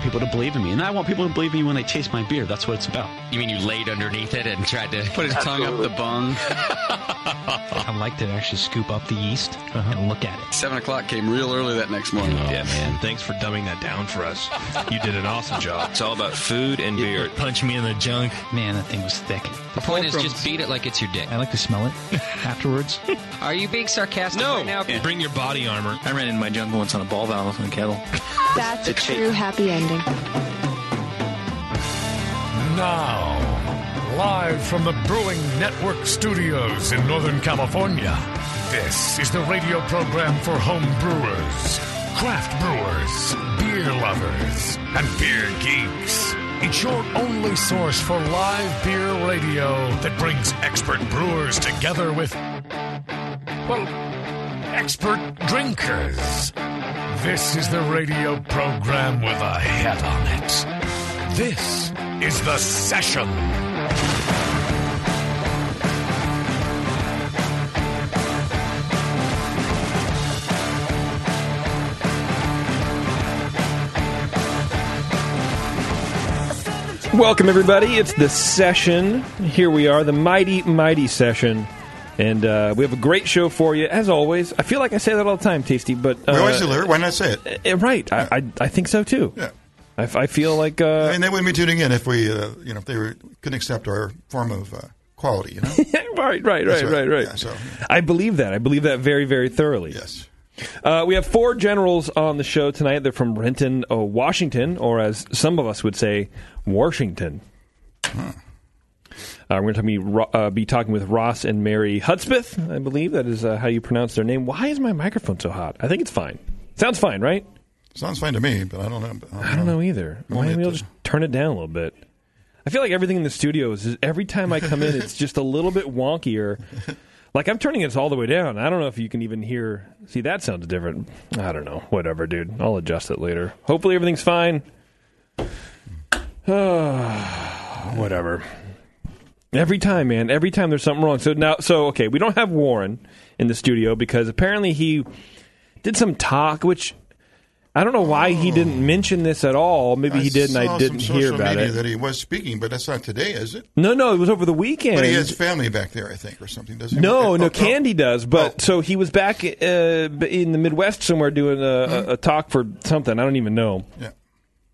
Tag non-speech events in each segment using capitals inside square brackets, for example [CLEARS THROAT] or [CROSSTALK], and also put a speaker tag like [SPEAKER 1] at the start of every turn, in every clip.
[SPEAKER 1] want people to believe in me, and I want people to believe in me when they taste my beer. That's what it's about.
[SPEAKER 2] You mean you laid underneath it and tried to
[SPEAKER 1] Put his tongue up the bung.
[SPEAKER 3] I like to actually scoop up the yeast uh-huh. and look at it.
[SPEAKER 4] Seven o'clock came real early that next morning.
[SPEAKER 5] Oh, yeah, man. Thanks for dumbing that down for us. You did an awesome job. It's all about food and beer.
[SPEAKER 3] Punch me in the junk. Man, that thing was thick.
[SPEAKER 2] The point is just beat it like it's your dick.
[SPEAKER 3] I like to smell it [LAUGHS] afterwards.
[SPEAKER 2] Are you being sarcastic
[SPEAKER 5] No!
[SPEAKER 2] right now?
[SPEAKER 5] Bring your body armor.
[SPEAKER 1] I ran in my junk once on a ball valve in a kettle.
[SPEAKER 6] That's a true happy ending.
[SPEAKER 7] Now, live from the Brewing Network studios in Northern California, this is the radio program for home brewers, craft brewers, beer lovers, and beer geeks. It's your only source for live beer radio that brings expert brewers together with, well, expert drinkers. This is the radio program with a head on it. This is The Session.
[SPEAKER 8] Welcome, everybody. It's the session. Here we are, the mighty, mighty session. And uh, we have a great show for you, as always. I feel like I say that all the time, Tasty, but. Uh,
[SPEAKER 9] we always Larry. Why not say it?
[SPEAKER 8] uh, right. I, I, I think so, too.
[SPEAKER 9] Yeah.
[SPEAKER 8] I, I feel like. Uh,
[SPEAKER 9] I mean, they wouldn't be tuning in if we, uh, you know, if they were, couldn't accept our form of uh, quality. You know. [LAUGHS]
[SPEAKER 8] right, right,
[SPEAKER 9] That's
[SPEAKER 8] right, right, right.
[SPEAKER 9] Yeah, so
[SPEAKER 8] I believe that. I believe that very, very thoroughly.
[SPEAKER 9] yes.
[SPEAKER 8] Uh, we have four generals on the show tonight. They're from Renton, uh, Washington, or as some of us would say, Washington. Uh, we're going to be, uh, be talking with Ross and Mary Hudspeth, I believe. That is uh, how you pronounce their name. Why is my microphone so hot? I think it's fine. Sounds fine, right?
[SPEAKER 9] Sounds fine to me, but I don't know.
[SPEAKER 8] I don't know either. Why maybe I'll
[SPEAKER 9] to-
[SPEAKER 8] just turn it down a little bit. I feel like everything in the studio is every time I come in, it's just a little bit wonkier. [LAUGHS] Like I'm turning it all the way down. I don't know if you can even hear. See, that sounds different. I don't know. Whatever, dude. I'll adjust it later. Hopefully, everything's fine. [SIGHS] Whatever. Every time, man. Every time there's something wrong. So now, so okay, we don't have Warren in the studio because apparently he did some talk, which I don't know why he didn't mention this at all. Maybe he did, and I didn't hear about
[SPEAKER 9] media
[SPEAKER 8] it.
[SPEAKER 9] That he was speaking, but that's not today, is it?
[SPEAKER 8] No, no, it was over the weekend.
[SPEAKER 9] But he has family back there, I think, or something. Does he?
[SPEAKER 8] no,
[SPEAKER 9] Oh,
[SPEAKER 8] no,
[SPEAKER 9] oh,
[SPEAKER 8] Candy does. But
[SPEAKER 9] Oh.
[SPEAKER 8] so he was back uh, in the Midwest somewhere doing a, a, a talk for something. I don't even know.
[SPEAKER 9] Yeah.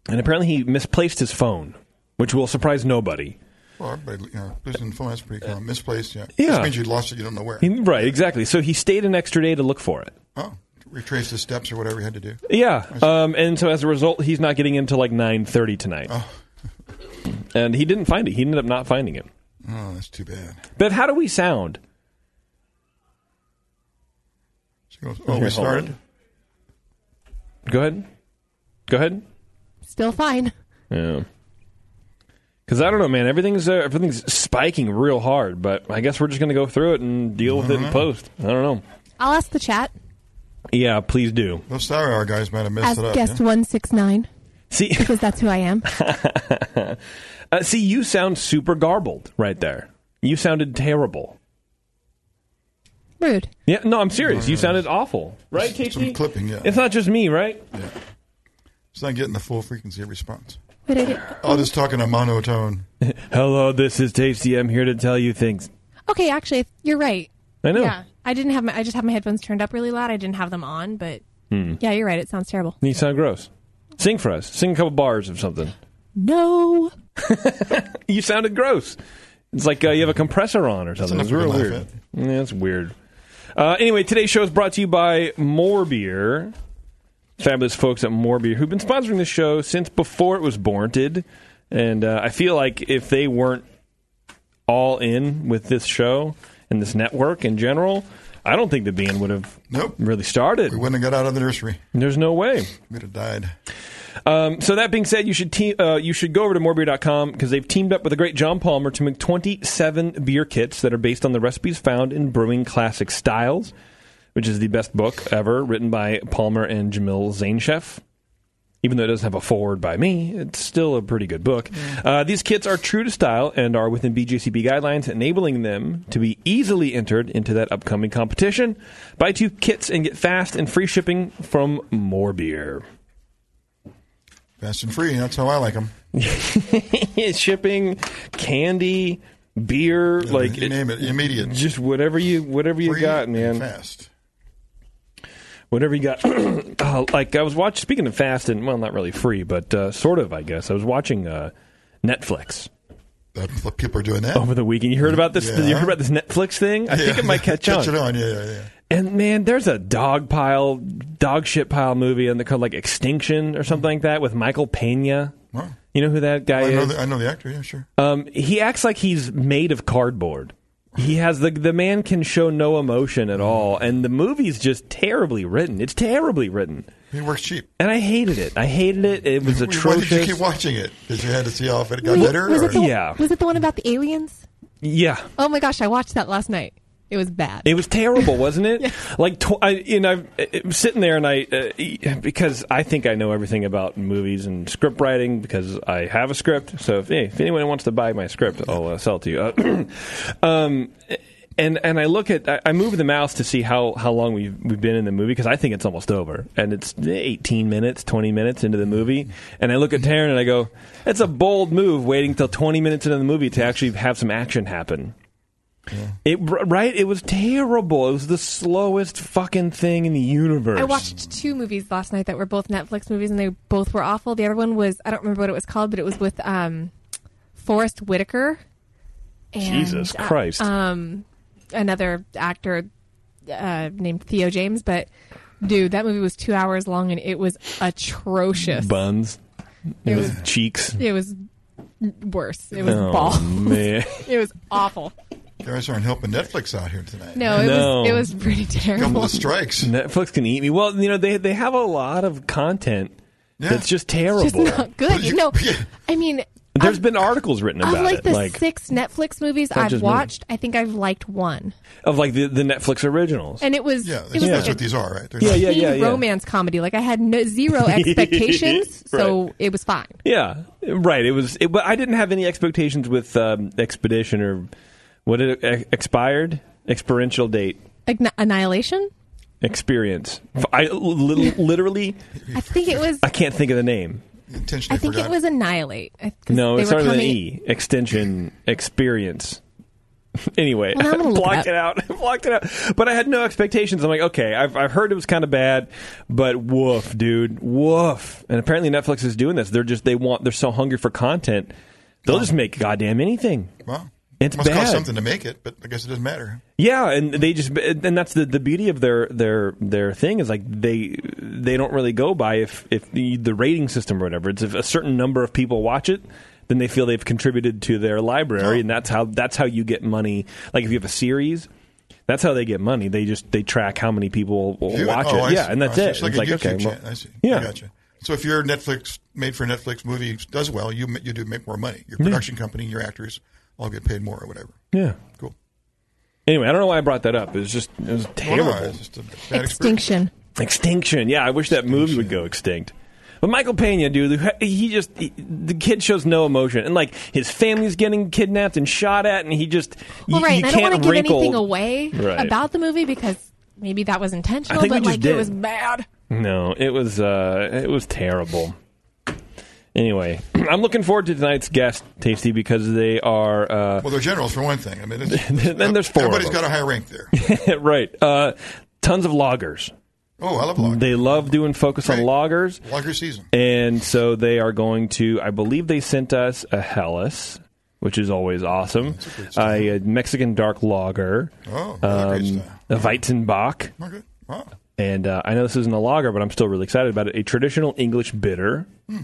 [SPEAKER 8] And apparently he misplaced his phone, which will surprise nobody.
[SPEAKER 9] Well, everybody, you know, losing the phone, that's pretty common. Misplaced, yeah.
[SPEAKER 8] Yeah.
[SPEAKER 9] This means you lost it, you don't know where.
[SPEAKER 8] He- right, exactly. So he stayed an extra day to look for it.
[SPEAKER 9] oh, retrace the steps or whatever he had to do.
[SPEAKER 8] Yeah, um, and so as a result, he's not getting into like nine thirty tonight.
[SPEAKER 9] Oh.
[SPEAKER 8] And he didn't find it. He ended up not finding it.
[SPEAKER 9] Oh, that's too bad.
[SPEAKER 8] But how do we sound?
[SPEAKER 9] So he goes, oh,
[SPEAKER 8] Here,
[SPEAKER 9] we started?
[SPEAKER 8] Go ahead. Go ahead.
[SPEAKER 6] Still fine.
[SPEAKER 8] Yeah. Because I don't know, man. Everything's uh, everything's spiking real hard, but I guess we're just going to go through it and deal with it in post. I don't know.
[SPEAKER 6] I'll ask the chat.
[SPEAKER 8] Yeah, please do.
[SPEAKER 9] Those Sour Hour guys might have messed
[SPEAKER 6] Ask
[SPEAKER 9] it up.
[SPEAKER 6] guest
[SPEAKER 9] yeah?
[SPEAKER 6] 169,
[SPEAKER 8] See, [LAUGHS]
[SPEAKER 6] because that's who I am. [LAUGHS]
[SPEAKER 8] uh, see, you sound super garbled right there. You sounded terrible.
[SPEAKER 6] Rude.
[SPEAKER 8] Yeah, no, I'm serious. You sounded awful, right,
[SPEAKER 9] Some
[SPEAKER 8] Casey?
[SPEAKER 9] clipping, yeah.
[SPEAKER 8] It's not just me, right?
[SPEAKER 9] It's not getting the full frequency response.
[SPEAKER 6] Wait, I did-
[SPEAKER 9] I'll just talk in a monotone. [LAUGHS]
[SPEAKER 8] Hello, this is Tasty. I'm here to tell you things.
[SPEAKER 6] Okay, actually, you're right.
[SPEAKER 8] I know.
[SPEAKER 6] Yeah. I didn't have my. I just have my headphones turned up really loud. I didn't have them on, but yeah, you're right. It sounds terrible.
[SPEAKER 8] You sound gross. Sing for us. Sing a couple bars of something.
[SPEAKER 6] No. [LAUGHS]
[SPEAKER 8] You sounded gross. It's like uh, you have a compressor on or something.
[SPEAKER 9] enough
[SPEAKER 8] It's
[SPEAKER 9] to
[SPEAKER 8] real
[SPEAKER 9] laugh
[SPEAKER 8] weird. Yeah, it's weird. Uh, anyway, today's show is brought to you by More Beer. Fabulous folks at More Beer who've been sponsoring the show since before it was borned. And uh, I feel like if they weren't all in with this show and this network in general, I don't think the band would have
[SPEAKER 9] Nope.
[SPEAKER 8] really started.
[SPEAKER 9] We wouldn't have got out of the nursery.
[SPEAKER 8] There's no way.
[SPEAKER 9] We'd have died.
[SPEAKER 8] Um, so that being said, you should te- uh, you should go over to morebeer.com because they've teamed up with the great John Palmer to make 27 beer kits that are based on the recipes found in Brewing Classic Styles, which is the best book ever written by Palmer and Jamil Zainasheff. Even though it doesn't have a forward by me, it's still a pretty good book. Uh, these kits are true to style and are within BJCP guidelines, enabling them to be easily entered into that upcoming competition. Buy two kits and get fast and free shipping from More Beer.
[SPEAKER 9] Fast and free. That's how I like them. [LAUGHS]
[SPEAKER 8] shipping, candy, beer, like
[SPEAKER 9] you name it, immediate.
[SPEAKER 8] just whatever you whatever you
[SPEAKER 9] Free
[SPEAKER 8] got,
[SPEAKER 9] and
[SPEAKER 8] man.
[SPEAKER 9] Fast.
[SPEAKER 8] Whatever you got. [CLEARS THROAT] uh, like I was watching. Speaking of fast and well, not really free, but uh, sort of. I guess I was watching uh, Netflix
[SPEAKER 9] people are doing that.
[SPEAKER 8] over the weekend. You heard about this?
[SPEAKER 9] Yeah.
[SPEAKER 8] You heard about this Netflix thing? I think it might catch on.
[SPEAKER 9] Catch it on. Yeah, yeah, yeah.
[SPEAKER 8] And man, there's a dog pile, dog shit pile movie, and they're called like Extinction or something like that with Michael Pena.
[SPEAKER 9] Wow.
[SPEAKER 8] You know who that guy
[SPEAKER 9] I know,
[SPEAKER 8] is?
[SPEAKER 9] the, I know the actor. Yeah, sure.
[SPEAKER 8] Um, he acts like he's made of cardboard. He has the the man can show no emotion at all, and the movie's just terribly written. It's terribly written,
[SPEAKER 9] He works cheap.
[SPEAKER 8] and I hated it. I hated it. It was atrocious. [LAUGHS]
[SPEAKER 9] Why did you keep watching it? Because you had to see how if it got
[SPEAKER 6] Was-
[SPEAKER 9] better?
[SPEAKER 6] was it the,
[SPEAKER 8] Yeah.
[SPEAKER 6] Was it the one about the aliens?
[SPEAKER 8] yeah,
[SPEAKER 6] Oh my gosh, I watched that last night. It was bad.
[SPEAKER 8] It was terrible, wasn't it? [LAUGHS] Like, tw- I, you know, I'm sitting there and I, uh, because I think I know everything about movies and script writing because I have a script. So if, hey, if anyone wants to buy my script, I'll uh, sell it to you. Uh, [CLEARS THROAT] um, and and I look at, I, I move the mouse to see how, how long we've we've been in the movie because I think it's almost over and it's 18 minutes, 20 minutes into the movie. And I look at Taryn and I go, it's a bold move waiting till 20 minutes into the movie to actually have some action happen. It right? It was terrible. It was the slowest fucking thing in the universe.
[SPEAKER 6] I watched two movies last night that were both Netflix movies, and they both were awful. The other one was I don't remember what it was called, but it was with um, Forest Whitaker. And,
[SPEAKER 8] Jesus
[SPEAKER 6] uh,
[SPEAKER 8] Christ.
[SPEAKER 6] um, another actor uh, named Theo James, but dude, that movie was two hours long, and it was atrocious.
[SPEAKER 8] buns. It,
[SPEAKER 6] It
[SPEAKER 8] was,
[SPEAKER 6] was-
[SPEAKER 8] cheeks.
[SPEAKER 6] It was worse. It was
[SPEAKER 8] oh
[SPEAKER 6] balls.
[SPEAKER 8] man. [LAUGHS]
[SPEAKER 6] It was awful.
[SPEAKER 9] You guys aren't helping Netflix out here tonight.
[SPEAKER 6] No, it
[SPEAKER 8] No.
[SPEAKER 6] was it was pretty
[SPEAKER 9] Couple
[SPEAKER 6] terrible.
[SPEAKER 9] of strikes.
[SPEAKER 8] Netflix can eat me. Well, you know they they have a lot of content
[SPEAKER 9] Yeah.
[SPEAKER 8] that's just terrible.
[SPEAKER 6] Just not good. You know, [LAUGHS] I mean,
[SPEAKER 8] There's been articles written
[SPEAKER 6] of
[SPEAKER 8] about
[SPEAKER 6] like
[SPEAKER 8] it,
[SPEAKER 6] the
[SPEAKER 8] like
[SPEAKER 6] six Netflix movies I've
[SPEAKER 8] just me.
[SPEAKER 6] watched, I think I've liked one,
[SPEAKER 8] of like the, the Netflix originals.
[SPEAKER 6] and it was
[SPEAKER 9] Yeah,
[SPEAKER 6] it
[SPEAKER 9] that's,
[SPEAKER 6] was
[SPEAKER 9] that's
[SPEAKER 6] like
[SPEAKER 9] what
[SPEAKER 6] a
[SPEAKER 9] these are, right? They're
[SPEAKER 8] Yeah,
[SPEAKER 9] not-
[SPEAKER 8] yeah,
[SPEAKER 6] teen
[SPEAKER 8] yeah, yeah.
[SPEAKER 6] romance comedy. Like I had no, zero [LAUGHS] expectations, [LAUGHS] so it was fine.
[SPEAKER 8] Yeah, right. It was, it, but I didn't have any expectations with um, Expedition or what it e- expired experiential date
[SPEAKER 6] Agn- Annihilation.
[SPEAKER 8] experience. I li- literally
[SPEAKER 6] I think it was.
[SPEAKER 8] I can't think of the name.
[SPEAKER 9] intentionally
[SPEAKER 6] I think
[SPEAKER 9] forgot.
[SPEAKER 6] it was Annihilate. I-
[SPEAKER 8] No,
[SPEAKER 6] they
[SPEAKER 8] it
[SPEAKER 6] were
[SPEAKER 8] started with an E. Extension experience. [LAUGHS] anyway,
[SPEAKER 6] Well, I'm gonna it
[SPEAKER 8] blocked it out. I [LAUGHS] blocked it out. But I had no expectations. I'm like, okay, I've, I've heard it was kind of bad, but woof, dude, woof. And apparently Netflix is doing this. They're just they want they're so hungry for content. They'll just make goddamn anything.
[SPEAKER 9] Well,
[SPEAKER 8] It's
[SPEAKER 9] must
[SPEAKER 8] bad.
[SPEAKER 9] cost something to make it, but I guess it doesn't matter.
[SPEAKER 8] Yeah, and they just and that's the, the beauty of their their their thing is like they they don't really go by if if the, the rating system or whatever. It's if a certain number of people watch it, then they feel they've contributed to their library, oh. and that's how that's how you get money. Like if you have a series. That's how they get money. They just they track how many people will
[SPEAKER 9] View
[SPEAKER 8] watch
[SPEAKER 9] Oh, I
[SPEAKER 8] it. Yeah, and oh, that's
[SPEAKER 9] I see.
[SPEAKER 8] it.
[SPEAKER 9] It's like
[SPEAKER 8] It's like, okay, well.
[SPEAKER 9] I see.
[SPEAKER 8] yeah.
[SPEAKER 9] I gotcha. So if your Netflix made for Netflix movie does well, you you do make more money. Your production company, your actors all get paid more or whatever.
[SPEAKER 8] yeah.
[SPEAKER 9] Cool.
[SPEAKER 8] Anyway, I don't know why I brought that up. It was just it was
[SPEAKER 9] Well,
[SPEAKER 8] terrible.
[SPEAKER 9] no, it's just a bad experience.
[SPEAKER 6] Extinction.
[SPEAKER 8] Extinction. Yeah, I wish that movie would go extinct. But Michael Pena, dude, he just he, the kid shows no emotion, and like his family's getting kidnapped and shot at, and he just
[SPEAKER 6] Well,
[SPEAKER 8] you,
[SPEAKER 6] right.
[SPEAKER 8] you
[SPEAKER 6] and I
[SPEAKER 8] can't
[SPEAKER 6] don't want to give anything away
[SPEAKER 8] Right.
[SPEAKER 6] about the movie because maybe that was intentional,
[SPEAKER 8] I think we
[SPEAKER 6] but like
[SPEAKER 8] did.
[SPEAKER 6] it was bad.
[SPEAKER 8] No, it was uh, it was terrible. Anyway, [CLEARS THROAT] I'm looking forward to tonight's guest, Tasty, because they are. Uh,
[SPEAKER 9] Well, they're generals for one thing. I mean, it's, [LAUGHS]
[SPEAKER 8] then there's four.
[SPEAKER 9] everybody's got a high rank there. [LAUGHS]
[SPEAKER 8] right. Uh, tons of lagers.
[SPEAKER 9] Oh, I love lagers.
[SPEAKER 8] They love doing focus on lagers.
[SPEAKER 9] Lager season.
[SPEAKER 8] And so they are going to, I believe they sent us a Helles, which is always awesome. A, a Mexican dark lager.
[SPEAKER 9] Oh,
[SPEAKER 8] um, a Weizenbock.
[SPEAKER 9] Okay. Wow.
[SPEAKER 8] And uh, I know this isn't a lager, but I'm still really excited about it. A traditional English bitter.
[SPEAKER 9] Hmm.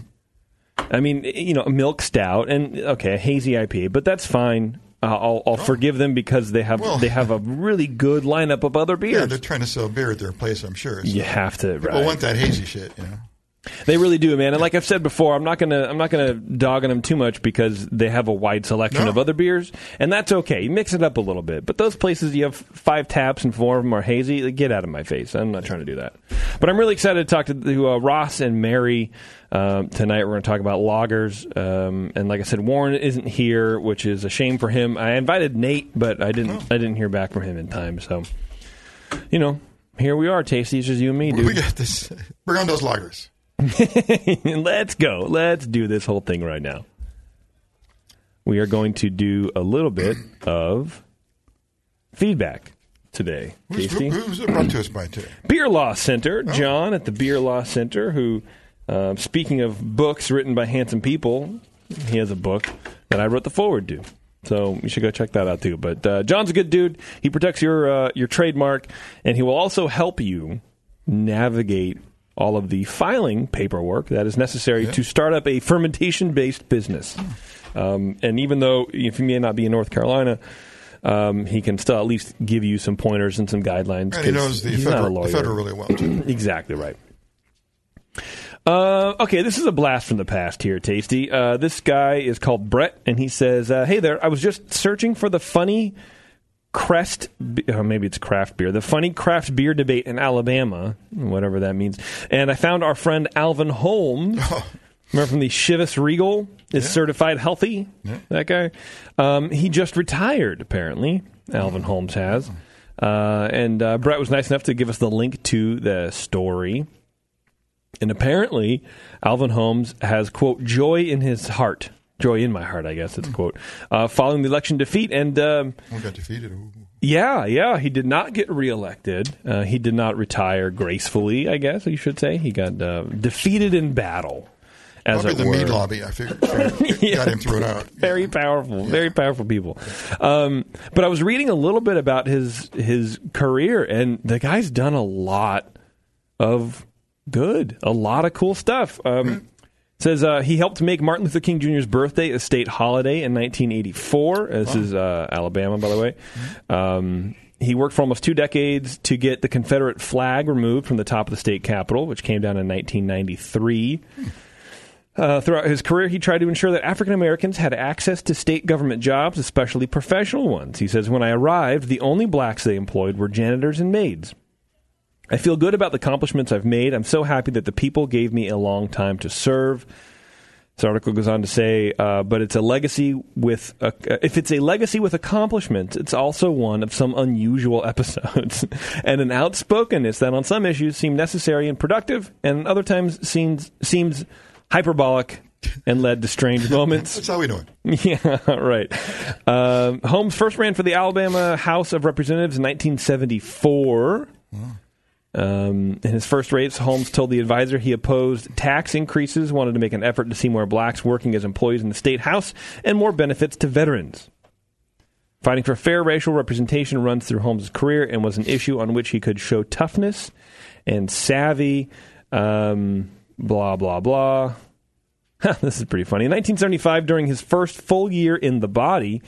[SPEAKER 8] I mean, you know, a milk stout and okay, a hazy IPA, but that's fine. Uh, I'll, I'll forgive them because they have
[SPEAKER 9] Well-
[SPEAKER 8] they have a really good lineup of other
[SPEAKER 9] Yeah,
[SPEAKER 8] beers.
[SPEAKER 9] they're trying to sell beer at their place, I'm sure. So
[SPEAKER 8] you have to,
[SPEAKER 9] People
[SPEAKER 8] right?
[SPEAKER 9] want that hazy shit, you know.
[SPEAKER 8] They really do, man. And like I've said before, I'm not gonna I'm not gonna dog on them too much because they have a wide selection
[SPEAKER 9] No.
[SPEAKER 8] of other beers, and that's okay. You mix it up a little bit. But those places you have five taps and four of them are hazy. Get out of my face. I'm not trying to do that. But I'm really excited to talk to, to uh, Ross and Mary um, tonight. We're going to talk about lagers, um, and like I said, Warren isn't here, which is a shame for him. I invited Nate, but I didn't I didn't hear back from him in time. So, you know, here we are, Tasty. It's just you and me, dude.
[SPEAKER 9] We got this. Bring on those lagers. [LAUGHS]
[SPEAKER 8] Let's go. Let's do this whole thing right now. We are going to do a little bit of feedback today.
[SPEAKER 9] Who's,
[SPEAKER 8] Tasty.
[SPEAKER 9] who, who's it brought to us by today?
[SPEAKER 8] Beer Law Center.
[SPEAKER 9] Oh.
[SPEAKER 8] John at the Beer Law Center, who, uh, speaking of books written by handsome people, he has a book that I wrote the forward to. So you should go check that out too. But uh, John's a good dude. He protects your uh, your trademark, and he will also help you navigate all of the filing paperwork that is necessary to start up a fermentation based business. Um, and even though if you may not be in North Carolina, um, he can still at least give you some pointers and some guidelines.
[SPEAKER 9] And he knows the
[SPEAKER 8] he's not a
[SPEAKER 9] federal, the federal really well, too. [CLEARS THROAT]
[SPEAKER 8] exactly right. Uh, okay, this is a blast from the past here, Tasty. Uh, this guy is called Brett, and he says, uh, "Hey there, I was just searching for the funny Crest, be- uh, maybe it's craft beer, the funny craft beer debate in Alabama, whatever that means, and I found our friend Alvin Holmes." [LAUGHS] Remember from the Chivas Regal is certified healthy. That guy, um, he just retired. Apparently, Alvin Holmes has, uh, and uh, Brett was nice enough to give us the link to the story. And apparently, Alvin Holmes has, quote, joy in his heart. Joy in my heart, I guess it's a quote. Uh, following the election defeat. And um,
[SPEAKER 9] got defeated. Ooh.
[SPEAKER 8] yeah, yeah, he did not get reelected. Uh, he did not retire gracefully, I guess you should say. He got uh, defeated in battle. As
[SPEAKER 9] Probably the
[SPEAKER 8] were.
[SPEAKER 9] mead lobby, I figured. Got him [LAUGHS] thrown out.
[SPEAKER 8] Very powerful, very powerful people. Um, but I was reading a little bit about his his career, and the guy's done a lot of good, a lot of cool stuff. Um, Says uh, he helped make Martin Luther King Jr.'s birthday a state holiday in 1984. This is uh, Alabama, by the way. Um, he worked for almost two decades to get the Confederate flag removed from the top of the state capitol, which came down in 1993. Uh, throughout his career, he tried to ensure that African Americans had access to state government jobs, especially professional ones. He says, When I arrived, the only blacks they employed were janitors and maids. I feel good about the accomplishments I've made. I'm so happy that the people gave me a long time to serve. This article goes on to say, uh, but it's a legacy with a, if it's a legacy with accomplishments, it's also one of some unusual [LAUGHS] episodes and an outspokenness that on some issues seem necessary and productive, and other times seems seems hyperbolic and led to strange [LAUGHS] moments.
[SPEAKER 9] That's how we do it. [LAUGHS]
[SPEAKER 8] Yeah, right. Um, Holmes first ran for the Alabama House of Representatives in 1974. Um, in his first race, Holmes told the advisor he opposed tax increases, wanted to make an effort to see more blacks working as employees in the state house, and more benefits to veterans. Fighting for fair racial representation runs through Holmes' career and was an issue on which he could show toughness and savvy. Um, blah, blah, blah. [LAUGHS] this is pretty funny. In 1975, during his first full year in the body,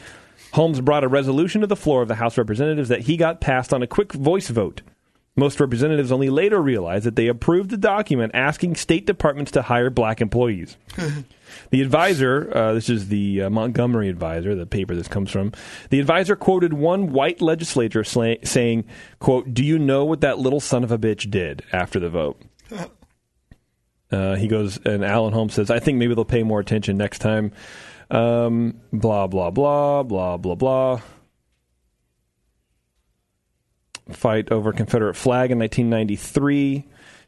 [SPEAKER 8] Holmes brought a resolution to the floor of the House of Representatives that he got passed on a quick voice vote. Most representatives only later realized that they approved the document asking state departments to hire black employees. [LAUGHS] the advisor, uh, this is the uh, Montgomery Advisor, the paper this comes from. The advisor quoted one white legislator sla- saying, "quote Do you know what that little son of a bitch did?" After the vote. [LAUGHS] Uh, he goes, and Alvin Holmes says, I think maybe they'll pay more attention next time. Um, blah, blah, blah, blah, blah, blah. Fight over Confederate flag in 1993.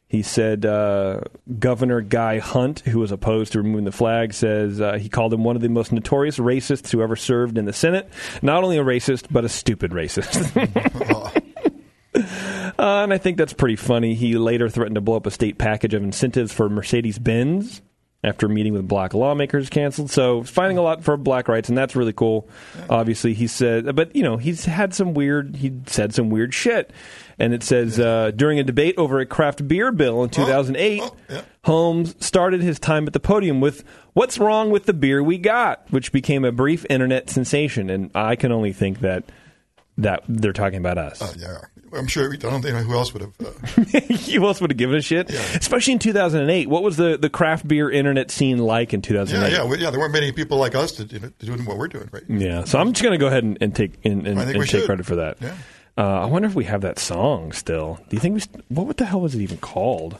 [SPEAKER 8] He said uh, Governor Guy Hunt, who was opposed to removing the flag, says uh, he called him one of the most notorious racists who ever served in the Senate. Not only a racist, but a stupid racist. [LAUGHS] Uh, and I think that's pretty funny. He later threatened to blow up a state package of incentives for Mercedes Benz after meeting with black lawmakers canceled. So fighting a lot for black rights, and that's really cool. Obviously, he said, but you know, he's had some weird. He said some weird shit, and it says uh, during a debate over a craft beer bill in 2008, Holmes started his time at the podium with "What's wrong with the beer we got," which became a brief internet sensation. And I can only think that that they're talking about us.
[SPEAKER 9] Uh, yeah, I'm sure. I don't think who else would have. Uh, [LAUGHS]
[SPEAKER 8] who else would have given a shit? Especially in 2008. What was the, the craft beer internet scene like in
[SPEAKER 9] yeah,
[SPEAKER 8] 2008?
[SPEAKER 9] yeah, well, yeah. There weren't many people like us to, you know, doing what we're doing, right?
[SPEAKER 8] Yeah, so I'm just going to go ahead and, and take and, and,
[SPEAKER 9] I think
[SPEAKER 8] and
[SPEAKER 9] we
[SPEAKER 8] take
[SPEAKER 9] should.
[SPEAKER 8] credit for that.
[SPEAKER 9] Yeah.
[SPEAKER 8] Uh, I wonder if we have that song still. Do you think we? St- what what the hell was it even called?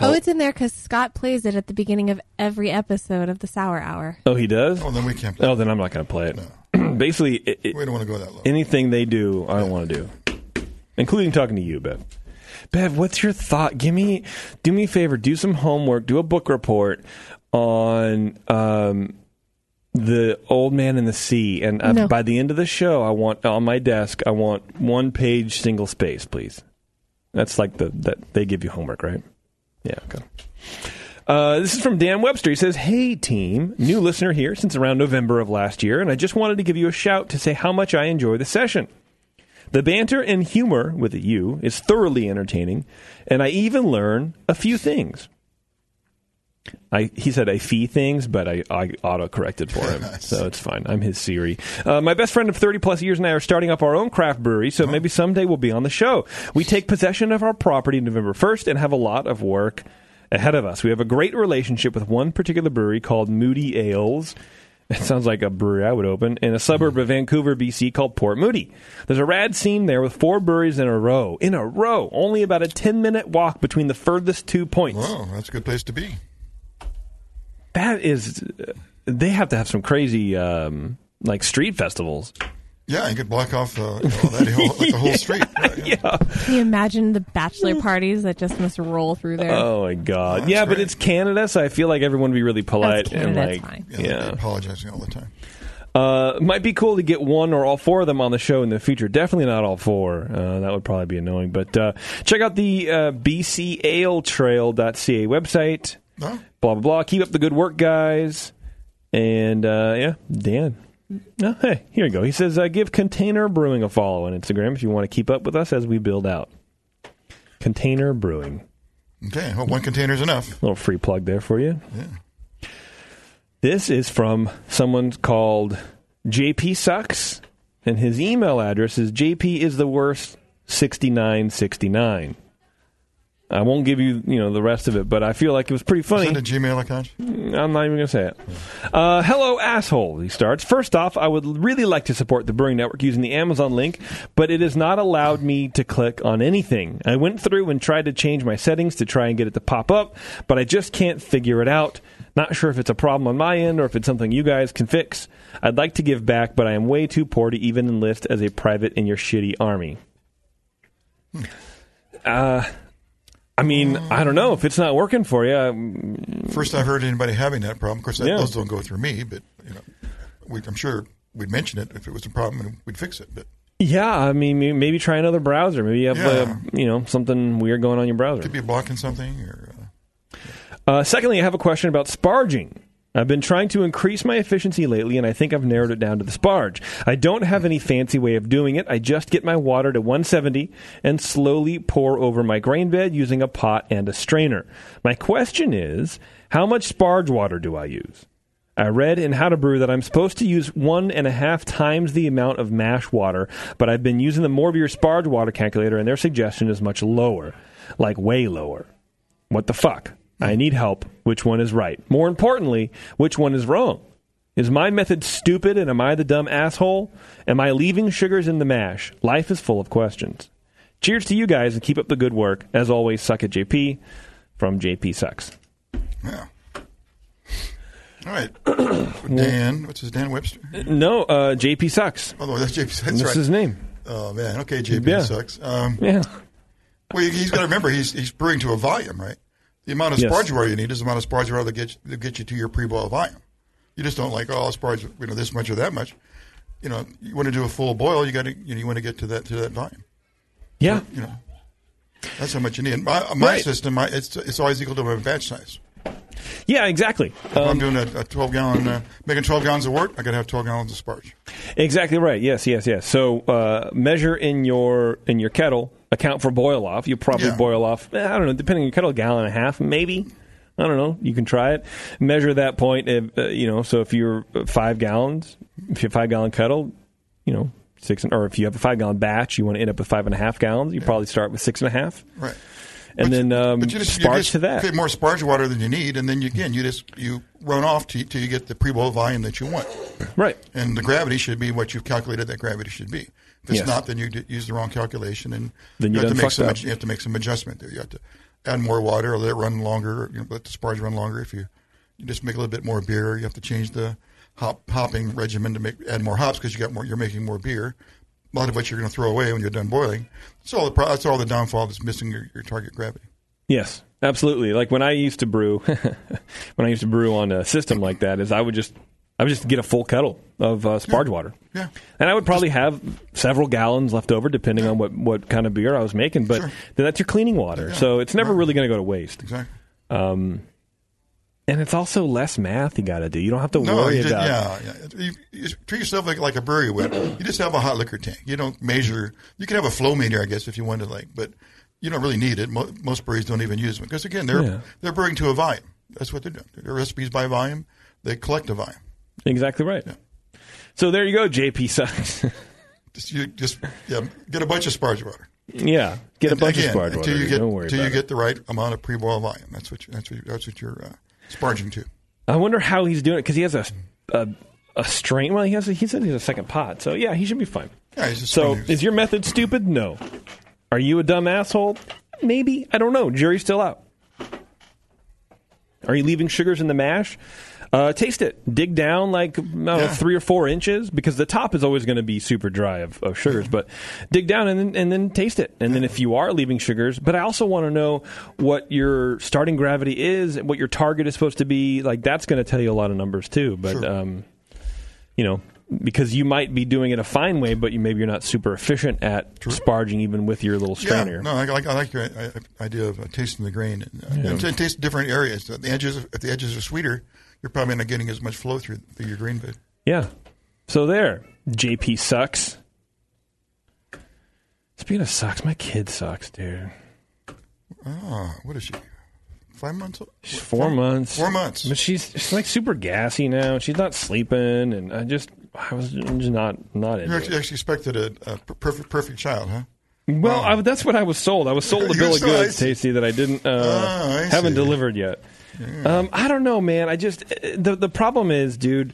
[SPEAKER 6] Oh, it's in there because Scott plays it at the beginning of every episode of the Sour Hour.
[SPEAKER 8] Oh, he does.
[SPEAKER 9] Oh, then we can't.
[SPEAKER 8] Oh, then I'm not going to play it. [CLEARS THROAT] Basically, it, it-
[SPEAKER 9] We don't want to go that low.
[SPEAKER 8] anything they do, I don't want to do, including talking to you, Bev. Bev, what's your thought? Give me, do me a favor, do some homework, do a book report on um, the Old Man in the Sea, and uh,
[SPEAKER 6] No.
[SPEAKER 8] by the end of the show, I want on my desk, I want one page single space, please. That's like the that they give you homework, right? Yeah. Okay. Uh, this is from Dan Webster. He says, Hey, team, new listener here since around November of last year, and I just wanted to give you a shout to say how much I enjoy the session. The banter and humor with a U is thoroughly entertaining, and I even learn a few things. I, he said a fee things, but I, I auto corrected for him, [LAUGHS] so it's fine. I'm his Siri. Uh, my best friend of 30 plus years and I are starting up our own craft brewery, so maybe someday we'll be on the show. We take possession of our property November 1st and have a lot of work ahead of us. We have a great relationship with one particular brewery called Moody Ales. It sounds like a brewery I would open in a suburb of Vancouver, BC called Port Moody. There's a rad scene there with four breweries in a row. In a row. Only about a 10 minute walk between the furthest two points.
[SPEAKER 9] Oh, that's a good place to be.
[SPEAKER 8] That is, they have to have some crazy, um, like street festivals.
[SPEAKER 9] Yeah, you could block off the, you know, that whole, like the whole [LAUGHS] street. Right, yeah.
[SPEAKER 6] Can you imagine the bachelor parties that just must roll through there?
[SPEAKER 8] Oh my god! yeah, but it's Canada, so I feel like everyone would be really polite and
[SPEAKER 6] Canada, it's
[SPEAKER 8] like,
[SPEAKER 6] fine.
[SPEAKER 9] Yeah,
[SPEAKER 8] yeah.
[SPEAKER 9] apologizing all the time.
[SPEAKER 8] Uh, might be cool to get one or all four of them on the show in the future. Definitely not all four. Uh, that would probably be annoying. But uh, check out the uh, bcaletrail.ca website.
[SPEAKER 9] No?
[SPEAKER 8] Blah blah blah. Keep up the good work, guys. And uh, yeah, Dan. No, hey, here you go. He says, uh, give Container Brewing a follow on Instagram if you want to keep up with us as we build out. Container Brewing.
[SPEAKER 9] Okay, well, one container's enough.
[SPEAKER 8] A little free plug there for you. This is from someone called JP Sucks, and his email address is JP is the worst 6969. I won't give you, you know, the rest of it, but I feel like it was pretty funny.
[SPEAKER 9] That a Gmail account?
[SPEAKER 8] I'm not even going to say it. Uh, hello, asshole, he starts. First off, I would really like to support the Brewing Network using the Amazon link, but it has not allowed me to click on anything. I went through and tried to change my settings to try and get it to pop up, but I just can't figure it out. Not sure if it's a problem on my end or if it's something you guys can fix. I'd like to give back, but I am way too poor to even enlist as a private in your shitty army. Uh, I mean, I don't know if it's not working for you. um,
[SPEAKER 9] First I've heard anybody having that problem. Of course, that,
[SPEAKER 8] Yeah.
[SPEAKER 9] those don't go through me, but you know, we, I'm sure we'd mention it if it was a problem and we'd fix it. But
[SPEAKER 8] Yeah, I mean, maybe try another browser. Maybe you have,
[SPEAKER 9] Yeah.
[SPEAKER 8] uh, you know, something weird going on in your browser.
[SPEAKER 9] could be blocking something or. Uh,
[SPEAKER 8] Uh, secondly, I have a question about sparging. I've been trying to increase my efficiency lately, and I think I've narrowed it down to the sparge. I don't have any fancy way of doing it. I just get my water to 170 and slowly pour over my grain bed using a pot and a strainer. My question is, how much sparge water do I use? I read in How to Brew that I'm supposed to use one and a half times the amount of mash water, but I've been using the More Beer Sparge water calculator, and their suggestion is much lower, like way lower. What the fuck? I need help. Which one is right? More importantly, which one is wrong? Is my method stupid and am I the dumb asshole? Am I leaving sugars in the mash? Life is full of questions. Cheers to you guys and keep up the good work. As always, suck at JP from JP Sucks.
[SPEAKER 9] yeah. All right. [CLEARS THROAT] Dan, what's his Dan Webster?
[SPEAKER 8] No, uh, JP Sucks.
[SPEAKER 9] Oh, that's JP. That's
[SPEAKER 8] That's
[SPEAKER 9] right.
[SPEAKER 8] his name.
[SPEAKER 9] Oh man. Okay, JP
[SPEAKER 8] Yeah.
[SPEAKER 9] sucks. Um,
[SPEAKER 8] Yeah.
[SPEAKER 9] Well, he's got to remember he's he's brewing to a volume, right? The amount of
[SPEAKER 8] Yes.
[SPEAKER 9] sparge water you need is the amount of sparge water that gets that gets you to your pre-boil volume. You just don't like oh sparge you know this much or that much. You know, you want to do a full boil, you got to you, know, you want to get to that to that volume.
[SPEAKER 8] Yeah.
[SPEAKER 9] You know, that's how much you need. My, my
[SPEAKER 8] Right.
[SPEAKER 9] system, my, it's it's always equal to my batch size.
[SPEAKER 8] Yeah, exactly.
[SPEAKER 9] If I'm doing a, a 12 gallon, uh, making 12 gallons of wort, I got to have 12 gallons of sparge.
[SPEAKER 8] Exactly right. Yes, yes, yes. So uh, measure in your in your kettle. Account for boil off. You probably
[SPEAKER 9] Yeah.
[SPEAKER 8] boil off. eh, I don't know. Depending on your kettle, a gallon and a half, maybe. I don't know. You can try it. Measure that point. If, uh, you know. So if you're uh, five gallons, if you have five gallon kettle, you know six. Or if you have a five gallon batch, you want to end up with five and a half gallons. You probably start with six and a half,
[SPEAKER 9] Right.
[SPEAKER 8] and then um,
[SPEAKER 9] But you just, you
[SPEAKER 8] sparge
[SPEAKER 9] just
[SPEAKER 8] to that.
[SPEAKER 9] create more sparge water than you need, and then you, again, you just you run off till, till you get the pre-boil volume that you want.
[SPEAKER 8] Right.
[SPEAKER 9] And the gravity should be what you've calculated that gravity should be. If it's
[SPEAKER 8] Yes.
[SPEAKER 9] not, then you use the wrong calculation, and
[SPEAKER 8] Then
[SPEAKER 9] you
[SPEAKER 8] you
[SPEAKER 9] have to make some.
[SPEAKER 8] up.
[SPEAKER 9] You have to make some adjustment there. You have to add more water, or let it run longer. You know, let the sparge run longer. If you you just make a little bit more beer, you have to change the hop hopping regimen to make add more hops because you got more. You're making more beer. A lot of which you're going to throw away when you're done boiling. That's all the that's all the downfall that's missing your, your target gravity.
[SPEAKER 8] Yes, absolutely. Like when I used to brew, [LAUGHS] when I used to brew on a system like that, is I would just I would just get a full kettle of uh, sparge water,
[SPEAKER 9] Yeah.
[SPEAKER 8] and I would probably have several gallons left over, depending on what what kind of beer I was making. But
[SPEAKER 9] Sure.
[SPEAKER 8] then that's your cleaning water, so it's never really going to go to waste.
[SPEAKER 9] Exactly.
[SPEAKER 8] Um, and it's also less math you got to do. You don't have to
[SPEAKER 9] No,
[SPEAKER 8] worry
[SPEAKER 9] just,
[SPEAKER 8] about.
[SPEAKER 9] yeah, yeah. You, you treat yourself like like a brewery would. You just have a hot liquor tank. You don't measure. You can have a flow meter, I guess, if you wanted, like, but you don't really need it. Mo- most breweries don't even use them because again, they're
[SPEAKER 8] Yeah.
[SPEAKER 9] they're brewing to a volume. That's what they're doing. Their recipes by volume. They collect a volume.
[SPEAKER 8] Exactly right. So there you go, JP sucks. [LAUGHS]
[SPEAKER 9] Just you just yeah, get a bunch of sparge water.
[SPEAKER 8] yeah, get a bunch
[SPEAKER 9] again,
[SPEAKER 8] of sparge water.
[SPEAKER 9] until you get until you
[SPEAKER 8] it.
[SPEAKER 9] get the right amount of pre-boil volume. That's what you, that's what you, that's what you're uh, sparging to.
[SPEAKER 8] I wonder how he's doing it because he has a, a a strain. Well, he has. A, he said he has a second pot, so yeah, he should be fine.
[SPEAKER 9] Yeah,
[SPEAKER 8] So, is your method stupid? No. Are you a dumb asshole? Maybe. I don't know. Jury's still out. Are you leaving sugars in the mash? Uh, taste it. Dig down like I don't know,
[SPEAKER 9] Yeah.
[SPEAKER 8] three or four inches because the top is always going to be super dry of, of sugars. But dig down and then, and then taste it. And then if you are leaving sugars, but I also want to know what your starting gravity is, and what your target is supposed to be. Like that's going to tell you a lot of numbers too. But
[SPEAKER 9] Sure.
[SPEAKER 8] um, you know, because you might be doing it a fine way, but you maybe you're not super efficient at sparging even with your little strainer.
[SPEAKER 9] Yeah, no, I like I like your uh, idea of tasting the grain and, uh, and t- taste different areas. The edges, if the edges are sweeter, you're probably not getting as much flow through through your green bed.
[SPEAKER 8] Yeah. So there, JP sucks. Speaking of sucks, my kid sucks, dude.
[SPEAKER 9] Oh, what is she? Five months? old?
[SPEAKER 8] She's four months.
[SPEAKER 9] Four months.
[SPEAKER 8] But she's she's like super gassy now. She's not sleeping, and I just I was just not not
[SPEAKER 9] You
[SPEAKER 8] into
[SPEAKER 9] actually,
[SPEAKER 8] it.
[SPEAKER 9] actually expected a, a perfect perfect child, huh?
[SPEAKER 8] Well, I, that's what I was sold. I was sold a [LAUGHS] bill of goods. Tasty, that I didn't uh,
[SPEAKER 9] Oh, I
[SPEAKER 8] haven't delivered yet. Um, I don't know, man. I just the the problem is, dude.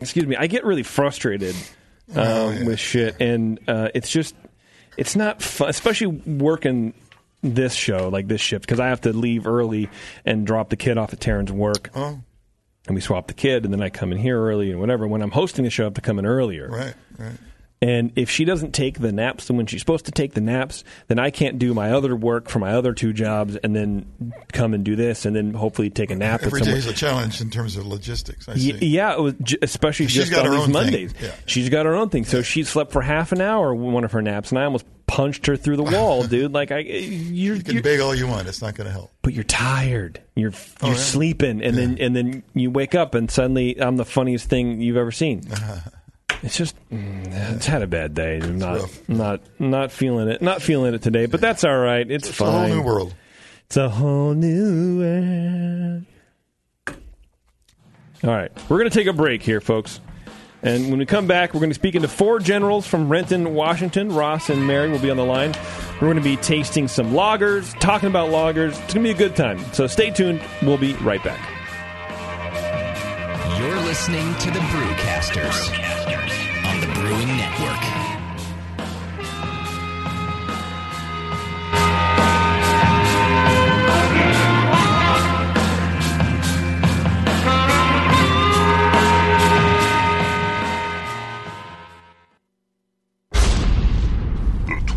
[SPEAKER 8] Excuse me. I get really frustrated um,
[SPEAKER 9] Oh, yeah.
[SPEAKER 8] with shit, and uh, it's just it's not fun, especially working this show like this shift because I have to leave early and drop the kid off at Taryn's work,
[SPEAKER 9] Oh,
[SPEAKER 8] and we swap the kid, and then I come in here early and whatever. When I'm hosting the show, I have to come in earlier.
[SPEAKER 9] right, right.
[SPEAKER 8] And if she doesn't take the naps when she's supposed to take the naps, then I can't do my other work for my other two jobs and then come and do this and then hopefully take a nap.
[SPEAKER 9] Every day is a challenge in terms of logistics. I
[SPEAKER 8] Y-
[SPEAKER 9] see.
[SPEAKER 8] yeah, it was j- especially
[SPEAKER 9] She's
[SPEAKER 8] just
[SPEAKER 9] got
[SPEAKER 8] on
[SPEAKER 9] her
[SPEAKER 8] these
[SPEAKER 9] own.
[SPEAKER 8] Mondays.
[SPEAKER 9] Yeah.
[SPEAKER 8] She's got her own thing. So she slept for half an hour one of her naps, and I almost punched her through the [LAUGHS] wall, dude. Like I, you're,
[SPEAKER 9] You can
[SPEAKER 8] you're
[SPEAKER 9] beg all you want; it's not going to help.
[SPEAKER 8] but you're tired. You're oh, you're
[SPEAKER 9] Oh, yeah.
[SPEAKER 8] sleeping, and then and then you wake up, and suddenly I'm the funniest thing you've ever seen. [LAUGHS] It's just, mm, it's had a bad day. I'm not,
[SPEAKER 9] rough.
[SPEAKER 8] not, not feeling it. Not feeling it today, but that's all right. It's,
[SPEAKER 9] It's
[SPEAKER 8] fine.
[SPEAKER 9] a whole new world.
[SPEAKER 8] It's a whole new world. All right, we're going to take a break here, folks. And when we come back, we're going to be speaking to four generals from Renton, Washington. Ross and Mary will be on the line. We're going to be tasting some lagers, talking about lagers. It's going to be a good time. So stay tuned. We'll be right back.
[SPEAKER 10] You're listening to the Brewcasters, on the Brewing Network.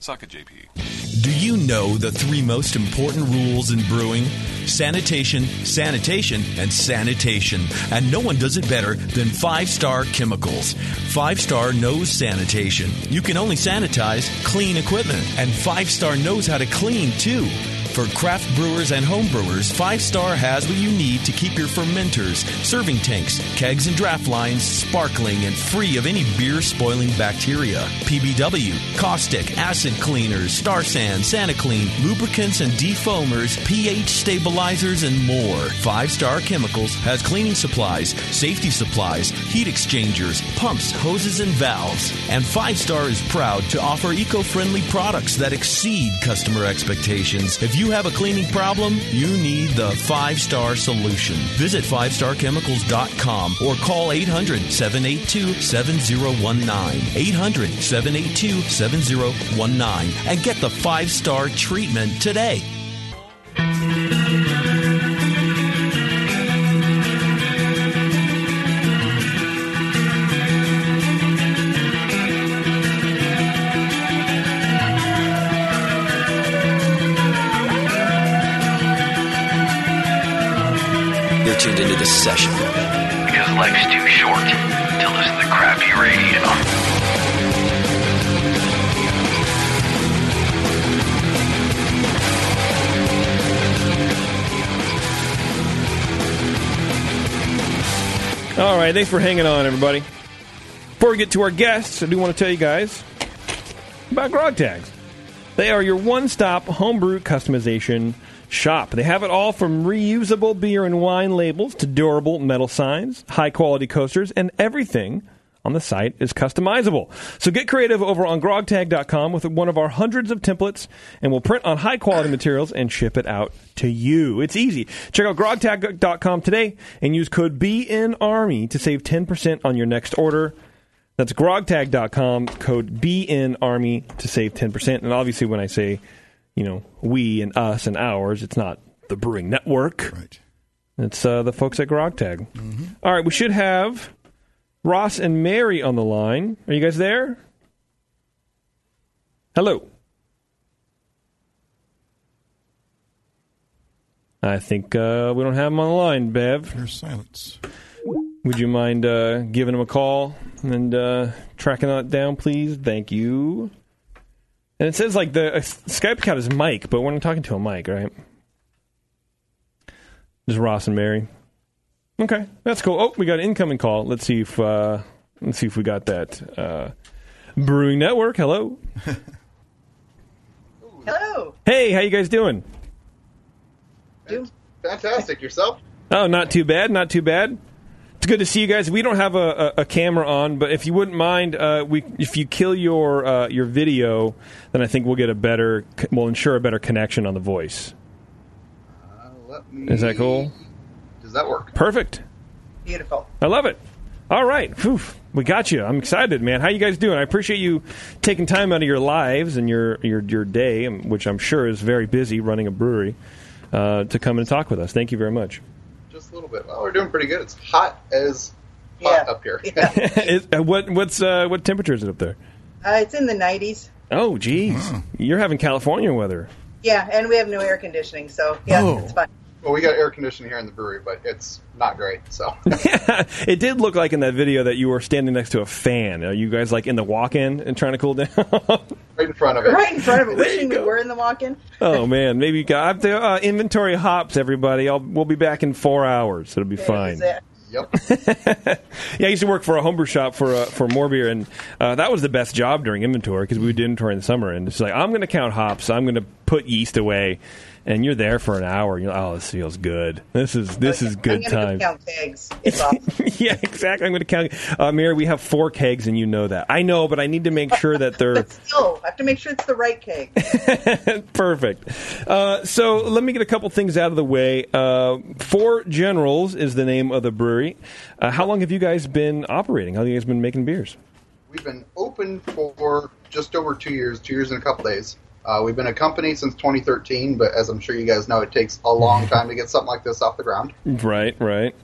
[SPEAKER 11] Suck it, JP.
[SPEAKER 12] Do you know the three most important rules in brewing? Sanitation, sanitation, and sanitation. And no one does it better than Five Star Chemicals. Five Star knows sanitation. You can only sanitize clean equipment. And Five Star knows how to clean too. For craft brewers and home brewers, Five Star has what you need to keep your fermenters, serving tanks, kegs, and draft lines sparkling and free of any beer spoiling bacteria. PBW, caustic, acid cleaners, Star San, SaniClean, lubricants and defoamers, pH stabilizers, and more. Five Star Chemicals has cleaning supplies, safety supplies, heat exchangers, pumps, hoses, and valves. And Five Star is proud to offer eco friendly products that exceed customer expectations. If you have a cleaning problem, you need the Five Star Solution. Visit 5starchemicals.com or call 800 782 7019. 800 782 7019 and get the five star treatment today.
[SPEAKER 10] The session.
[SPEAKER 13] Because life's too short to listen to crappy radio.
[SPEAKER 8] All right, thanks for hanging on, everybody. Before we get to our guests, I do want to tell you guys about Grog Tags. They are your one-stop homebrew customization shop. They have it all from reusable beer and wine labels to durable metal signs, high-quality coasters, and everything on the site is customizable. So get creative over on grogtag.com with one of our hundreds of templates, and we'll print on high quality materials and ship it out to you. It's easy. Check out grogtag.com today and use code BNARMY to save 10% on your next order. That's grogtag.com, code BNARMY to save 10%. And obviously, when I say, you know, we and us and ours, it's not the Brewing Network.
[SPEAKER 9] Right.
[SPEAKER 8] It's uh, the folks at Grogtag. All right, we should have Ross and Mary on the line. Are you guys there? Hello. I think uh, we don't have them on the line, Bev.
[SPEAKER 9] There's silence.
[SPEAKER 8] Would you mind uh, giving them a call and uh, tracking that down, please? Thank you. And it says like the uh, Skype account is Mike, but we're not talking to a Mike, right? Just Ross and Mary. Okay, that's cool. Oh, we got an incoming call. Let's see if uh, let's see if we got that. Uh, Brewing Network. Hello. [LAUGHS]
[SPEAKER 14] Hello.
[SPEAKER 8] Hey, how you guys doing?
[SPEAKER 14] Doing
[SPEAKER 15] fantastic. Yourself?
[SPEAKER 8] Oh, not too bad. Not too bad. It's good to see you guys. We don't have a, a, a camera on, but if you wouldn't mind, uh, we if you kill your uh, your video, then I think we'll get a better. We'll ensure a better connection on the voice.
[SPEAKER 15] Uh, let me...
[SPEAKER 8] Is that cool?
[SPEAKER 15] Does that work?
[SPEAKER 8] Perfect.
[SPEAKER 14] Beautiful.
[SPEAKER 8] I love it. All right, Whew. we got you. I'm excited, man. How you guys doing? I appreciate you taking time out of your lives and your your your day, which I'm sure is very busy running a brewery, uh, to come and talk with us. Thank you very much.
[SPEAKER 15] Just a little bit. Well, we're doing pretty good. It's hot as hot up here.
[SPEAKER 8] Is- [LAUGHS] [LAUGHS] uh, what what's uh, what temperature is it up there?
[SPEAKER 14] Uh, it's in the 90s.
[SPEAKER 8] Oh, geez, you're having California weather.
[SPEAKER 14] Yeah, and we have no air conditioning, so yeah,
[SPEAKER 8] Oh.
[SPEAKER 14] it's fine.
[SPEAKER 15] Well, we got air conditioning here in the brewery, but it's not great. So [LAUGHS]
[SPEAKER 8] it did look like in that video that you were standing next to a fan. Are you guys like in the walk-in and trying to cool down? [LAUGHS]
[SPEAKER 15] right in front of it.
[SPEAKER 14] Right in front of it. Wishing we were in the walk-in.
[SPEAKER 8] oh [LAUGHS] man, maybe you got I have to, uh, inventory hops. Everybody, I'll, we'll be back in four hours. It'll be fine.
[SPEAKER 15] Yep.
[SPEAKER 8] Yeah, I used to work for a homebrew shop for uh, for more beer, and uh, that was the best job during inventory because we would do inventory in the summer. And it's like I'm going to count hops, I'm going to put yeast away, and you're there for an hour. And you're like, oh, this feels good. This is this is good
[SPEAKER 14] I'm gonna
[SPEAKER 8] time.
[SPEAKER 14] go count kegs. It's awesome. [LAUGHS]
[SPEAKER 8] yeah, exactly. I'm going to count. Uh, Mary, we have four kegs, and you know that. I know, but I need to make sure that they're [LAUGHS]
[SPEAKER 14] Still, I have to make sure it's the right keg. [LAUGHS]
[SPEAKER 8] Perfect. Uh, so let me get a couple things out of the way. Uh, Four Generals is the name of the brewery. Uh, how long have you guys been operating? How long have you guys been making beers?
[SPEAKER 15] We've been open for just over two years, two years and a couple days. Uh, we've been a company since 2013, but as I'm sure you guys know, it takes a long [LAUGHS] time to get something like this off the ground.
[SPEAKER 8] Right, right.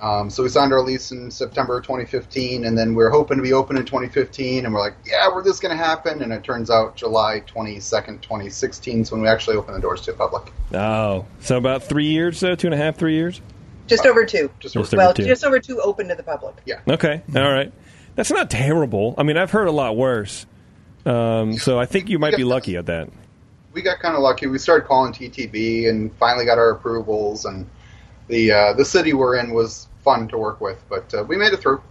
[SPEAKER 15] Um, so we signed our lease in September 2015, and then we are hoping to be open in 2015, and we're like, yeah, we're this going to happen, and it turns out July 22nd, 2016 is when we actually opened the doors to the public.
[SPEAKER 8] Oh, so about three years, so two and a half, three years.
[SPEAKER 14] Just over two.
[SPEAKER 8] Just over
[SPEAKER 14] well,
[SPEAKER 8] two.
[SPEAKER 14] just over two open to the public.
[SPEAKER 15] Yeah.
[SPEAKER 8] Okay, all right. That's not terrible. I mean, I've heard a lot worse. Um, so I think you might be lucky at that.
[SPEAKER 15] We got kind of lucky. We started calling TTB and finally got our approvals, and the uh, the city we're in was fun to work with, but uh, we made it through. [LAUGHS]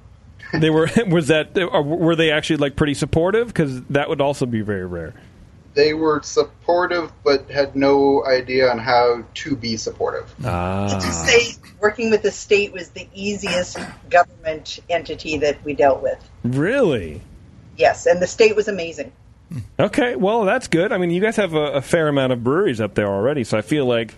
[SPEAKER 8] They were was that were they actually like pretty supportive? Because that would also be very rare.
[SPEAKER 15] They were supportive, but had no idea on how to be supportive.
[SPEAKER 8] Ah.
[SPEAKER 14] To say working with the state was the easiest government entity that we dealt with.
[SPEAKER 8] Really?
[SPEAKER 14] Yes, and the state was amazing.
[SPEAKER 8] Okay, well that's good. I mean, you guys have a, a fair amount of breweries up there already, so I feel like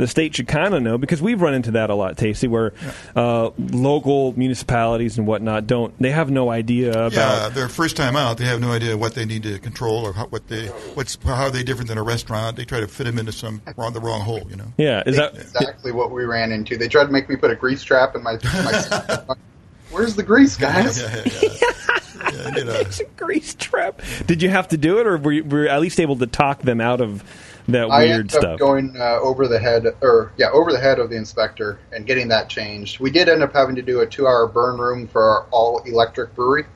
[SPEAKER 8] the state should kind of know because we've run into that a lot, Tasty, where uh, local municipalities and whatnot don't they have no idea about.
[SPEAKER 9] Yeah, their first time out, they have no idea what they need to control or how, what they what's how are they different than a restaurant. They try to fit them into some wrong the wrong hole, you know.
[SPEAKER 8] Yeah, is that
[SPEAKER 15] exactly what we ran into? They tried to make me put a grease trap in my. my [LAUGHS] Where's the grease, guys?
[SPEAKER 9] Yeah, yeah, [LAUGHS] yeah.
[SPEAKER 8] it's a grease trap. Did you have to do it, or were you, were you at least able to talk them out of that
[SPEAKER 15] I
[SPEAKER 8] weird
[SPEAKER 15] ended up
[SPEAKER 8] stuff?
[SPEAKER 15] going uh, over the head, or yeah, over the head of the inspector and getting that changed. We did end up having to do a two-hour burn room for our all-electric brewery.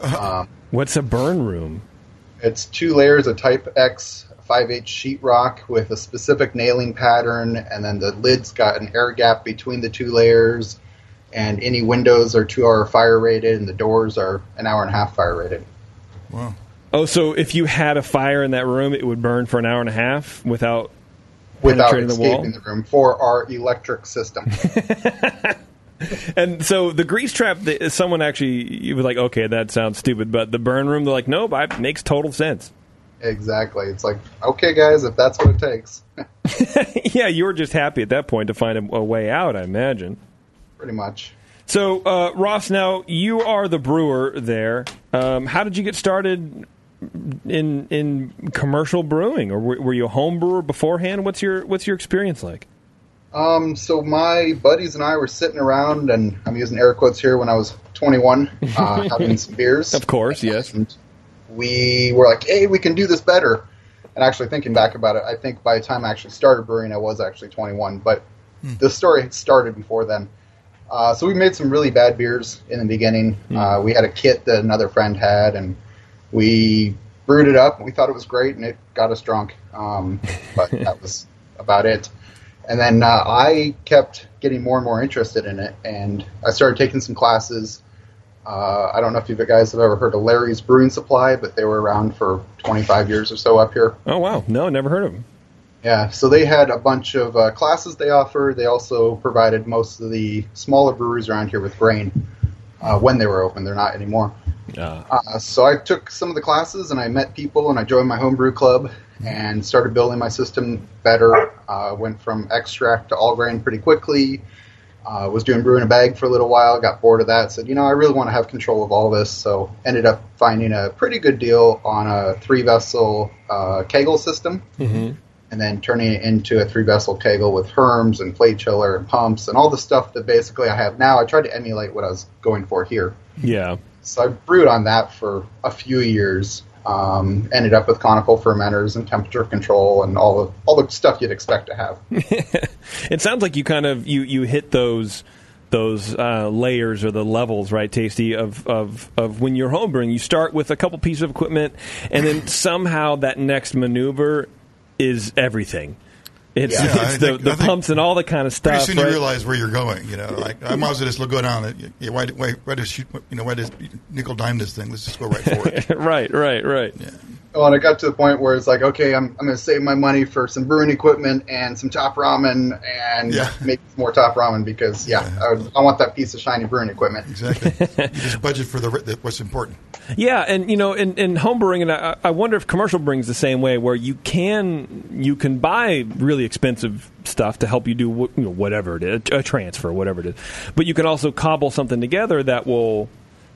[SPEAKER 15] Um,
[SPEAKER 8] What's a burn room?
[SPEAKER 15] it's two layers of Type X 5/8 sheetrock with a specific nailing pattern, and then the lid's got an air gap between the two layers. And any windows are two-hour fire rated, and the doors are an hour and a half fire rated.
[SPEAKER 9] Wow.
[SPEAKER 8] Oh, so if you had a fire in that room, it would burn for an hour and a half without
[SPEAKER 15] without
[SPEAKER 8] penetrating the wall.
[SPEAKER 15] escaping the room for our electric system. [LAUGHS]
[SPEAKER 8] And so the grease trap, someone actually you were like, okay, that sounds stupid, but the burn room, they're like, nope, it makes total sense.
[SPEAKER 15] exactly. It's like, okay, guys, if that's what it takes, [LAUGHS] [LAUGHS]
[SPEAKER 8] yeah, you were just happy at that point to find a, a way out, I imagine.
[SPEAKER 15] Pretty much.
[SPEAKER 8] So, uh, Ross, now you are the brewer there. Um, how did you get started in in commercial brewing, or were, were you a home brewer beforehand? What's your What's your experience like?
[SPEAKER 15] Um, so my buddies and I were sitting around, and I'm using air quotes here. When I was 21, uh, [LAUGHS] having some beers.
[SPEAKER 8] Of course, yes.
[SPEAKER 15] We were like, "Hey, we can do this better." And actually, thinking back about it, I think by the time I actually started brewing, I was actually 21. But the story had started before then. Uh, so we made some really bad beers in the beginning. Uh, we had a kit that another friend had, and we brewed it up. We thought it was great, and it got us drunk. Um, [LAUGHS] but that was about it. And then uh, I kept getting more and more interested in it, and I started taking some classes. Uh, I don't know if you guys have ever heard of Larry's Brewing Supply, but they were around for 25 years or so up here.
[SPEAKER 8] Oh wow, no, never heard of them.
[SPEAKER 15] Yeah, so they had a bunch of uh, classes they offered. They also provided most of the smaller breweries around here with grain uh, when they were open. They're not anymore. Uh, so I took some of the classes and I met people and I joined my homebrew club and started building my system better. Uh, went from extract to all grain pretty quickly. Uh, was doing brew in a bag for a little while. Got bored of that. Said, you know, I really want to have control of all this. So ended up finding a pretty good deal on a three vessel uh, keggle system
[SPEAKER 8] Mm-hmm.
[SPEAKER 15] And then turning it into a three vessel keggle with HERMS and plate chiller and pumps and all the stuff that basically I have now. I tried to emulate what I was going for here.
[SPEAKER 8] Yeah.
[SPEAKER 15] So I brewed on that for a few years. Um, ended up with conical fermenters and temperature control and all the all the stuff you'd expect to have. [LAUGHS]
[SPEAKER 8] It sounds like you kind of you you hit those those uh, layers or the levels, right, Tasty, of, of, of when you're homebrewing. You start with a couple pieces of equipment, and then somehow that next maneuver is everything. It's,
[SPEAKER 9] Yeah,
[SPEAKER 8] it's the, the pumps and all the kind of
[SPEAKER 9] Pretty
[SPEAKER 8] stuff.
[SPEAKER 9] soon you
[SPEAKER 8] right?
[SPEAKER 9] realize where you're going. You know, like I might as well just go down it. Yeah, why, why, why shoot? You know, why does nickel dime this thing? Let's just go right for it. [LAUGHS]
[SPEAKER 8] right, right, right.
[SPEAKER 15] Oh, and it got to the point where it's like, okay, I'm, I'm going to save my money for some brewing equipment and some top ramen and
[SPEAKER 9] Yeah.
[SPEAKER 15] make some more top ramen because, yeah, I, I want that piece of shiny brewing equipment.
[SPEAKER 9] Exactly. [LAUGHS] you just budget for the, the what's important.
[SPEAKER 8] Yeah, and you know, in, in home brewing, and I, I wonder if commercial brewing's the same way, where you can you can buy really expensive stuff to help you do wh- you know, whatever it is, a transfer, whatever it is, but you can also cobble something together that will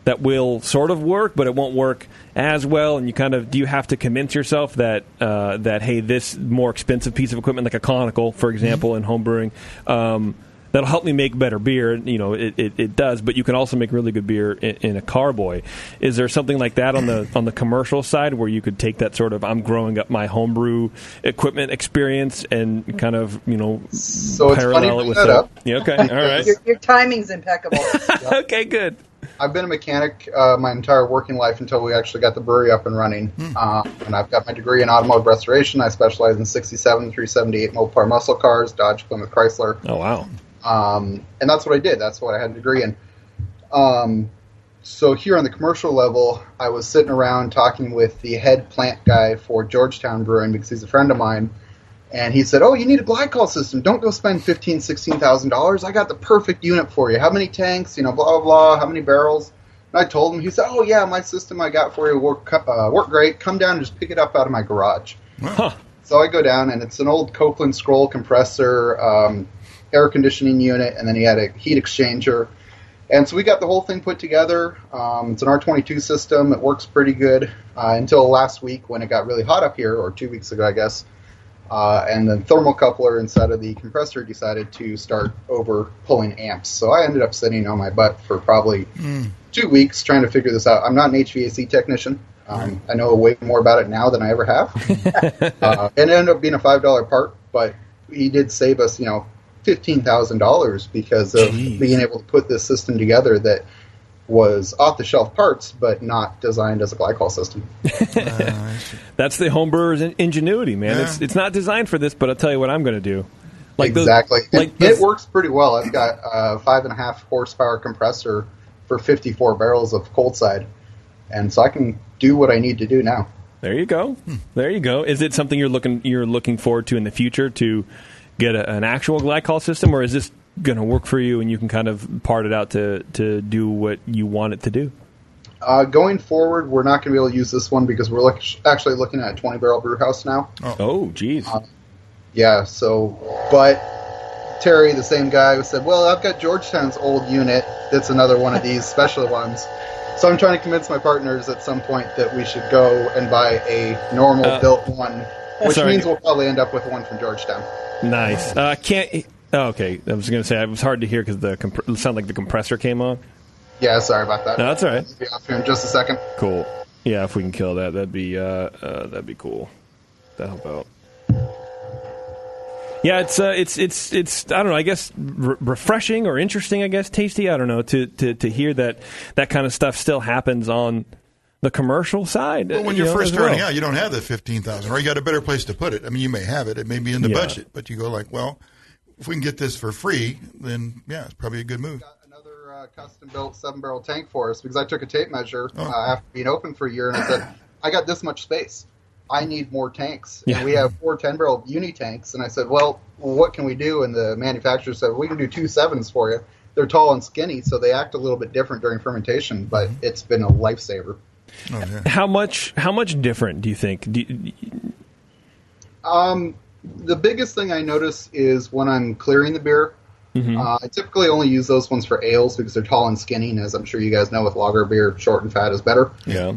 [SPEAKER 8] that will sort of work, but it won't work as well. And you kind of do you have to convince yourself that uh, that hey, this more expensive piece of equipment, like a conical, for example, in home brewing. Um, That'll help me make better beer. You know, it, it, it does, but you can also make really good beer in, in a carboy. Is there something like that on the on the commercial side where you could take that sort of I'm growing up my homebrew equipment experience and kind of you know
[SPEAKER 15] So it's funny
[SPEAKER 8] parallel it with
[SPEAKER 15] that
[SPEAKER 8] the,
[SPEAKER 15] up.
[SPEAKER 8] yeah okay all right
[SPEAKER 14] Your, your timing's impeccable. [LAUGHS]
[SPEAKER 8] okay good.
[SPEAKER 15] I've been a mechanic uh, my entire working life until we actually got the brewery up and running. Uh, and I've got my degree in automotive restoration. I specialize in 67 through 78 Mopar muscle cars, Dodge, Plymouth, Chrysler.
[SPEAKER 8] Oh wow.
[SPEAKER 15] Um, and that's what I did. That's what I had a degree in. Um, so here on the commercial level, I was sitting around talking with the head plant guy for Georgetown Brewing because he's a friend of mine. And he said, "Oh, you need a glycol system. Don't go spend fifteen, sixteen thousand dollars. I got the perfect unit for you. How many tanks? You know, blah blah blah. How many barrels?" And I told him. He said, "Oh yeah, my system I got for you work uh, work great. Come down and just pick it up out of my garage." So I go down, and it's an old Copeland scroll compressor, um, air conditioning unit, and then he had a heat exchanger. And so we got the whole thing put together. Um, it's an R22 system. It works pretty good uh, until last week when it got really hot up here, or two weeks ago, I guess. Uh, and the thermocoupler inside of the compressor decided to start over pulling amps. So I ended up sitting on my butt for probably two weeks trying to figure this out. I'm not an HVAC technician. Um, I know way more about it now than I ever have. [LAUGHS] uh, and it ended up being a five dollar part, but he did save us, you know, fifteen thousand dollars because of being able to put this system together that was off the shelf parts, but not designed as a glycol system. [LAUGHS]
[SPEAKER 8] Ah, That's the homebrewer's in- ingenuity, man. It's it's not designed for this, but I'll tell you what I'm going to do. Like those-
[SPEAKER 15] exactly.
[SPEAKER 8] like
[SPEAKER 15] it,
[SPEAKER 8] those-
[SPEAKER 15] it works pretty well. I've got a five and a half horsepower compressor for 54 barrels of cold side, and so I can do what I need to do now.
[SPEAKER 8] There you go. Hmm. There you go. Is it something you're looking you're looking forward to in the future to get a, an actual glycol system, or is this going to work for you and you can kind of part it out to to do what you want it to do?
[SPEAKER 15] Uh, going forward, we're not going to be able to use this one because we're look, actually looking at a 20 barrel brew house now.
[SPEAKER 8] Oh, geez.
[SPEAKER 15] Yeah, so, but Terry, the same guy, who said, Well, I've got Georgetown's old unit. That's another one of these special [LAUGHS] ones. So I'm trying to convince my partners at some point that we should go and buy a normal
[SPEAKER 8] Uh,
[SPEAKER 15] built one, which
[SPEAKER 8] sorry.
[SPEAKER 15] means we'll probably end up with one from Georgetown.
[SPEAKER 8] Nice. Uh, can't. Oh, okay, I was going to say it was hard to hear because the comp- it sounded like the compressor came on.
[SPEAKER 15] Yeah, sorry about that.
[SPEAKER 8] No, that's all right.
[SPEAKER 15] Be off here in just a second.
[SPEAKER 8] Cool. Yeah, if we can kill that, that'd be uh, uh, that'd be cool. That help out. Yeah, it's uh, it's it's it's I don't know. I guess re- refreshing or interesting. I guess tasty. I don't know to, to to hear that that kind of stuff still happens on the commercial side.
[SPEAKER 9] Well, when
[SPEAKER 8] you
[SPEAKER 9] you're
[SPEAKER 8] know,
[SPEAKER 9] first
[SPEAKER 8] as well.
[SPEAKER 9] starting out, you don't have the fifteen thousand, or you got a better place to put it. I mean, you may have it; it may be in the
[SPEAKER 8] Yeah.
[SPEAKER 9] budget, but you go like, well, if we can get this for free, then yeah, it's probably a good move.
[SPEAKER 15] Another uh, custom built seven barrel tank for us because I took a tape measure
[SPEAKER 9] Oh.
[SPEAKER 15] uh, after being open for a year and I said, I got this much space. I need more tanks.
[SPEAKER 8] Yeah.
[SPEAKER 15] And we have four 10 barrel uni tanks. And I said, well, what can we do? And the manufacturer said, we can do two sevens for you. They're tall and skinny, so they act a little bit different during fermentation, but
[SPEAKER 9] Mm-hmm.
[SPEAKER 15] it's been a lifesaver.
[SPEAKER 9] Oh,
[SPEAKER 8] How much how much different do you think? Do you,
[SPEAKER 15] Um, the biggest thing I notice is when I'm clearing the beer.
[SPEAKER 8] Mm-hmm.
[SPEAKER 15] Uh, I typically only use those ones for ales because they're tall and skinny, and as I'm sure you guys know, with lager beer, short and fat is better.
[SPEAKER 8] Yeah.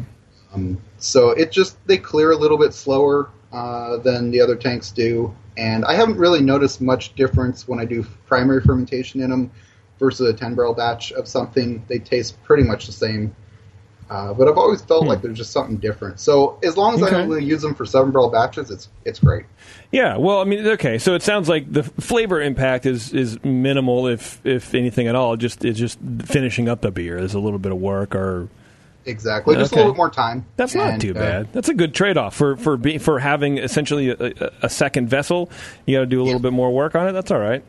[SPEAKER 15] Um, so it just they clear a little bit slower uh, than the other tanks do, and I haven't really noticed much difference when I do primary fermentation in them versus a 10 barrel batch of something. They taste pretty much the same. Uh, but I've always felt like there's just something different. So as long as I
[SPEAKER 8] Okay.
[SPEAKER 15] don't really use them for seven barrel batches, it's it's great.
[SPEAKER 8] Yeah, well, I mean, okay, so it sounds like the flavor impact is is minimal, if if anything at all. Just it's just finishing up the beer. There's a little bit of work, or
[SPEAKER 15] Exactly, just
[SPEAKER 8] Okay.
[SPEAKER 15] a little bit more time.
[SPEAKER 8] that's not
[SPEAKER 15] And,
[SPEAKER 8] too
[SPEAKER 15] uh,
[SPEAKER 8] bad. That's a good trade off for for be, for having essentially a, a, a second vessel. You got to do a little bit more work on it. That's all right.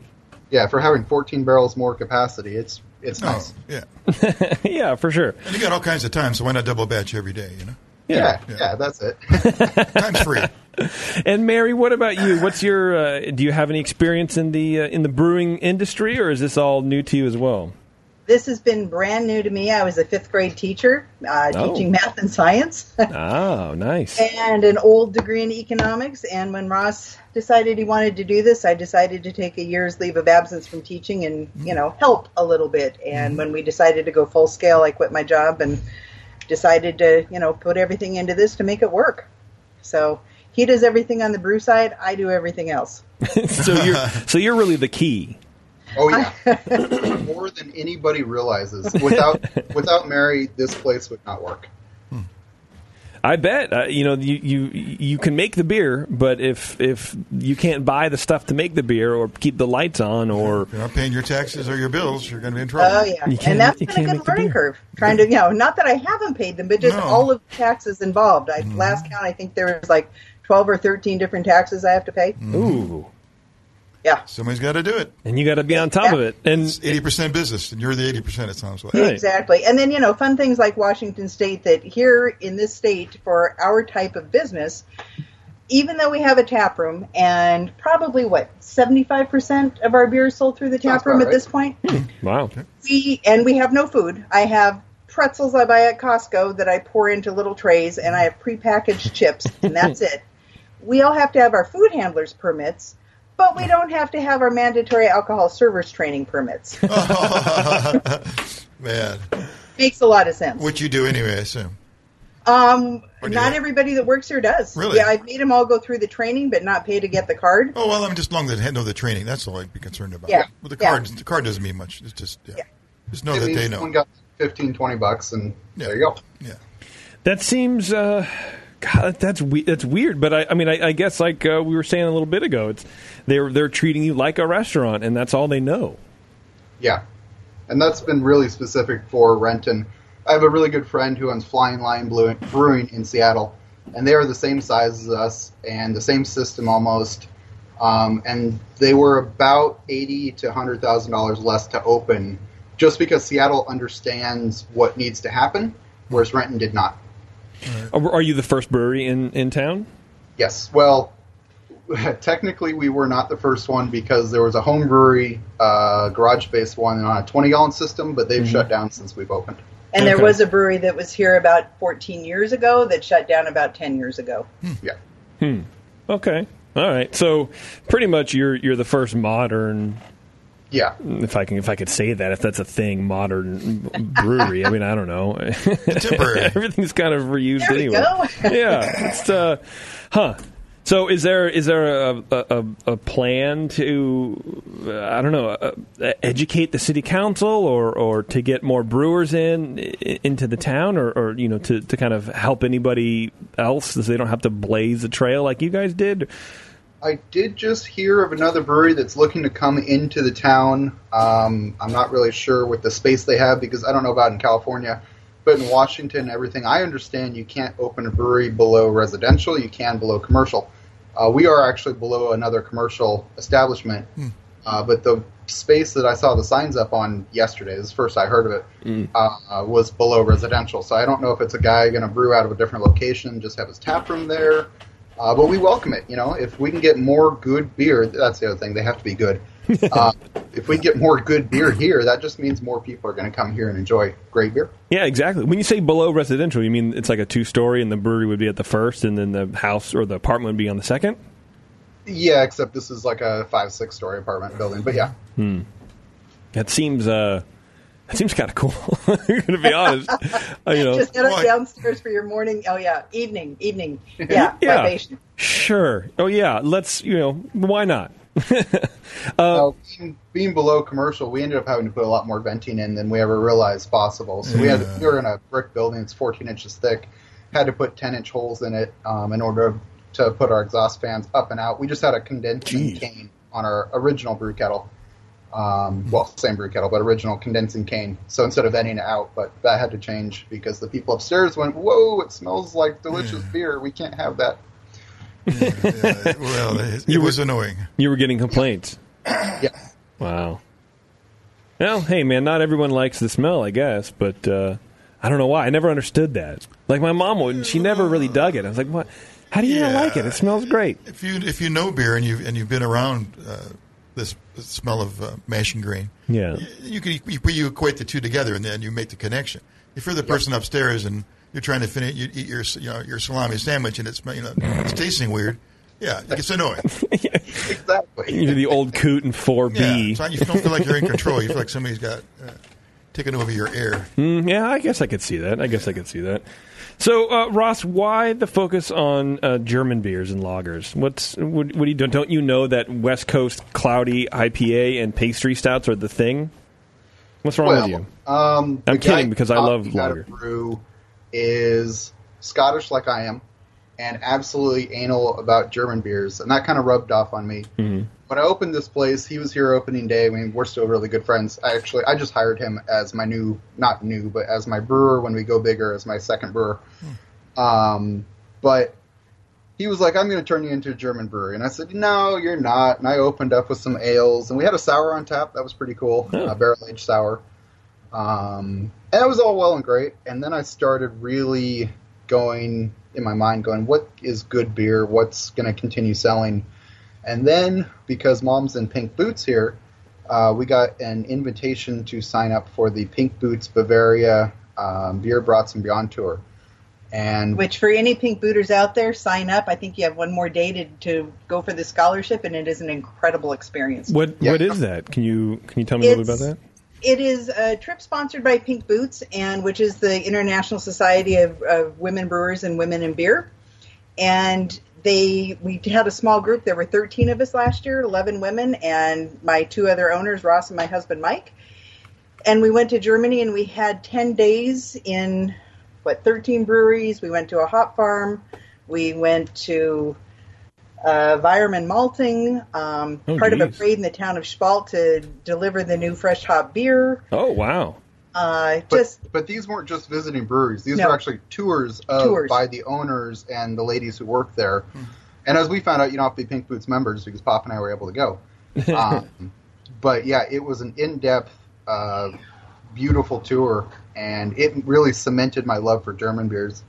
[SPEAKER 15] yeah, for having 14 barrels more capacity, it's it's
[SPEAKER 9] Oh,
[SPEAKER 15] nice.
[SPEAKER 9] yeah. [LAUGHS]
[SPEAKER 8] yeah, for sure.
[SPEAKER 9] And you got all kinds of time, so why not double batch every day? You know,
[SPEAKER 15] Yeah, yeah, that's it. [LAUGHS]
[SPEAKER 9] time's free. [LAUGHS]
[SPEAKER 8] And Mary, what about you? What's your? Uh, do you have any experience in the uh, in the brewing industry, or is this all new to you as well?
[SPEAKER 14] This has been brand new to me. I was a fifth grade teacher uh,
[SPEAKER 8] Oh.
[SPEAKER 14] teaching math and science. [LAUGHS]
[SPEAKER 8] Oh, nice.
[SPEAKER 14] and an old degree in economics. And when Ross decided he wanted to do this, I decided to take a year's leave of absence from teaching and you know help a little bit. And when we decided to go full scale, I quit my job and decided to you know put everything into this to make it work. So he does everything on the brew side. I do everything else. [LAUGHS]
[SPEAKER 8] so you're so you're really the key.
[SPEAKER 15] Oh yeah, [LAUGHS] more than anybody realizes. Without without Mary, this place would not work.
[SPEAKER 8] I bet uh, you know you, you you can make the beer, but if if you can't buy the stuff to make the beer or keep the lights on or
[SPEAKER 9] If you're not paying your taxes or your bills, you're going to be in trouble.
[SPEAKER 14] Oh yeah,
[SPEAKER 8] You can't-
[SPEAKER 14] and that's
[SPEAKER 8] you
[SPEAKER 14] been a good learning curve. Trying to, you know, not that I haven't paid them, but just
[SPEAKER 9] No.
[SPEAKER 14] all of the taxes involved. I last count, I think there was like twelve or thirteen different taxes I have to pay.
[SPEAKER 8] ooh,
[SPEAKER 14] Yeah,
[SPEAKER 9] Somebody's got to do it.
[SPEAKER 8] and you got to be on top of it. And
[SPEAKER 9] It's eighty percent business, and you're the eighty percent. It sounds like.
[SPEAKER 8] Right.
[SPEAKER 14] exactly. And then you know, fun things like Washington State. That here in this state, for our type of business, even though we have a tap room and probably what seventy five percent of our beer is sold through the
[SPEAKER 15] Sounds
[SPEAKER 14] tap room
[SPEAKER 15] about
[SPEAKER 14] at this point. Hmm.
[SPEAKER 8] wow,
[SPEAKER 14] we and we have no food. I have pretzels I buy at Costco that I pour into little trays, and I have prepackaged chips, and that's [LAUGHS] it. We all have to have our food handlers permits, but we don't have to have our mandatory alcohol servers training permits. [LAUGHS]
[SPEAKER 9] Man,
[SPEAKER 14] Makes a lot of sense.
[SPEAKER 9] what you do anyway? I assume.
[SPEAKER 14] Um,
[SPEAKER 9] Or do
[SPEAKER 14] not everybody that works here does.
[SPEAKER 9] Really?
[SPEAKER 14] Yeah, I've made them all go through the training, but not pay to get the card.
[SPEAKER 9] Oh well, I'm just long as they know the training. That's all I'd be concerned about.
[SPEAKER 14] Yeah.
[SPEAKER 9] But the
[SPEAKER 14] Yeah.
[SPEAKER 9] card, the card doesn't mean much. It's just yeah. Just know
[SPEAKER 15] It
[SPEAKER 9] that they know.
[SPEAKER 15] someone got 15, 20 bucks, and
[SPEAKER 9] Yeah.
[SPEAKER 15] there you go.
[SPEAKER 9] Yeah.
[SPEAKER 8] that seems. Uh, God, that's we- that's weird. But I, I mean, I, I guess like uh, we were saying a little bit ago, it's they're they're treating you like a restaurant, and that's all they know.
[SPEAKER 15] Yeah, and that's been really specific for Renton. I have a really good friend who owns Flying Lion Brewing in Seattle, and they are the same size as us and the same system almost. Um, and they were about eighty to hundred thousand dollars less to open, just because Seattle understands what needs to happen, whereas Renton did not.
[SPEAKER 8] Are, are you the first brewery in in town?
[SPEAKER 15] Yes. Well, [LAUGHS] technically, we were not the first one because there was a home brewery, uh, garage based one on a 20 gallon system, but they've
[SPEAKER 8] Mm-hmm.
[SPEAKER 15] shut down since we've opened.
[SPEAKER 14] And there
[SPEAKER 8] Okay.
[SPEAKER 14] was a brewery that was here about 14 years ago that shut down about 10 years ago.
[SPEAKER 15] Yeah.
[SPEAKER 8] Hmm. Okay. All right. So pretty much you're you're the first modern
[SPEAKER 15] Yeah.
[SPEAKER 8] if I can if I could say that if that's a thing modern brewery. I mean I don't know. [LAUGHS] [LAUGHS] Everything's kind of reused
[SPEAKER 14] There we
[SPEAKER 8] anyway.
[SPEAKER 14] go.
[SPEAKER 8] yeah. It's uh huh. So is there is there a a, a, plan to I don't know uh, educate the city council or, or to get more brewers in into the town or, or you know to, to kind of help anybody else so they don't have to blaze a trail like you guys did?
[SPEAKER 15] I did just hear of another brewery that's looking to come into the town. Um, I'm not really sure what the space they have because I don't know about in California, but in Washington, everything I understand, you can't open a brewery below residential. You can below commercial. Uh, we are actually below another commercial establishment, uh, but the space that I saw the signs up on yesterday, this is the first I heard of it, uh, uh, was below residential. So I don't know if it's a guy going to brew out of a different location, just have his tap room there. Uh, but we welcome it. You know, if we can get more good beer, that's the other thing. They have to be good. [LAUGHS] Uh, if we get more good beer here, that just means more people are going to come here and enjoy great beer.
[SPEAKER 8] Yeah, exactly. When you say below residential, you mean it's like a two story and the brewery would be at the first and then the house or the apartment would be on the second?
[SPEAKER 15] Yeah, except this is like a five, six story apartment building. But yeah,
[SPEAKER 8] Hmm. That seems uh that seems kind of cool. I'm [LAUGHS] going to be honest. Uh, you know,
[SPEAKER 14] Just get up downstairs for your morning. Oh yeah, evening, evening. [LAUGHS] Yeah,
[SPEAKER 8] Yeah.
[SPEAKER 14] libation.
[SPEAKER 8] Sure. Oh yeah. Let's you know why not? [LAUGHS]
[SPEAKER 15] Now, being, being below commercial, we ended up having to put a lot more venting in than we ever realized possible. So we had we were in a brick building; it's 14 inches thick. Had to put 10 inch holes in it um, in order to put our exhaust fans up and out. We just had a condensing cane on our original brew kettle. Um, well, same brew kettle, but original condensing cane. So instead of venting it out, but that had to change because the people upstairs went, "Whoa, it smells like delicious beer. We can't have that."
[SPEAKER 9] Well, it, it was annoying.
[SPEAKER 8] You were getting complaints.
[SPEAKER 15] yeah.
[SPEAKER 8] Wow. Well, hey man, not everyone likes the smell, I guess, but uh, I don't know why. I never understood that. Like my mom wouldn't. she never really dug it. I was like, what? How do you not like it? It smells great.
[SPEAKER 9] If you if you know beer and you and you've been around uh, this smell of uh, mashing grain,
[SPEAKER 8] Yeah.
[SPEAKER 9] you can you, you equate the two together and then you make the connection. If you're the person upstairs and you're trying to finish, you eat your you know your salami sandwich and it's you know it's tasting weird. Yeah, it gets annoying.
[SPEAKER 15] exactly.
[SPEAKER 8] You're the old coot and 4B.
[SPEAKER 9] Yeah, so you don't feel like you're in control. You feel like somebody's got uh, taken over your air.
[SPEAKER 8] Mm, yeah, I guess I could see that. I guess I could see that. So, uh, Ross, why the focus on uh, German beers and lagers? What's what, what do you do? Don't you know that West Coast cloudy IPA and pastry stouts are the thing? What's wrong with you?
[SPEAKER 15] Um,
[SPEAKER 8] I'm
[SPEAKER 15] the guy
[SPEAKER 8] kidding because I
[SPEAKER 15] taught
[SPEAKER 8] love
[SPEAKER 15] me
[SPEAKER 8] lager.
[SPEAKER 15] brew is Scottish like I am, and absolutely anal about German beers, and that kind of rubbed off on me.
[SPEAKER 8] Mhm.
[SPEAKER 15] When I opened this place, he was here opening day. I mean, we're still really good friends. I actually, I just hired him as my new, not new, but as my brewer when we go bigger, as my second brewer. Um, but he was like, I'm going to turn you into a German brewery. And I said, No, you're not. And I opened up with some ales, and we had a sour on tap. That was pretty cool, a barrel aged sour. Um, and it was all well and great. And then I started really going in my mind, going, What is good beer? What's going to continue selling? And then, because mom's in pink boots here, uh, we got an invitation to sign up for the Pink Boots Bavaria um, Beer Brats and Beyond tour. And
[SPEAKER 14] Which for any pink booters out there, sign up. I think you have one more day to, to go for the scholarship, and it is an incredible experience.
[SPEAKER 8] What What is that? Can you Can you tell me a little bit about that?
[SPEAKER 14] It is a trip sponsored by Pink Boots, and which is the International Society of, of Women Brewers and Women in Beer. And they we had a small group. There were 13 of us last year, 11 women, and my two other owners, Ross and my husband Mike. And we went to Germany, and we had 10 days in what 13 breweries. We went to a hop farm. We went to uh, Weyermann Malting, um,
[SPEAKER 8] Oh,
[SPEAKER 14] part of a
[SPEAKER 8] geez.
[SPEAKER 14] parade in the town of Spalt to deliver the new fresh hop beer.
[SPEAKER 8] Oh wow!
[SPEAKER 14] Uh,
[SPEAKER 15] but,
[SPEAKER 14] just
[SPEAKER 15] but these weren't just visiting breweries. These
[SPEAKER 14] No.
[SPEAKER 15] were actually tours, of,
[SPEAKER 14] Tours.
[SPEAKER 15] by the owners and the ladies who work there. And as we found out, you don't have to be Pink Boots members because Pop and I were able to go. [LAUGHS] Um, but yeah, it was an in-depth, uh, beautiful tour, and it really cemented my love for German beers.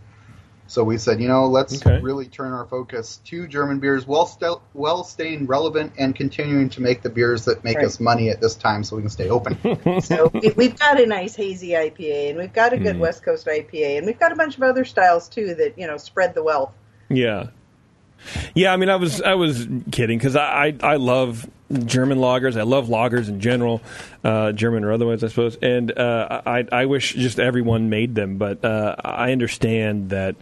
[SPEAKER 15] So we said, you know, let's
[SPEAKER 8] Okay.
[SPEAKER 15] really turn our focus to German beers, while still while staying relevant and continuing to make the beers that make
[SPEAKER 14] Right.
[SPEAKER 15] us money at this time, so we can stay open. [LAUGHS]
[SPEAKER 14] so we, we've got a nice hazy IPA, and we've got a good
[SPEAKER 8] Mm.
[SPEAKER 14] West Coast IPA, and we've got a bunch of other styles too that you know spread the wealth.
[SPEAKER 8] Yeah, yeah. I mean, I was I was kidding because I, I I love German lagers. I love lagers in general, uh, German or otherwise, I suppose. And uh, I I wish just everyone made them, but uh, I understand that.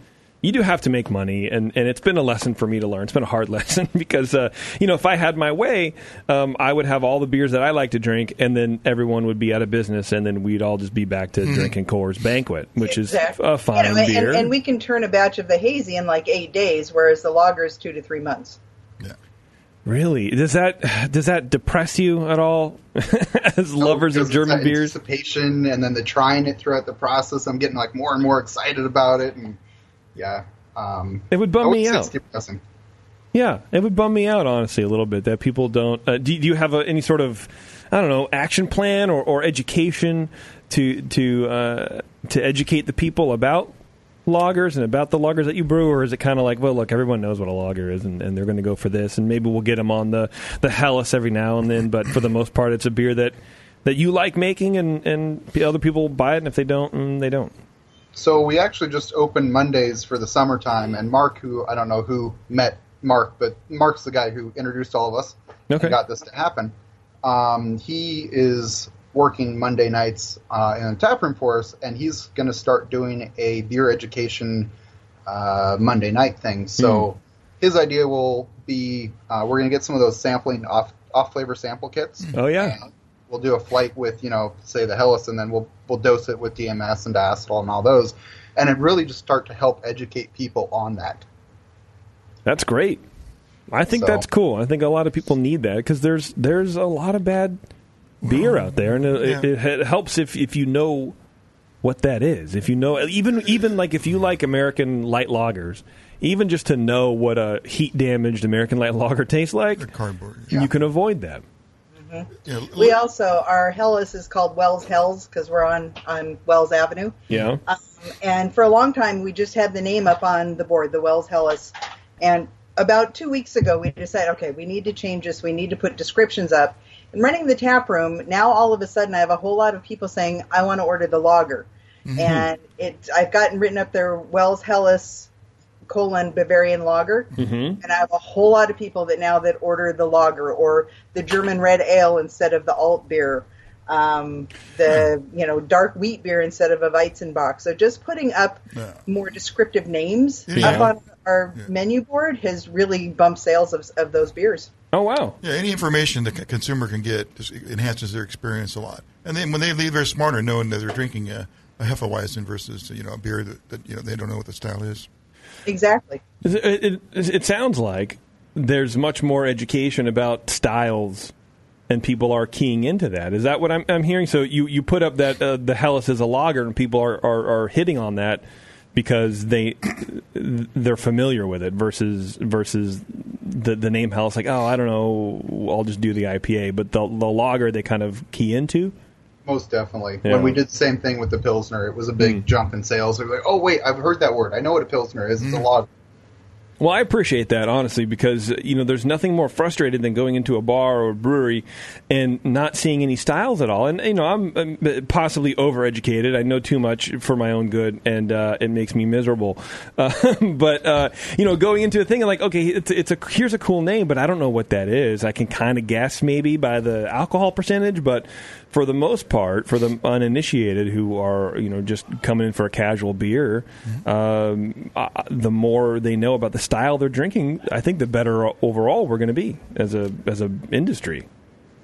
[SPEAKER 8] You do have to make money, and, and it's been a lesson for me to learn. It's been a hard [LAUGHS] lesson because, uh, you know, if I had my way, um, I would have all the beers that I like to drink, and then everyone would be out of business, and then we'd all just be back to
[SPEAKER 14] Mhm.
[SPEAKER 8] drinking Coors Banquet, which
[SPEAKER 14] Exactly.
[SPEAKER 8] is a fine
[SPEAKER 14] You know, and,
[SPEAKER 8] beer.
[SPEAKER 14] and we can turn a batch of the hazy in like eight days, whereas the lager is two to three months. Yeah.
[SPEAKER 8] Really? Does that does that depress you at all [LAUGHS] as lovers of German
[SPEAKER 15] it's that
[SPEAKER 8] beers?
[SPEAKER 15] anticipation and then the trying it throughout the process. I'm getting like more and more excited about it, and yeah, um,
[SPEAKER 8] It would bum me out. Yeah, it would bum me out honestly a little bit that people don't. Uh, do, do you have a, any sort of I don't know action plan or, or education to to uh, to educate the people about lagers and about the lagers that you brew, or is it kind of like, well, look, everyone knows what a lager is, and, and they're going to go for this, and maybe we'll get them on the the Helles every now and then, but for the most part, it's a beer that that you like making, and and other people buy it, and if they don't, mm, they don't.
[SPEAKER 15] So we actually just opened Mondays for the summertime, and Mark, who I don't know who met Mark, but Mark's the guy who introduced all of us
[SPEAKER 8] Okay.
[SPEAKER 15] and got this to happen. Um, he is working Monday nights uh, in a tap room for us, and he's going to start doing a beer education uh, Monday night thing. So his idea will be uh, we're going to get some of those sampling off off flavor sample kits.
[SPEAKER 8] Oh yeah.
[SPEAKER 15] We'll do a flight with you know say the Helles, and then we'll we'll dose it with DMS and diacetyl and all those, and it really just start to help educate people on that.
[SPEAKER 8] That's great. I think
[SPEAKER 15] So-
[SPEAKER 8] that's cool. I think a lot of people need that because there's there's a lot of bad beer out there, and it,
[SPEAKER 9] Yeah.
[SPEAKER 8] it, it helps if if you know what that is. If you know even even like if you like American light lagers, even just to know what a heat damaged American light lager tastes like,
[SPEAKER 9] cardboard.
[SPEAKER 8] you can avoid that.
[SPEAKER 14] We also our Helles is called Wells Hells because we're on on Wells Avenue.
[SPEAKER 8] Yeah.
[SPEAKER 14] Um, and for a long time, we just had the name up on the board, the Wells Helles. And about two weeks ago, we decided, okay, we need to change this. We need to put descriptions up. And running the tap room, now all of a sudden, I have a whole lot of people saying, I want to order the lager.
[SPEAKER 16] Mhm.
[SPEAKER 14] And it, I've gotten written up there, Wells Helles colon Bavarian lager.
[SPEAKER 8] Mm-hmm.
[SPEAKER 14] And I have a whole lot of people that now that order the lager or the German red ale instead of the alt beer, um, the you know dark wheat beer instead of a Weizenbock. So just putting up more descriptive names
[SPEAKER 9] Yeah.
[SPEAKER 14] up on our menu board has really bumped sales of, of those beers.
[SPEAKER 8] Oh wow!
[SPEAKER 9] Yeah, any information the c- consumer can get just enhances their experience a lot. And then when they leave, they're smarter, knowing that they're drinking a, a Hefeweizen versus you know a beer that, that you know they don't know what the style is.
[SPEAKER 14] Exactly.
[SPEAKER 8] It, it, it sounds like there's much more education about styles, and people are keying into that. Is that what I'm, I'm hearing? So you, you put up that uh, the Helles is a lager, and people are, are, are hitting on that because they they're familiar with it versus versus the the name Helles. Like, oh, I don't know, I'll just do the IPA, but the the they kind of key into.
[SPEAKER 15] Most definitely.
[SPEAKER 8] Yeah.
[SPEAKER 15] When we did the same thing with the Pilsner, it was a big jump in sales. It was like, oh wait, I've heard that word. I know what a Pilsner is. It's a lot.
[SPEAKER 8] Well, I appreciate that honestly because you know there's nothing more frustrated than going into a bar or a brewery and not seeing any styles at all. And you know I'm, I'm possibly overeducated. I know too much for my own good, and uh, it makes me miserable. [LAUGHS] Uh, but uh, you know, going into a thing and like, okay, it's, it's a here's a cool name, but I don't know what that is. I can kind of guess maybe by the alcohol percentage, but for the most part, for the uninitiated who are you know just coming in for a casual beer, um, uh, the more they know about the style they're drinking, I think the better overall we're going to be as a as a industry.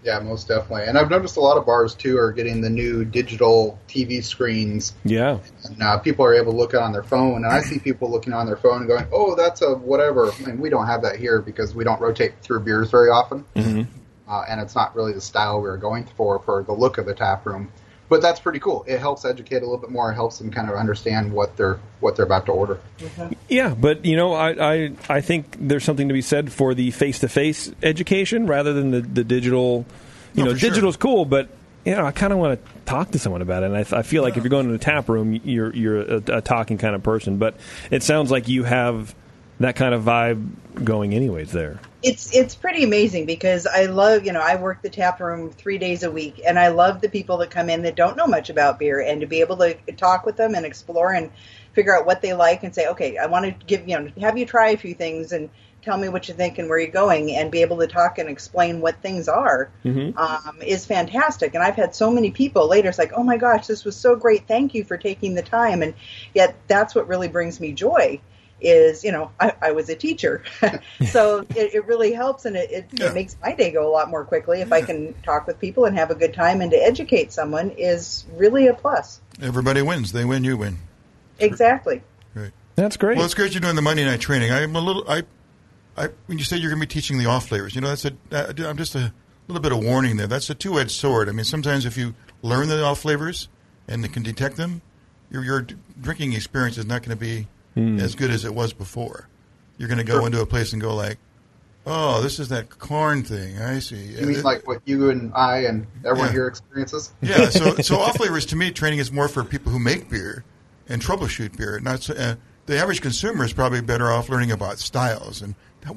[SPEAKER 15] Yeah, most definitely. And I've noticed a lot of bars too are getting the new digital TV screens,
[SPEAKER 8] Yeah,
[SPEAKER 15] and uh, people are able to look at on their phone. And I see people looking on their phone and going, "Oh, that's a whatever." I mean, we don't have that here because we don't rotate through beers very often,
[SPEAKER 8] mm-hmm.
[SPEAKER 15] Uh, and it's not really the style we were going for for the look of the tap room. But that's pretty cool. It helps educate a little bit more. It helps them kind of understand what they're what they're about to order.
[SPEAKER 8] yeah, but you know, I, I I think there's something to be said for the face to face education rather than the the digital. You
[SPEAKER 9] No,
[SPEAKER 8] know,
[SPEAKER 9] for sure.
[SPEAKER 8] digital's cool, but you know, I kind of want to talk to someone about it. And I, I feel like if you're going to the tap room, you're you're a, a talking kind of person. But it sounds like you have that kind of vibe going, anyways. There.
[SPEAKER 14] It's it's pretty amazing because I love you know I work the tap room three days a week and I love the people that come in that don't know much about beer and to be able to talk with them and explore and figure out what they like and say okay I want to give you know have you try a few things and tell me what you think and where you're going and be able to talk and explain what things are
[SPEAKER 8] Mm-hmm.
[SPEAKER 14] um, is fantastic. And I've had so many people later, it's like, oh my gosh, this was so great. Thank you for taking the time. And yet that's what really brings me joy is, you know, I, I was a teacher. [LAUGHS] [LAUGHS] so it, it really helps and it, it, it makes my day go a lot more quickly if I can talk with people and have a good time and to educate someone is really a plus.
[SPEAKER 9] Everybody wins. They win. You win.
[SPEAKER 14] Exactly.
[SPEAKER 9] Right.
[SPEAKER 8] That's great.
[SPEAKER 9] Well, it's great you're doing the Monday night training. I'm a little. I, I when you say you're going to be teaching the off flavors, you know, that's a. Uh, I'm just a little bit of warning there. That's a two edged sword. I mean, sometimes if you learn the off flavors and can detect them, your your drinking experience is not going to be as good as it was before. You're going to go into a place and go like, "Oh, this is that corn thing." I see.
[SPEAKER 15] You mean like what you and I and everyone
[SPEAKER 9] Yeah.
[SPEAKER 15] here experiences?
[SPEAKER 9] Yeah, so so off flavors to me, training is more for people who make beer and troubleshoot beer. Not so, uh, the average consumer is probably better off learning about styles and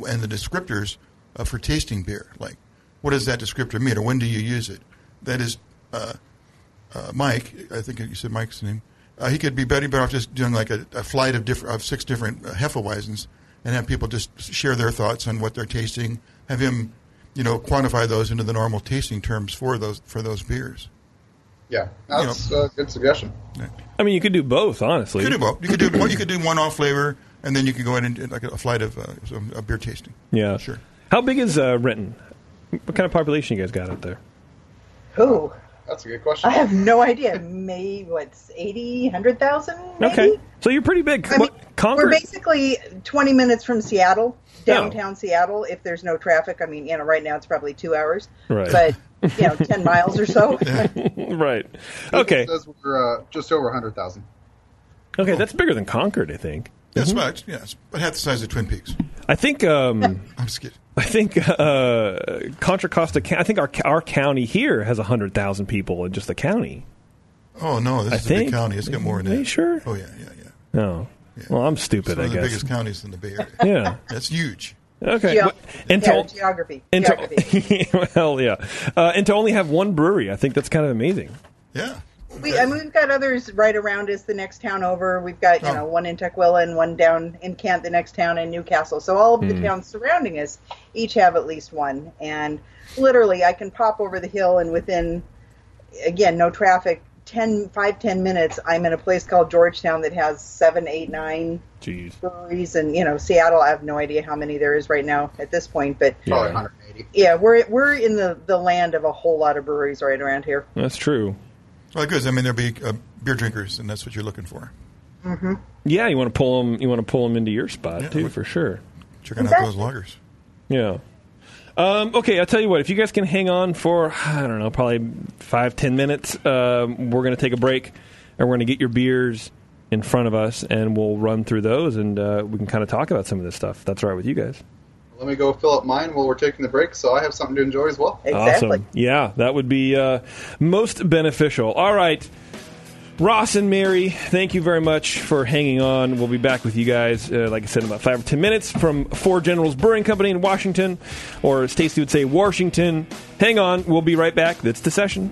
[SPEAKER 9] and the descriptors uh, for tasting beer. Like, what does that descriptor mean, or when do you use it? That is, uh, uh, Mike. I think you said Mike's name. Uh, he could be better, better off just doing like a, a flight of different of six different uh, Hefeweizens and have people just share their thoughts on what they're tasting. Have him, you know, quantify those into the normal tasting terms for those for those beers.
[SPEAKER 15] Yeah, that's a good suggestion.
[SPEAKER 8] I mean, you could do both, honestly.
[SPEAKER 9] You could do both. You could do one. You could do one off flavor and then you could go in and do like a flight of uh, some, a beer tasting.
[SPEAKER 8] Yeah.
[SPEAKER 9] Sure.
[SPEAKER 8] How big is uh, Renton? What kind of population you guys got out there?
[SPEAKER 14] Who?
[SPEAKER 15] That's a good question.
[SPEAKER 14] I have no idea. Maybe what's 80, 100,000?
[SPEAKER 8] Okay. So you're pretty big.
[SPEAKER 14] I mean,
[SPEAKER 8] What- Concord.
[SPEAKER 14] We're basically 20 minutes from Seattle, downtown Seattle, if there's no traffic. I mean, you know, right now it's probably two hours.
[SPEAKER 8] Right.
[SPEAKER 14] But, [LAUGHS] you know, 10 miles or so. [LAUGHS]
[SPEAKER 8] right. Okay.
[SPEAKER 15] It says we're uh, just over 100,000.
[SPEAKER 8] Okay, that's bigger than Concord, I think.
[SPEAKER 9] That's
[SPEAKER 8] Mhm.
[SPEAKER 9] about yes, but half the size of Twin Peaks.
[SPEAKER 8] I think. Um, [LAUGHS]
[SPEAKER 9] I'm just kidding.
[SPEAKER 8] I think uh, Contra Costa. I think our our county here has hundred thousand people in just the county.
[SPEAKER 9] Oh no, this
[SPEAKER 8] I
[SPEAKER 9] is a big county. It's got more than
[SPEAKER 8] Are you sure?
[SPEAKER 9] Oh yeah, yeah, yeah.
[SPEAKER 8] No. Well, I'm
[SPEAKER 9] It's
[SPEAKER 8] stupid.
[SPEAKER 9] one
[SPEAKER 8] I
[SPEAKER 9] of the
[SPEAKER 8] guess.
[SPEAKER 9] biggest counties in the Bay Area.
[SPEAKER 8] Yeah.
[SPEAKER 9] That's huge.
[SPEAKER 8] Okay.
[SPEAKER 14] Geo-
[SPEAKER 8] What- and
[SPEAKER 14] yeah, geography.
[SPEAKER 8] and
[SPEAKER 14] geography.
[SPEAKER 8] to, [LAUGHS] well, yeah, uh, and to only have one brewery, I think that's kind of amazing.
[SPEAKER 9] Yeah.
[SPEAKER 14] We, I mean, we've got others right around us. The next town over, we've got you
[SPEAKER 9] Oh.
[SPEAKER 14] know one in Tukwila and one down in Kent. The next town in Newcastle. So all of the
[SPEAKER 8] Hmm.
[SPEAKER 14] towns surrounding us each have at least one. And literally, I can pop over the hill and within, again, no traffic, 10, 5, 10 minutes, I'm in a place called Georgetown that has seven, eight, nine
[SPEAKER 8] Jeez.
[SPEAKER 14] breweries. And you know, Seattle, I have no idea how many there is right now at this point, but
[SPEAKER 15] Probably
[SPEAKER 8] Yeah.
[SPEAKER 15] 180.
[SPEAKER 14] yeah, we're we're in the the land of a whole lot of breweries right around here.
[SPEAKER 8] That's true.
[SPEAKER 9] Well, good. I mean, there'll be uh, beer drinkers, and that's what you're looking for.
[SPEAKER 14] Mm-hmm.
[SPEAKER 8] Yeah, you want to pull them. You want to pull them into your spot
[SPEAKER 9] Yeah,
[SPEAKER 8] too, for sure.
[SPEAKER 9] Checking out those lagers.
[SPEAKER 8] Yeah. Um, okay, I'll tell you what. If you guys can hang on for I don't know, probably five ten minutes, um, we're going to take a break, and we're going to get your beers in front of us, and we'll run through those, and uh, we can kind of talk about some of this stuff. That's all right with you guys.
[SPEAKER 15] Let me go fill up mine while we're taking the break, so I have something to enjoy as well.
[SPEAKER 8] Awesome. Yeah, that would be uh, most beneficial. All right. Ross and Mary, thank you very much for hanging on. We'll be back with you guys, uh, like I said, in about five or ten minutes from Four Generals Brewing Company in Washington, or as Tasty would say, Washington. Hang on, we'll be right back. That's the session.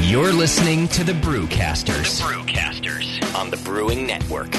[SPEAKER 10] You're listening to the Brewcasters. The Brewcasters on the Brewing Network.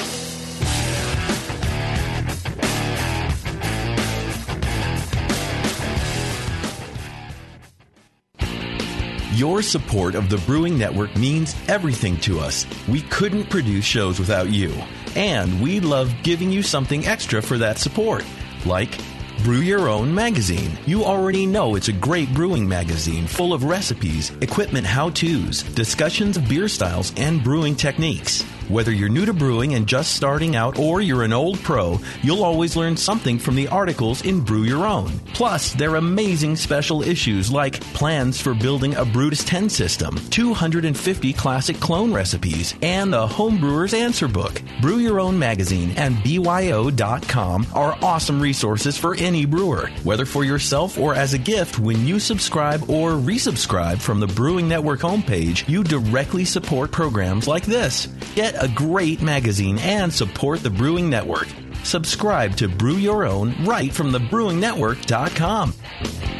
[SPEAKER 12] Your support of the Brewing Network means everything to us. We couldn't produce shows without you. And we love giving you something extra for that support. Like Brew Your Own magazine. You already know it's a great brewing magazine full of recipes, equipment how to's, discussions of beer styles, and brewing techniques. Whether you're new to brewing and just starting out or you're an old pro, you'll always learn something from the articles in Brew Your Own. Plus, their amazing special issues like plans for building a Brutus 10 system, 250 classic clone recipes, and the Homebrewer's Answer Book. Brew Your Own magazine and BYO.com are awesome resources for any brewer, whether for yourself or as a gift when you subscribe or resubscribe from the Brewing Network homepage, you directly support programs like this. Get a great magazine and support the Brewing Network. Subscribe to Brew Your Own right from thebrewingnetwork.com.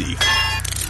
[SPEAKER 16] easy.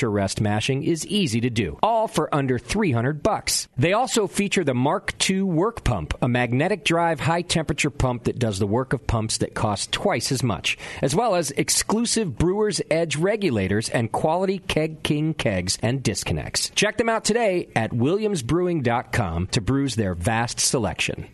[SPEAKER 17] temperature rest mashing is easy to do, all for under 300 bucks. They also feature the Mark II wort pump, a magnetic drive high temperature pump that does the work of pumps that cost twice as much, as well as exclusive Brewer's Edge regulators and quality Keg King kegs and disconnects. Check them out today at williamsbrewing.com to brews their vast selection.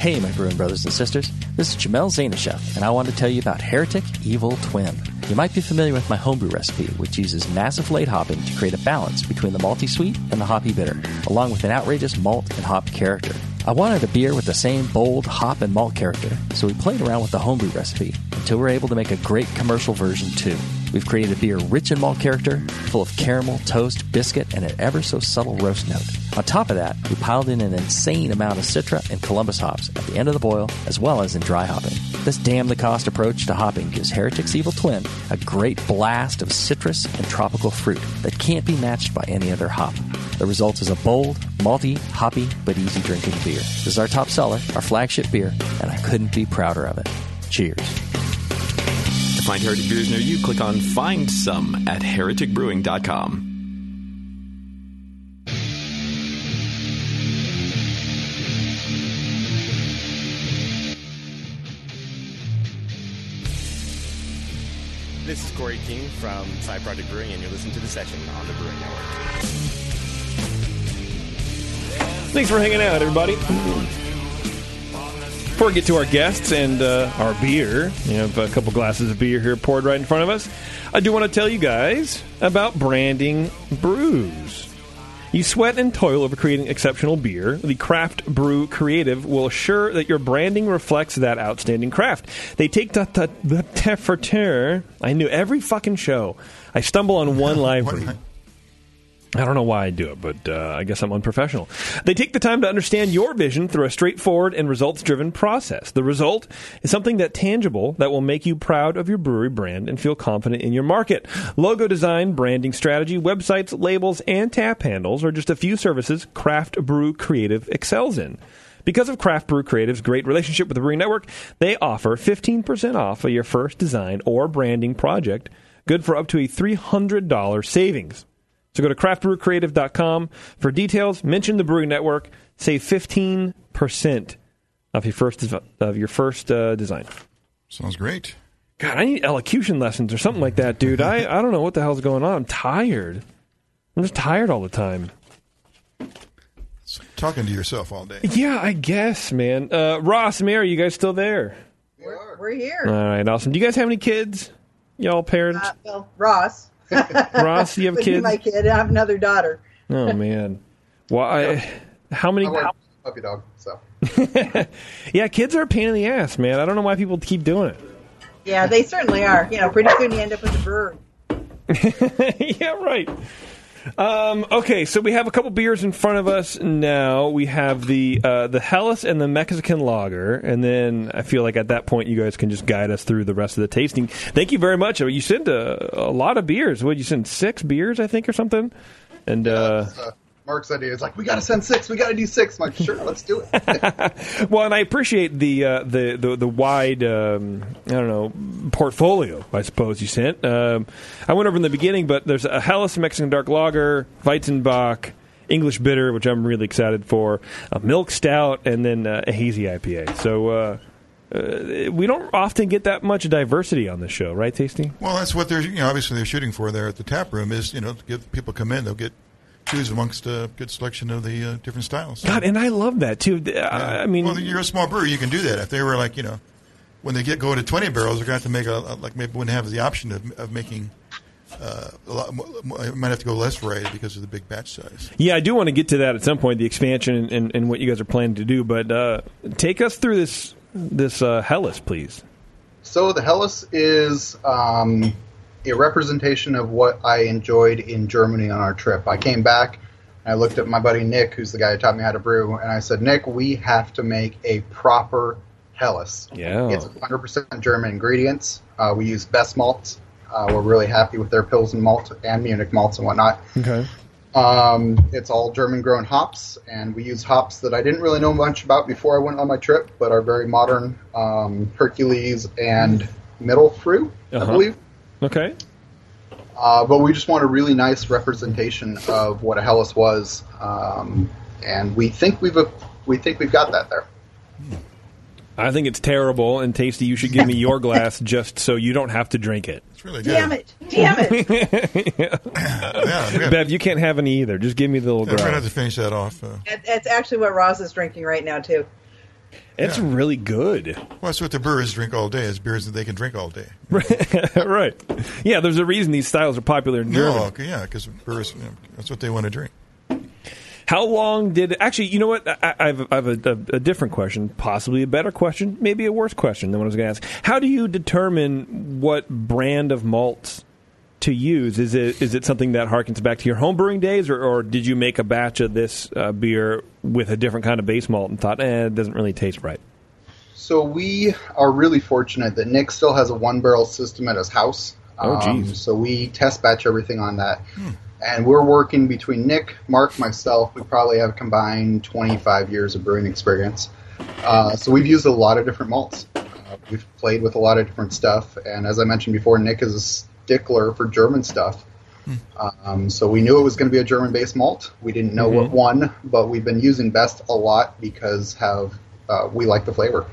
[SPEAKER 18] Hey, my brewing brothers and sisters. This is Jamil Zainasheff, and I want to tell you about Heretic Evil Twin. You might be familiar with my homebrew recipe, which uses massive late hopping to create a balance between the malty sweet and the hoppy bitter, along with an outrageous malt and hop character. I wanted a beer with the same bold hop and malt character, so we played around with the homebrew recipe until we were able to make a great commercial version too. We've created a beer rich in malt character, full of caramel, toast, biscuit, and an ever so subtle roast note. On top of that, we piled in an insane amount of Citra and Columbus hops at the end of the boil, as well as in dry hopping. This damn the cost approach to hopping gives Heretic's Evil Twin a great blast of citrus and tropical fruit that can't be matched by any other hop. The result is a bold, malty, hoppy, but easy drinking beer. This is our top seller, our flagship beer, and I couldn't be prouder of it. Cheers.
[SPEAKER 16] To find Heretic beers near you, click on Find Some at hereticbrewing.com.
[SPEAKER 19] This is Corey King from Side Project Brewing, and you're listening to the session on the Brewing Network.
[SPEAKER 8] Thanks for hanging out, everybody. Before we get to our guests and uh, our beer, we have a couple glasses of beer here poured right in front of us. I do want to tell you guys about branding brews. You sweat and toil over creating exceptional beer. The Craft Brew Creative will assure that your branding reflects that outstanding craft. They take the, the, the. I knew every fucking show. I stumble on one [LAUGHS] live read. I don't know why I do it, but uh, I guess I'm unprofessional. They take the time to understand your vision through a straightforward and results driven process. The result is something that tangible that will make you proud of your brewery brand and feel confident in your market. Logo design, branding strategy, websites, labels, and tap handles are just a few services Craft Brew Creative excels in. Because of Craft Brew Creative's great relationship with the Brewing Network, they offer 15% off of your first design or branding project, good for up to a $300 savings. So go to craftbrewcreative.com for details. Mention the Brewing Network. Save 15% of your first of your first uh, design.
[SPEAKER 9] Sounds great.
[SPEAKER 8] God, I need elocution lessons or something like that, dude. I, I don't know what the hell's going on. I'm tired. I'm just tired all the time.
[SPEAKER 9] Talking to yourself all day.
[SPEAKER 8] Yeah, I guess, man. Uh, Ross, Mary, you guys still there?
[SPEAKER 14] We're, we're here.
[SPEAKER 8] All right, awesome. Do you guys have any kids? Y'all parents?
[SPEAKER 14] Uh, well, Ross. [LAUGHS]
[SPEAKER 8] Ross, you have
[SPEAKER 14] Would be
[SPEAKER 8] kids?
[SPEAKER 14] My kid. I have another daughter.
[SPEAKER 8] Oh [LAUGHS] man. Why? How many?
[SPEAKER 15] I want a puppy dog. So [LAUGHS]
[SPEAKER 8] yeah, kids are a pain in the ass, man. I don't know why people keep doing it.
[SPEAKER 14] Yeah, they certainly are. You know, pretty soon you end up with a
[SPEAKER 8] bird. yeah, right. Um, okay, so we have a couple beers in front of us now. We have the uh, the Helles and the Mexican Lager, and then I feel like at that point you guys can just guide us through the rest of the tasting. Thank you very much. You sent a, a lot of beers. What you send six beers, I think, or something. And uh,
[SPEAKER 15] uh, Mark's idea is like, we got to send six. We got to do six. I'm like, sure, let's do it. [LAUGHS] [LAUGHS]
[SPEAKER 8] well, and I appreciate the uh, the, the the wide um, I don't know portfolio. I suppose you sent. Um, I went over in the beginning, but there's a Helles Mexican Dark Lager, Weizenbock, English Bitter, which I'm really excited for, a Milk Stout, and then uh, a hazy IPA. So. Uh, uh, we don't often get that much diversity on the show, right, Tasty?
[SPEAKER 9] Well, that's what they're you know obviously they're shooting for there at the tap room is you know to give people come in they'll get choose amongst a good selection of the uh, different styles.
[SPEAKER 8] God, and I love that too. I, I mean,
[SPEAKER 9] well, you're a small brewery, you can do that. If they were like you know, when they get going to 20 barrels, they're going to have to make a, a like maybe wouldn't have the option of, of making. Uh, a lot, might have to go less variety because of the big batch size.
[SPEAKER 8] Yeah, I do want to get to that at some point, the expansion and, and, and what you guys are planning to do. But uh, take us through this this uh, Helles, please.
[SPEAKER 15] So the Helles is um, a representation of what I enjoyed in Germany on our trip. I came back, and I looked at my buddy Nick, who's the guy who taught me how to brew, and I said, Nick, we have to make a proper Helles.
[SPEAKER 8] Yeah.
[SPEAKER 15] It's 100% German ingredients. Uh, we use Best Malz. Uh, we're really happy with their Pilsen malt and Munich malts and whatnot.
[SPEAKER 8] Okay.
[SPEAKER 15] Um, it's all German grown hops, and we use hops that I didn't really know much about before I went on my trip, but are very modern um, Hercules and Mittelfrüh, I
[SPEAKER 8] Uh-huh.
[SPEAKER 15] believe.
[SPEAKER 8] Okay.
[SPEAKER 15] Uh, but we just want a really nice representation of what a Helles was, um, and we think we've we think we've got that there.
[SPEAKER 8] I think it's terrible and tasty. You should give me your glass [LAUGHS] just so you don't have to drink it.
[SPEAKER 9] It's really good.
[SPEAKER 14] Damn it! Damn it! [LAUGHS]
[SPEAKER 8] Bev, you can't have any either. Just give me the little
[SPEAKER 9] Yeah, we're gonna have to finish that off. Uh,
[SPEAKER 14] That- That's actually what Ross is drinking right now too.
[SPEAKER 8] It's really good.
[SPEAKER 9] well, that's what the brewers drink all day. Is beers that they can drink all day. [LAUGHS]
[SPEAKER 8] right. Yeah, there's a reason these styles are popular in Germany.
[SPEAKER 9] No, okay, yeah, because brewers, you know, that's what they want to drink.
[SPEAKER 8] How long did actually? You know what? I, I have, I have a, a, a different question, possibly a better question, maybe a worse question than what I was going to ask. How do you determine what brand of malts to use? Is it is it something that harkens back to your home brewing days, or, or did you make a batch of this uh, beer with a different kind of base malt and thought, eh, it doesn't really taste right?
[SPEAKER 15] So we are really fortunate that Nick still has a one barrel system at his house.
[SPEAKER 8] Oh,
[SPEAKER 15] Um, so we test batch everything on that. And we're working between Nick, Mark, myself. We probably have combined 25 years of brewing experience. Uh, so we've used a lot of different malts. Uh, we've played with a lot of different stuff. And as I mentioned before, Nick is a stickler for German stuff. Um, so we knew it was going to be a German-based malt. We didn't know what
[SPEAKER 8] Mhm.
[SPEAKER 15] one, but we've been using Best a lot because have uh, we like the flavor.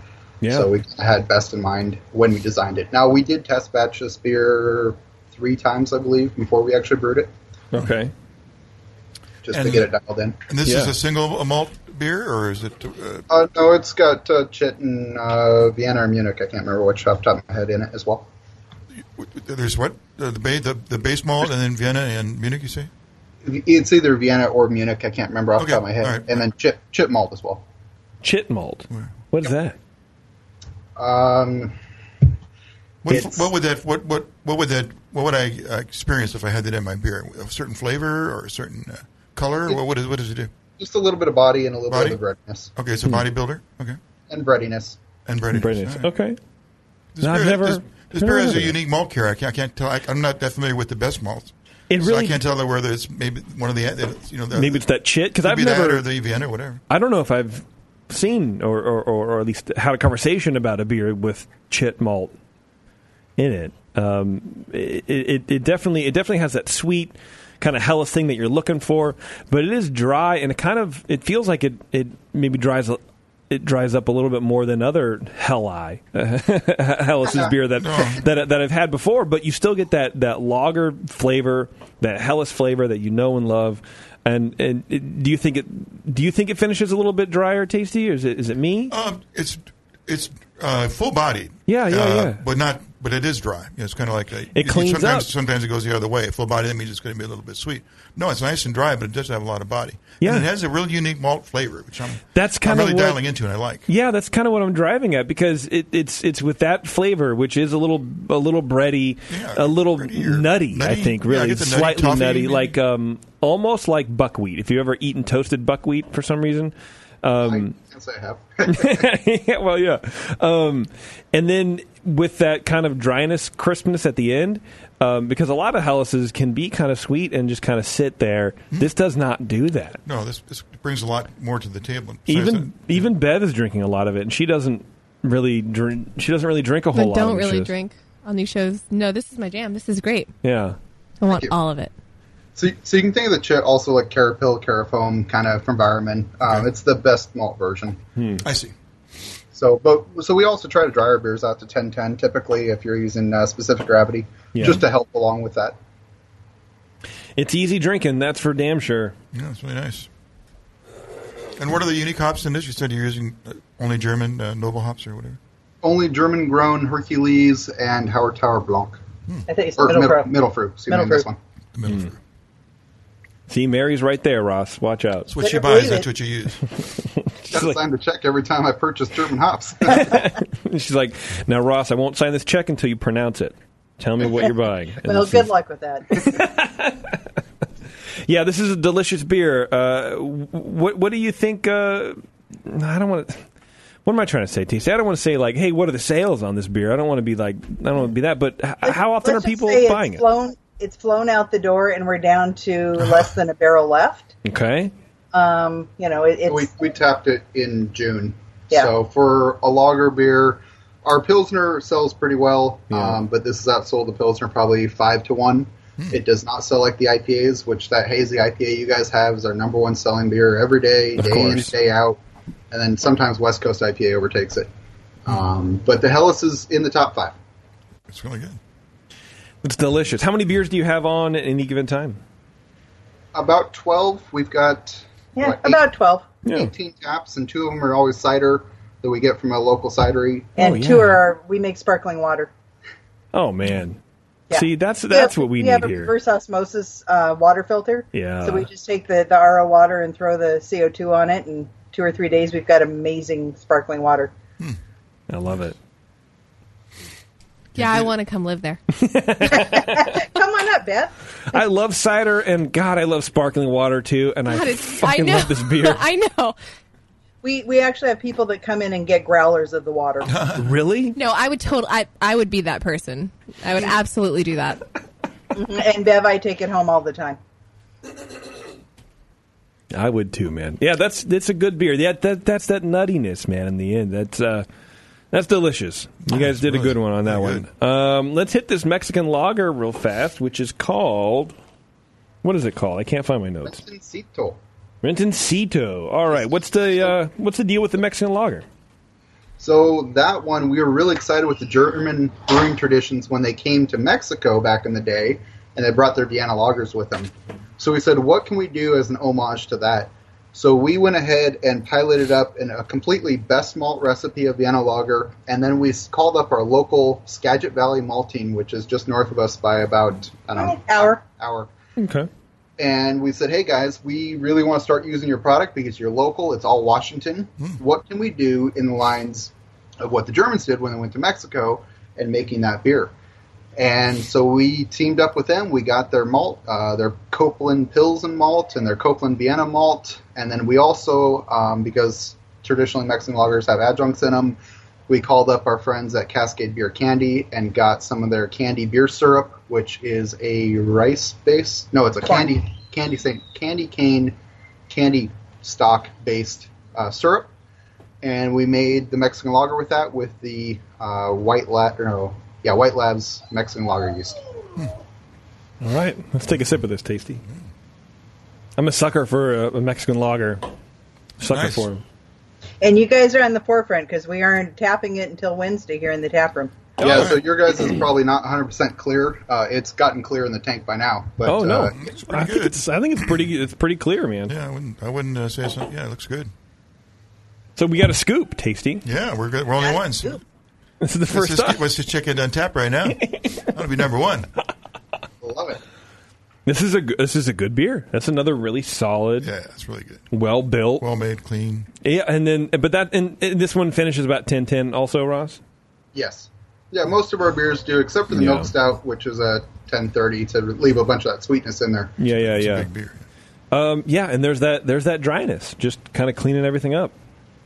[SPEAKER 8] Yeah.
[SPEAKER 15] So we had Best in mind when we designed it. Now we did test batch this beer three times, I believe, before we actually brewed it,
[SPEAKER 8] Okay.
[SPEAKER 15] just
[SPEAKER 9] And-
[SPEAKER 15] to get it dialed in.
[SPEAKER 9] And this is a single malt beer, or is it? Uh,
[SPEAKER 15] Uh, no, it's got uh, Chit and uh, Vienna or Munich. I can't remember which off the top of my head in it as well.
[SPEAKER 9] There's what the the, ba- the the base malt, and then Vienna and Munich. You say?
[SPEAKER 15] It's either Vienna or Munich. I can't remember off
[SPEAKER 9] Okay,
[SPEAKER 15] the top of my head.
[SPEAKER 9] all right.
[SPEAKER 15] And then chip chip malt as well.
[SPEAKER 8] Chit malt. What is that?
[SPEAKER 15] Um,
[SPEAKER 9] What, what would that what what what would that what would I uh, experience if I had that in my beer? A certain flavor or a certain uh, color? what what, is, what does it do?
[SPEAKER 15] just a little bit of body and a little
[SPEAKER 9] Body?
[SPEAKER 15] bit of breadiness.
[SPEAKER 9] Okay, it's a bodybuilder. Okay,
[SPEAKER 15] And breadiness.
[SPEAKER 9] and breadiness.
[SPEAKER 8] Breadiness.
[SPEAKER 9] All right.
[SPEAKER 8] Okay.
[SPEAKER 9] This
[SPEAKER 8] No, I've never-
[SPEAKER 9] this, this beer has a unique malt character. I can't, tell. I, I'm not that familiar with the Best Malz.
[SPEAKER 8] It
[SPEAKER 9] So I can't tell whether it's maybe one of the you know the,
[SPEAKER 8] Maybe it's that chit because I've
[SPEAKER 9] be
[SPEAKER 8] never
[SPEAKER 9] that or the Vienna or whatever.
[SPEAKER 8] I don't know if I've seen or, or, or, at least had a conversation about a beer with chit malt in it. Um, it, it, it definitely it definitely has that sweet kind of hellish thing that you're looking for, but it is dry and it kind of it feels like it it maybe dries a- it dries up a little bit more than other Helli [LAUGHS] Helles's beer that, that that I've had before, but you still get that that lager flavor, that Helles flavor that you know and love. And and it, do you think it do you think it finishes a little bit drier, tasty, or is it is it me?
[SPEAKER 9] Um, it's it's uh, full bodied.
[SPEAKER 8] Yeah, yeah,
[SPEAKER 9] uh,
[SPEAKER 8] yeah.
[SPEAKER 9] But not, but it is dry. You know, it's kind of like a,
[SPEAKER 8] It cleans
[SPEAKER 9] sometimes,
[SPEAKER 8] up.
[SPEAKER 9] Sometimes it goes the other way. Full body that means it's going to be a little bit sweet. No, it's nice and dry, but it does have a lot of body.
[SPEAKER 8] Yeah.
[SPEAKER 9] and it has a real unique malt flavor, which I'm
[SPEAKER 8] That's
[SPEAKER 9] I'm
[SPEAKER 8] kind of
[SPEAKER 9] really
[SPEAKER 8] what-
[SPEAKER 9] dialing into, and I like.
[SPEAKER 8] Yeah, that's kind of what I'm driving at because it, it's it's with that flavor, which is a little a little bready, a little nutty, I
[SPEAKER 9] nutty?
[SPEAKER 8] think,
[SPEAKER 9] Yeah, I
[SPEAKER 8] really
[SPEAKER 9] nutty
[SPEAKER 8] slightly
[SPEAKER 9] toffee,
[SPEAKER 8] nutty,
[SPEAKER 9] maybe?
[SPEAKER 8] like um, almost like buckwheat. If you ever eaten toasted buckwheat for some reason, um,
[SPEAKER 15] Yes, I have. [LAUGHS] [LAUGHS]
[SPEAKER 8] yeah, well, yeah. Um, and then with that kind of dryness, crispness at the end, um, because a lot of Helles's can be kind of sweet and just kind of sit there.
[SPEAKER 9] Hmm?
[SPEAKER 8] This does not do that.
[SPEAKER 9] No, this, this brings a lot more to the table. Besides
[SPEAKER 8] Even even Bev is drinking a lot of it, and she doesn't really drink. She doesn't really drink a whole
[SPEAKER 6] But
[SPEAKER 8] lot.
[SPEAKER 6] don't
[SPEAKER 8] on
[SPEAKER 6] really
[SPEAKER 8] shows.
[SPEAKER 6] drink on these shows. No, this is my jam. This is great.
[SPEAKER 8] Yeah.
[SPEAKER 6] I want all of it.
[SPEAKER 15] So, so you can think of the chit also like Carapil, Carafoam kind of from Weyermann. Um, It's the best malt version.
[SPEAKER 8] Hmm.
[SPEAKER 9] I see.
[SPEAKER 15] So, but so we also try to dry our beers out to 1010 typically if you're using uh, specific gravity,
[SPEAKER 8] Yeah.
[SPEAKER 15] just to help along with that.
[SPEAKER 8] It's easy drinking, that's for damn sure.
[SPEAKER 9] Yeah, it's really nice. And what are the unique hops in this? You said you're using uh, only German uh, noble hops or whatever.
[SPEAKER 15] Only German grown Hercules and Hallertau Blanc.
[SPEAKER 14] I think it's
[SPEAKER 15] Or
[SPEAKER 14] middle,
[SPEAKER 15] middle,
[SPEAKER 14] pro.
[SPEAKER 15] Mittelfrüh. Excuse
[SPEAKER 14] Middle
[SPEAKER 15] me, this
[SPEAKER 14] fruit.
[SPEAKER 15] one.
[SPEAKER 8] Hmm. See, Mary's right there, Ross. Watch out. That's
[SPEAKER 9] what she buys, that's what you use. [LAUGHS]
[SPEAKER 15] Got to sign the check every time I purchase German hops. [LAUGHS]
[SPEAKER 8] She's like, now, Ross, I won't sign this check until you pronounce it. Tell me what you're buying. And
[SPEAKER 14] Well, good
[SPEAKER 8] is-
[SPEAKER 14] luck with that. [LAUGHS]
[SPEAKER 8] Yeah, this is a delicious beer. Uh, what what do you think? Uh, I don't want to. What am I trying to say, Tasty? I don't want to say like, hey, what are the sales on this beer? I don't want to be like, I don't want to be that. But h- how often are
[SPEAKER 14] Let's just
[SPEAKER 8] people
[SPEAKER 14] say
[SPEAKER 8] buying
[SPEAKER 14] it's
[SPEAKER 8] it?
[SPEAKER 14] Flown, it's flown out the door, and we're down to less than a barrel left.
[SPEAKER 8] Okay.
[SPEAKER 14] Um, you know, it, it's
[SPEAKER 15] we, we tapped it in June.
[SPEAKER 14] Yeah.
[SPEAKER 15] So for a lager beer, our Pilsner sells pretty well, um, but this is outsold the Pilsner probably five to one. It does not sell like the IPAs, which that hazy IPA you guys have is our number one selling beer every day,
[SPEAKER 8] Of
[SPEAKER 15] day in, day out. And then sometimes West Coast IPA overtakes it. Um, but the Helles is in the top five.
[SPEAKER 9] It's really good.
[SPEAKER 8] It's delicious. How many beers do you have on at any given time?
[SPEAKER 15] About 12. We've got
[SPEAKER 14] Yeah,
[SPEAKER 15] what,
[SPEAKER 14] about 12.
[SPEAKER 15] 18 taps, and two of them are always cider that we get from a local cidery.
[SPEAKER 14] And two are, we make sparkling water.
[SPEAKER 8] Oh man.
[SPEAKER 14] Yeah.
[SPEAKER 8] See, that's that's what we,
[SPEAKER 14] have
[SPEAKER 8] need
[SPEAKER 14] a
[SPEAKER 8] here.
[SPEAKER 14] reverse osmosis uh, water filter.
[SPEAKER 8] Yeah.
[SPEAKER 14] So we just take the, the RO water and throw the CO2 on it, and two or three days we've got amazing sparkling water.
[SPEAKER 8] I love it.
[SPEAKER 6] Yeah, I want to come live there. [LAUGHS]
[SPEAKER 14] Come on up, Beth.
[SPEAKER 8] I love cider, and God, I love sparkling water too. And
[SPEAKER 6] God,
[SPEAKER 8] I fucking
[SPEAKER 6] I
[SPEAKER 8] love this beer. [LAUGHS]
[SPEAKER 6] I know.
[SPEAKER 14] We we actually have people that come in and get growlers of the water. [LAUGHS]
[SPEAKER 8] really?
[SPEAKER 6] No, I would totally. I I would be that person. I would absolutely do that.
[SPEAKER 14] Mhm. and Bev, I take it home all the time.
[SPEAKER 8] I would too, man. Yeah, that's that's a good beer. Yeah, that that's that nuttiness, man. In the end, that's uh, that's delicious. You guys did a good one on that one. Um, let's hit this Mexican lager real fast, which is called. What is it called? I can't find my notes.
[SPEAKER 15] Retencito.
[SPEAKER 8] Rentencito. All right. What's the uh, what's the deal with the Mexican lager?
[SPEAKER 15] So that one, we were really excited with the German brewing traditions when they came to Mexico back in the day, and they brought their Vienna lagers with them. So we said, what can we do as an homage to that? So we went ahead and piloted up in a completely best malt recipe of Vienna lager, and then we called up our local Skagit Valley Malting, which is just north of us by about I don't know
[SPEAKER 14] hour
[SPEAKER 15] hour.
[SPEAKER 8] Okay.
[SPEAKER 15] And we said, hey guys, we really want to start using your product because you're local. It's all Washington. Hmm. What can we do in the lines of what the Germans did when they went to Mexico and making that beer? And so we teamed up with them. We got their malt, uh, their Copeland Pilsen malt and their Copeland Vienna malt. And then we also, um, because traditionally Mexican lagers have adjuncts in them, we called up our friends at Cascade Beer Candy and got some of their candy beer syrup, which is a rice base. No, it's a candy candy say candy cane candy stock based uh, syrup, and we made the Mexican lager with that with the uh, white lab no yeah white labs Mexican lager yeast.
[SPEAKER 8] All right. Let's take a sip of this, tasty. I'm a sucker for a, a Mexican lager. Sucker
[SPEAKER 9] Nice.
[SPEAKER 8] for 'em.
[SPEAKER 14] And you guys are on the forefront because we aren't tapping it until Wednesday here in the tap room.
[SPEAKER 15] Yeah, so your guys is probably not 100% clear. Uh, it's gotten clear in the tank by now. But,
[SPEAKER 8] oh no,
[SPEAKER 15] uh,
[SPEAKER 8] I think it's I think it's pretty it's pretty clear, man.
[SPEAKER 9] Yeah, I wouldn't I wouldn't uh, say something. Yeah, it looks good.
[SPEAKER 8] So we got a scoop, tasty.
[SPEAKER 9] Yeah, we're good. We're only ones. [LAUGHS]
[SPEAKER 8] This is the first
[SPEAKER 9] let's just,
[SPEAKER 8] time.
[SPEAKER 9] let's just check it on tap right now. That'll be number one.
[SPEAKER 15] love it.
[SPEAKER 8] This is a g- this is a good beer. That's another really solid.
[SPEAKER 9] Yeah, it's really good.
[SPEAKER 8] Well built,
[SPEAKER 9] well made, clean.
[SPEAKER 8] Yeah, and then but that and, and this one finishes about 10-10 also, Ross.
[SPEAKER 15] Yes. Yeah, most of our beers do, except for the
[SPEAKER 8] Yeah.
[SPEAKER 15] milk stout, which is a 1030 to leave a bunch of that sweetness in there.
[SPEAKER 8] Yeah, yeah,
[SPEAKER 15] It's a
[SPEAKER 8] yeah.
[SPEAKER 15] big beer.
[SPEAKER 8] Um, yeah, and there's that there's that dryness, just kind of cleaning everything up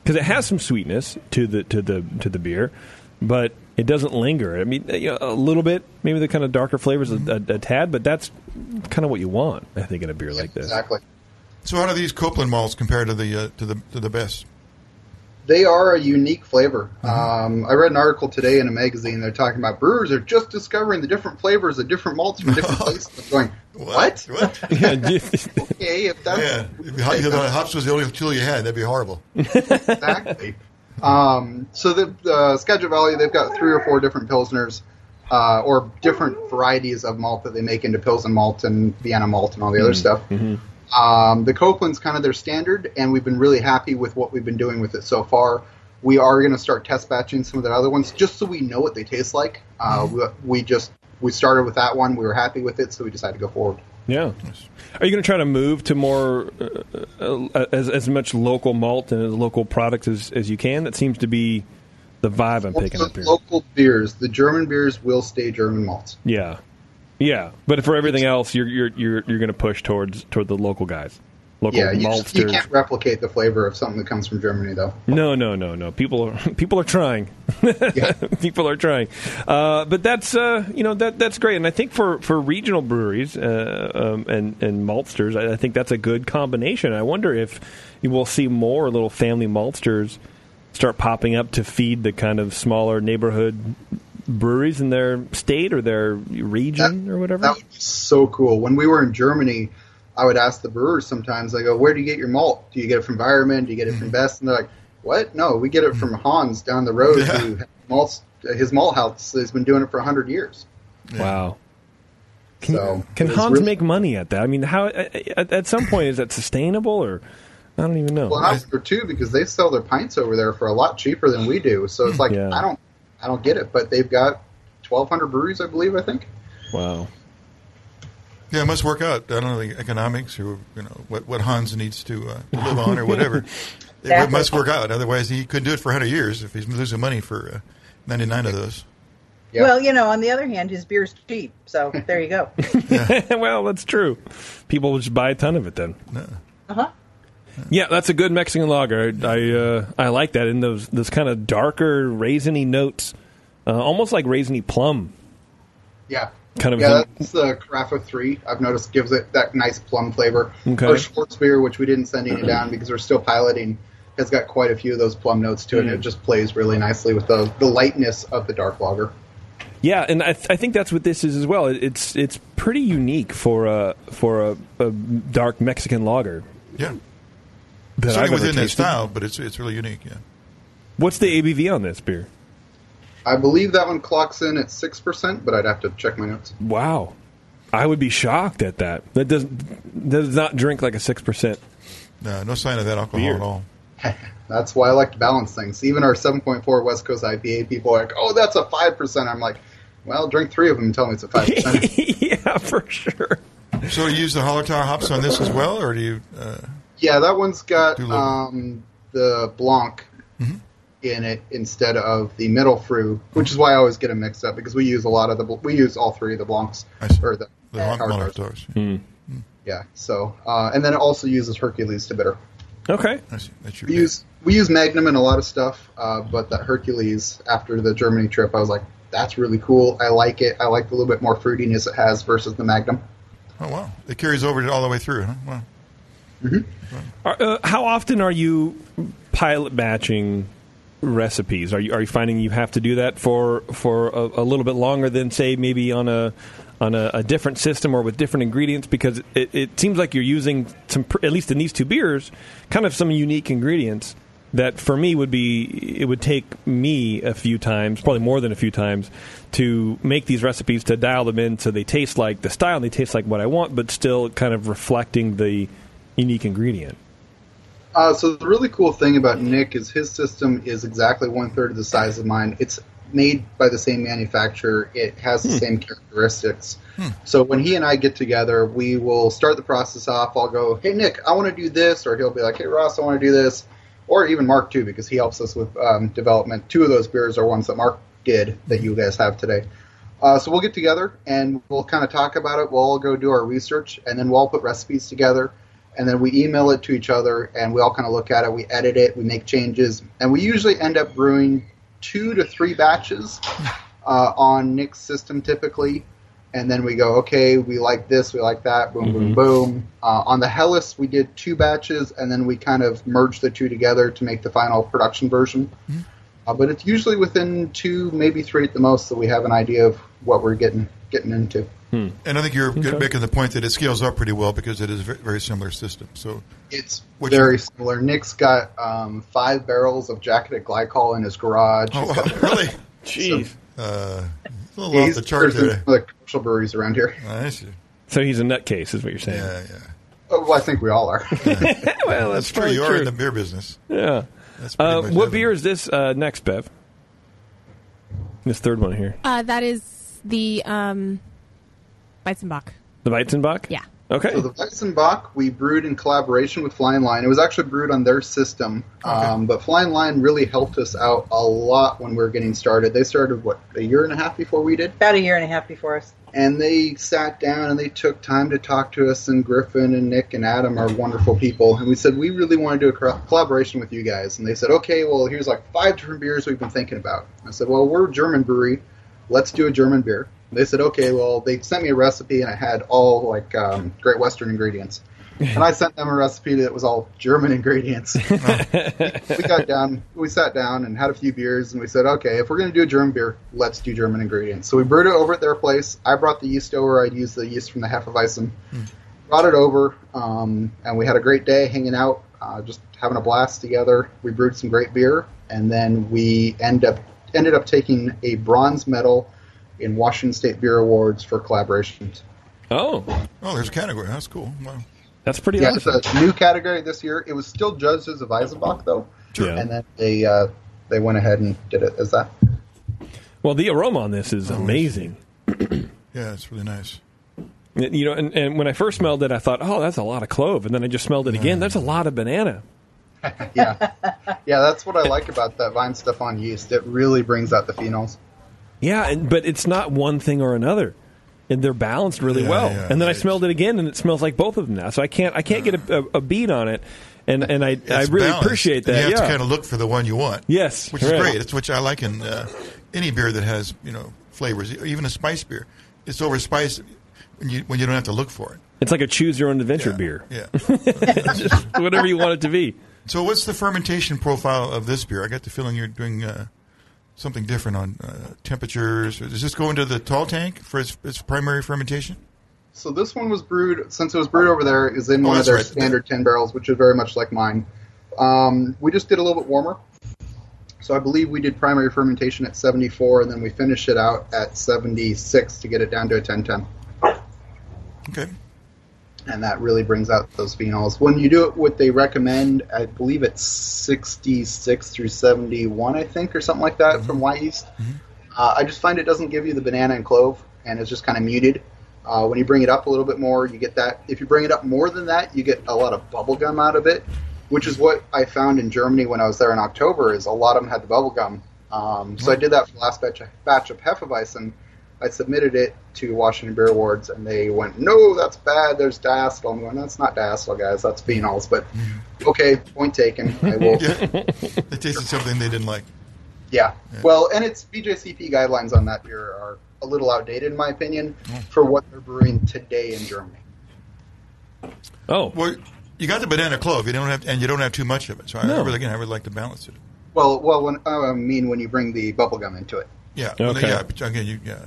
[SPEAKER 8] because it has some sweetness to the to the to the beer, but it doesn't linger. I mean, you know, a little bit, maybe the kind of darker flavors a, a, a tad, but that's kind of what you want, I think, in a beer like this.
[SPEAKER 15] Exactly.
[SPEAKER 9] So how do these Copeland malts compare to the uh, to the to the best?
[SPEAKER 15] They are a unique flavor. Um, I read an article today in a magazine. They're talking about brewers are just discovering the different flavors of different malts from different [LAUGHS] places. I'm going, what? [LAUGHS] [LAUGHS]
[SPEAKER 8] yeah,
[SPEAKER 15] okay, if that's
[SPEAKER 9] Yeah, if the hop- if the hops was the only tool you had, that'd be horrible.
[SPEAKER 15] exactly. Um, so the, the Skagit Valley, they've got three or four different pilsners, uh, or different varieties of malt that they make into Pilsen malt and Vienna malt and all the other stuff. Um, the Copeland's kind of their standard, and we've been really happy with what we've been doing with it so far. We are going to start test batching some of the other ones just so we know what they taste like. Uh, we, we just we started with that one. We were happy with it, so we decided to go forward.
[SPEAKER 8] Yeah. Are you going to try to move to more uh, uh, as as much local malt and as local products as, as you can? That seems to be the vibe I'm picking up here.
[SPEAKER 15] Local beers, the German beers will stay German malts.
[SPEAKER 8] Yeah, yeah. But for everything else, you're you're you're you're going to push towards toward the local guys, local
[SPEAKER 15] yeah, you, just- you can't replicate the flavor of something that comes from Germany, though.
[SPEAKER 8] No, no, no, no. People are [LAUGHS] people are trying. [LAUGHS] people are trying. Uh, but that's uh, you know that that's great, and I think for, for regional breweries uh, um, and and maltsters, I, I think that's a good combination. I wonder if you will see more little family maltsters start popping up to feed the kind of smaller neighborhood breweries in their state or their region or whatever?
[SPEAKER 15] That would be so cool. When we were in Germany, I would ask the brewers sometimes. I go, "Where do you get your malt? Do you get it from Weyermann? Do you get it from mm-hmm. Best?" And they're like, "What? No, we get it from mm-hmm. Hans down the road. Who malts his malt house has been doing it for hundred years."
[SPEAKER 8] Wow. Can,
[SPEAKER 15] So,
[SPEAKER 8] can Hans
[SPEAKER 15] really-
[SPEAKER 8] make money at that? I mean, how at, at some point is that sustainable or I don't even know.
[SPEAKER 15] Well, Hans are too because they sell their pints over there for a lot cheaper than we do. So it's like
[SPEAKER 8] Yeah.
[SPEAKER 15] I don't, I don't get it. But they've got twelve hundred breweries, I believe. I think.
[SPEAKER 8] Wow.
[SPEAKER 9] Yeah, it must work out. I don't know the economics or you know what, what Hans needs to, uh, to live on or whatever. [LAUGHS] It
[SPEAKER 14] Exactly.
[SPEAKER 9] must work out. Otherwise, he couldn't do it for 100 years if he's losing money for uh, 99 of those.
[SPEAKER 14] Well, you know, on the other hand, his beer's cheap, so there you go. [LAUGHS] [LAUGHS]
[SPEAKER 8] well, that's true. People will just buy a ton of it then.
[SPEAKER 14] Uh huh.
[SPEAKER 8] Yeah, that's a good Mexican lager. I I, uh, I like that. And those those kind of darker raisiny notes, uh, almost like raisiny plum.
[SPEAKER 15] Yeah.
[SPEAKER 8] Kind of
[SPEAKER 15] yeah,
[SPEAKER 8] hint-
[SPEAKER 15] that's the Carafa three. I've noticed gives it that nice plum flavor.
[SPEAKER 8] Okay.
[SPEAKER 15] Our Schwartz beer, which we didn't send any down because we're still piloting, has got quite a few of those plum notes to it. and
[SPEAKER 8] Mm.
[SPEAKER 15] It just plays really nicely with the the lightness of the dark lager.
[SPEAKER 8] Yeah, and I, th- I think that's what this is as well. It, it's it's pretty unique for a for a, a dark Mexican lager.
[SPEAKER 9] Yeah.
[SPEAKER 8] That
[SPEAKER 9] Certainly
[SPEAKER 8] I've ever
[SPEAKER 9] within that
[SPEAKER 8] tasted.
[SPEAKER 9] style, but it's it's really unique. Yeah.
[SPEAKER 8] What's the ABV on this beer?
[SPEAKER 15] I believe that one clocks in at six percent, but I'd have to check my notes.
[SPEAKER 8] Wow, I would be shocked at that. That doesn't does not drink like a six percent.
[SPEAKER 9] No, no sign of that alcohol
[SPEAKER 8] Beer.
[SPEAKER 9] at all. [LAUGHS]
[SPEAKER 15] That's why I like to balance things. Even our seven point four West Coast IPA people are like, "Oh, that's a five percent." I'm like, "Well, drink three of them and tell me it's a five percent." [LAUGHS]
[SPEAKER 8] yeah, for sure.
[SPEAKER 9] So you use the Hallertau hops on this as well, or do you? Uh,
[SPEAKER 15] Yeah, that one's got um, the Blanc
[SPEAKER 9] Mm-hmm.
[SPEAKER 15] In it instead of the Mittelfrüh, which is why I always get them mixed up because we use a lot of the we use all three of the Blancs or the,
[SPEAKER 9] the Hol-
[SPEAKER 15] Hard
[SPEAKER 9] Holler
[SPEAKER 15] Tars.
[SPEAKER 9] Towers.
[SPEAKER 15] Yeah, so uh, and then it also uses Hercules to bitter.
[SPEAKER 8] Okay,
[SPEAKER 9] I see. That's your
[SPEAKER 15] We use we use Magnum and a lot of stuff, uh, but that Hercules after the Germany trip, I was like, that's really cool. I like it. I like the little bit more fruitiness it has versus the Magnum.
[SPEAKER 9] Oh wow, it carries over all the way through. Huh? Wow.
[SPEAKER 8] Are, uh, how often are you pilot batching recipes? Are you are you finding you have to do that for for a, a little bit longer than say maybe on a on a, a different system or with different ingredients? Because it, it seems like you're using some, at least in these two beers, kind of some unique ingredients that for me would be it would take me a few times, probably more than a few times, to make these recipes to dial them in so they taste like the style, and they taste like what I want, but still kind of reflecting the unique ingredient.
[SPEAKER 15] Uh, so the really cool thing about Nick is his system is exactly one third of the size of mine. It's made by the same manufacturer. It has the
[SPEAKER 9] Hmm.
[SPEAKER 15] same characteristics. So when he and I get together, we will start the process off. I'll go, "Hey Nick, I want to do this," or he'll be like, "Hey Ross, I want to do this," or even Mark too, because he helps us with um, development. Two of those beers are ones that Mark did that you guys have today. Uh, so we'll get together and we'll kind of talk about it. We'll all go do our research, and then we'll all put recipes together, and then we email it to each other, and we all kind of look at it. We edit it, we make changes, and we usually end up brewing two to three batches [LAUGHS] uh, on Nick's system typically. And then we go, okay, we like this, we like that, boom, boom,
[SPEAKER 8] Mhm.
[SPEAKER 15] boom. Uh, on the Helles, we did two batches, and then we kind of merged the two together to make the final production version. Uh, but it's usually within two, maybe three at the most, that we have an idea of what we're getting getting into.
[SPEAKER 9] And I think you're
[SPEAKER 15] Okay.
[SPEAKER 9] making the point that it scales up pretty well because it is a very, very similar system. So
[SPEAKER 15] It's very
[SPEAKER 9] you-
[SPEAKER 15] similar. Nick's got um, five barrels of jacketed glycol in his garage.
[SPEAKER 9] Oh,
[SPEAKER 15] He's [LAUGHS]
[SPEAKER 9] really?
[SPEAKER 8] Jeez.
[SPEAKER 9] Uh, a little
[SPEAKER 15] Yeah,
[SPEAKER 9] off the chart
[SPEAKER 15] there's
[SPEAKER 9] there.
[SPEAKER 15] some of the commercial breweries around here.
[SPEAKER 9] I see.
[SPEAKER 8] So he's a nutcase, is what you're saying.
[SPEAKER 9] Yeah, yeah.
[SPEAKER 15] Oh, well, I think we all are. [LAUGHS]
[SPEAKER 8] well, [LAUGHS]
[SPEAKER 9] That's true. You are
[SPEAKER 8] true.
[SPEAKER 9] in the beer business.
[SPEAKER 8] Yeah.
[SPEAKER 9] That's
[SPEAKER 8] Uh,
[SPEAKER 9] much
[SPEAKER 8] what
[SPEAKER 9] heaven.
[SPEAKER 8] beer is this uh, next, Bev? This third one here.
[SPEAKER 6] Uh, that is the um, Weizenbock.
[SPEAKER 8] The Weizenbock?
[SPEAKER 6] Yeah.
[SPEAKER 8] Okay.
[SPEAKER 15] So the Weizenbock we brewed in collaboration with Flying Lion. It was actually brewed on their system, um, but Flying Lion really helped us out a lot when we were getting started. They started what a year and a half before we did,
[SPEAKER 14] About a year and a half before us.
[SPEAKER 15] and they sat down and they took time to talk to us. And Griffin and Nick and Adam are wonderful people, and we said we really want to do a co- collaboration with you guys. And they said, okay, well here's like five different beers we've been thinking about. I said, well we're a German brewery, let's do a German beer. They said, okay, well, they sent me a recipe and it had all like um, Great Western ingredients. and I sent them a recipe that was all German ingredients. [LAUGHS] we got down, we sat down and had a few beers, and we said, okay, if we're going to do a German beer, let's do German ingredients. So we brewed it over at their place. I brought the yeast over. I'd used the yeast from the Hefeweizen. Brought it over, um, and we had a great day hanging out, uh, just having a blast together. We brewed some great beer, and then we end up ended up taking a bronze medal in Washington State Beer Awards for collaborations.
[SPEAKER 8] Oh,
[SPEAKER 9] oh, there's a category. That's cool. Wow.
[SPEAKER 8] That's pretty
[SPEAKER 15] yeah,
[SPEAKER 8] awesome.
[SPEAKER 15] it's a new category this year. It was still judged as a Weizenbock though,
[SPEAKER 8] Sure.
[SPEAKER 15] and then they uh, they went ahead and did it as that.
[SPEAKER 8] Well, the aroma on this is amazing. [CLEARS THROAT]
[SPEAKER 9] Yeah, it's really nice.
[SPEAKER 8] You know, and, and when I first smelled it, I thought, oh, that's a lot of clove. And then I just smelled it again. That's a lot of banana. [LAUGHS]
[SPEAKER 15] yeah, yeah, that's what I like about that Weihenstephan yeast. It really brings out the phenols.
[SPEAKER 8] Yeah, and, but it's not one thing or another. And they're balanced really
[SPEAKER 9] Yeah,
[SPEAKER 8] well.
[SPEAKER 9] yeah,
[SPEAKER 8] and then I smelled it again, and it smells like both of them now. So I can't I can't get a, a, a beat on it. And and I I really
[SPEAKER 9] balanced,
[SPEAKER 8] appreciate
[SPEAKER 9] and
[SPEAKER 8] that.
[SPEAKER 9] You have
[SPEAKER 8] yeah.
[SPEAKER 9] to kind of look for the one you want.
[SPEAKER 8] Yes,
[SPEAKER 9] which is great. It's which I like in uh, any beer that has you know flavors, even a spice beer. It's over spiced when you when you don't have to look for it.
[SPEAKER 8] It's like a choose your own adventure beer.
[SPEAKER 9] Yeah, [LAUGHS]
[SPEAKER 8] whatever you want it to be.
[SPEAKER 9] So, what's the fermentation profile of this beer? I got the feeling you're doing uh, something different on uh, temperatures. Does this go into the tall tank for its, its primary fermentation?
[SPEAKER 15] So this one was brewed since it was brewed over there is in
[SPEAKER 9] Oh,
[SPEAKER 15] one of their
[SPEAKER 9] right.
[SPEAKER 15] standard ten barrels, which is very much like mine. Um, we just did a little bit warmer. So I believe we did primary fermentation at 74, and then we finished it out at 76 to get it down to a 1010.
[SPEAKER 9] Okay.
[SPEAKER 15] And that really brings out those phenols. When you do it, what they recommend, I believe it's 66 through 71, I think, or something like that from white yeast. Uh, I just find it doesn't give you the banana and clove, and it's just kind of muted. Uh, when you bring it up a little bit more, you get that. If you bring it up more than that, you get a lot of bubble gum out of it, which is what I found in Germany when I was there in October. Is a lot of them had the bubble gum. Um, so I did that for the last batch, batch of Hefeweizen. I submitted it to Washington Beer Awards, and they went, "No, that's bad. There's diacetyl." I'm going, "That's not diacetyl, guys. That's phenols." But mm-hmm. okay, point taken. [LAUGHS] I will.
[SPEAKER 9] Yeah. they tasted something they didn't like.
[SPEAKER 15] Yeah. Well, and its BJCP guidelines on that beer are a little outdated, in my opinion, mm. for what they're brewing today in Germany.
[SPEAKER 8] Oh,
[SPEAKER 9] well, you got the banana clove. You don't have, and you don't have too much of it. So I,
[SPEAKER 15] No.
[SPEAKER 9] really, again, I would like to balance it.
[SPEAKER 15] Well, well, when, I mean when you bring the bubblegum into it.
[SPEAKER 9] Yeah. well,
[SPEAKER 8] Okay.
[SPEAKER 9] yeah. But again, you, yeah.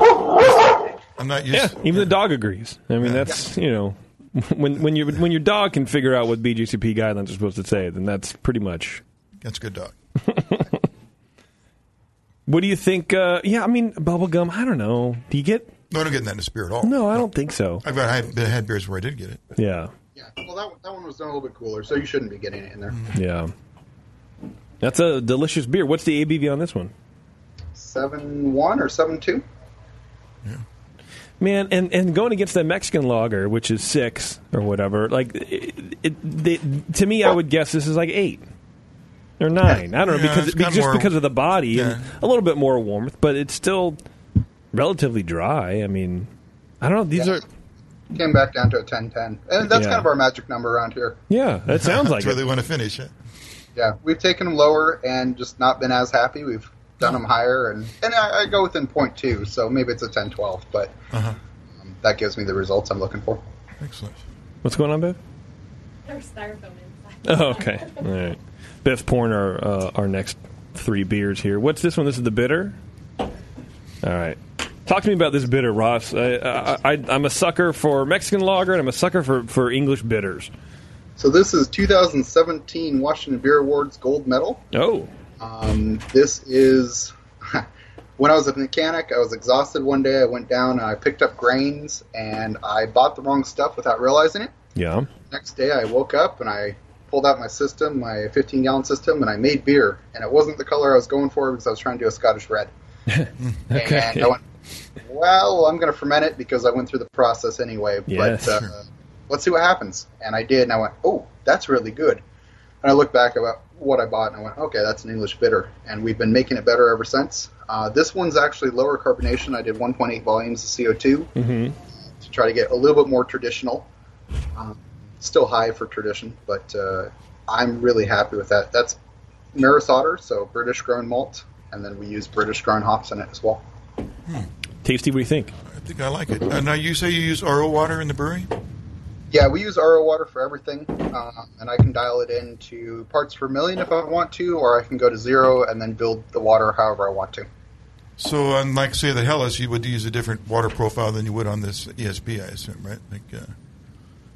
[SPEAKER 9] I'm not used.
[SPEAKER 8] Yeah, even the dog agrees. I mean, that's you know, [LAUGHS] when when you when your dog can figure out what BJCP guidelines are supposed to say, then that's pretty much.
[SPEAKER 9] That's a good dog. [LAUGHS]
[SPEAKER 8] What do you think? Uh, yeah, I mean, bubblegum. I don't know. Do you get?
[SPEAKER 9] No, I don't get that in the spirit at all.
[SPEAKER 8] No, I don't think so.
[SPEAKER 9] I've got I had, had beers where I did get it.
[SPEAKER 8] Yeah,
[SPEAKER 15] Yeah. Well, that, that one was done a little bit cooler, so you shouldn't be getting it in there.
[SPEAKER 8] yeah. That's a delicious beer. What's the ABV on this one?
[SPEAKER 15] Seven one or seven two.
[SPEAKER 8] Man, and, and going against that Mexican lager, which is six or whatever, like it, it, they, to me, I would guess this is like eight or nine. I don't know
[SPEAKER 9] Yeah,
[SPEAKER 8] because it,
[SPEAKER 9] got
[SPEAKER 8] just
[SPEAKER 9] more-
[SPEAKER 8] because of the body
[SPEAKER 9] Yeah.
[SPEAKER 8] and a little bit more warmth, but it's still relatively dry. I mean, I don't know. These are
[SPEAKER 15] Came back down to a 10-10. and that's
[SPEAKER 8] Yeah.
[SPEAKER 15] kind of our magic number around here.
[SPEAKER 8] yeah. That sounds [LAUGHS] like
[SPEAKER 9] That's where they want to finish it.
[SPEAKER 15] Yeah, we've taken them lower and just not been as happy. We've done them higher, and and I, I go within point two, so maybe it's a 10-12, but
[SPEAKER 9] Uh-huh.
[SPEAKER 15] um, that gives me the results I'm looking for.
[SPEAKER 9] Excellent.
[SPEAKER 8] What's going on, Bev?
[SPEAKER 6] There's styrofoam
[SPEAKER 8] Oh, okay. All right. Bev's pouring our uh, our next three beers here. What's this one? This is the bitter. All right. Talk to me about this bitter, Ross. I, I, I, I'm a sucker for Mexican lager, and I'm a sucker for, for English bitters.
[SPEAKER 15] So this is 2017 Washington Beer Awards gold medal.
[SPEAKER 8] Oh.
[SPEAKER 15] Um, this is [LAUGHS] when I was a mechanic. I was exhausted one day. I went down and I picked up grains and I bought the wrong stuff without realizing it.
[SPEAKER 8] Yeah.
[SPEAKER 15] Next day, I woke up and I pulled out my system, my 15 gallon system, and I made beer. And it wasn't the color I was going for because I was trying to do a Scottish red. [LAUGHS]
[SPEAKER 8] Okay.
[SPEAKER 15] And I went, well, I'm going to ferment it because I went through the process anyway.
[SPEAKER 8] Yes.
[SPEAKER 15] But uh, let's see what happens. And I did, and I went, oh, that's really good. And I looked back about what I bought, and I went, okay, that's an English bitter. And we've been making it better ever since. Uh, this one's actually lower carbonation. I did 1.8 volumes of CO2
[SPEAKER 8] Mm-hmm.
[SPEAKER 15] to try to get a little bit more traditional. Um, still high for tradition, but uh, I'm really happy with that. That's Maris Otter, so British grown malt, and then we use British grown hops in it as well.
[SPEAKER 8] Tasty, what do you think?
[SPEAKER 9] I think I like it. Uh, now, you say you use RO water in the brewery?
[SPEAKER 15] Yeah, we use RO water for everything, um, and I can dial it in to parts per million if I want to, or I can go to zero and then build the water however I want to.
[SPEAKER 9] So, unlike say the Helles, you would use a different water profile than you would on this ESB, I assume, right? Like, uh,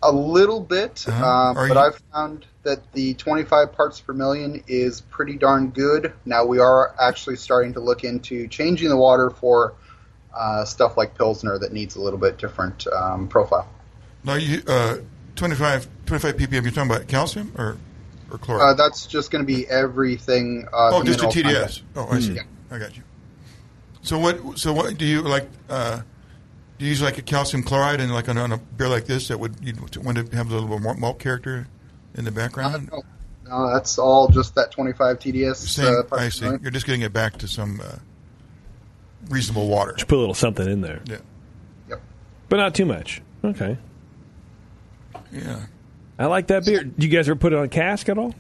[SPEAKER 15] A little bit,
[SPEAKER 9] Uh-huh.
[SPEAKER 15] uh, but
[SPEAKER 9] you-
[SPEAKER 15] I've found that the 25 parts per million is pretty darn good. Now we are actually starting to look into changing the water for uh, stuff like Pilsner that needs a little bit different um, profile.
[SPEAKER 9] Now you uh, 25, 25 ppm. You're talking about calcium or or
[SPEAKER 15] Uh,
[SPEAKER 9] chloride?
[SPEAKER 15] that's just going to be everything. Uh,
[SPEAKER 9] oh, just a TDS. Oh, I see.
[SPEAKER 15] Yeah.
[SPEAKER 9] I got you. So what? So what do you like? Uh, do you use like a calcium chloride and like on, on a beer like this that would you want to have a little more malt character in the background?
[SPEAKER 15] No, no, that's all just that 25 TDS.
[SPEAKER 9] Same,
[SPEAKER 15] uh,
[SPEAKER 9] I see.
[SPEAKER 15] million.
[SPEAKER 9] You're just getting it back to some uh, reasonable water.
[SPEAKER 8] Just put a little something in there.
[SPEAKER 9] Yeah.
[SPEAKER 15] Yep.
[SPEAKER 8] But not too much. Okay.
[SPEAKER 9] Yeah.
[SPEAKER 8] I like that beer. Do you guys ever put it on cask at all?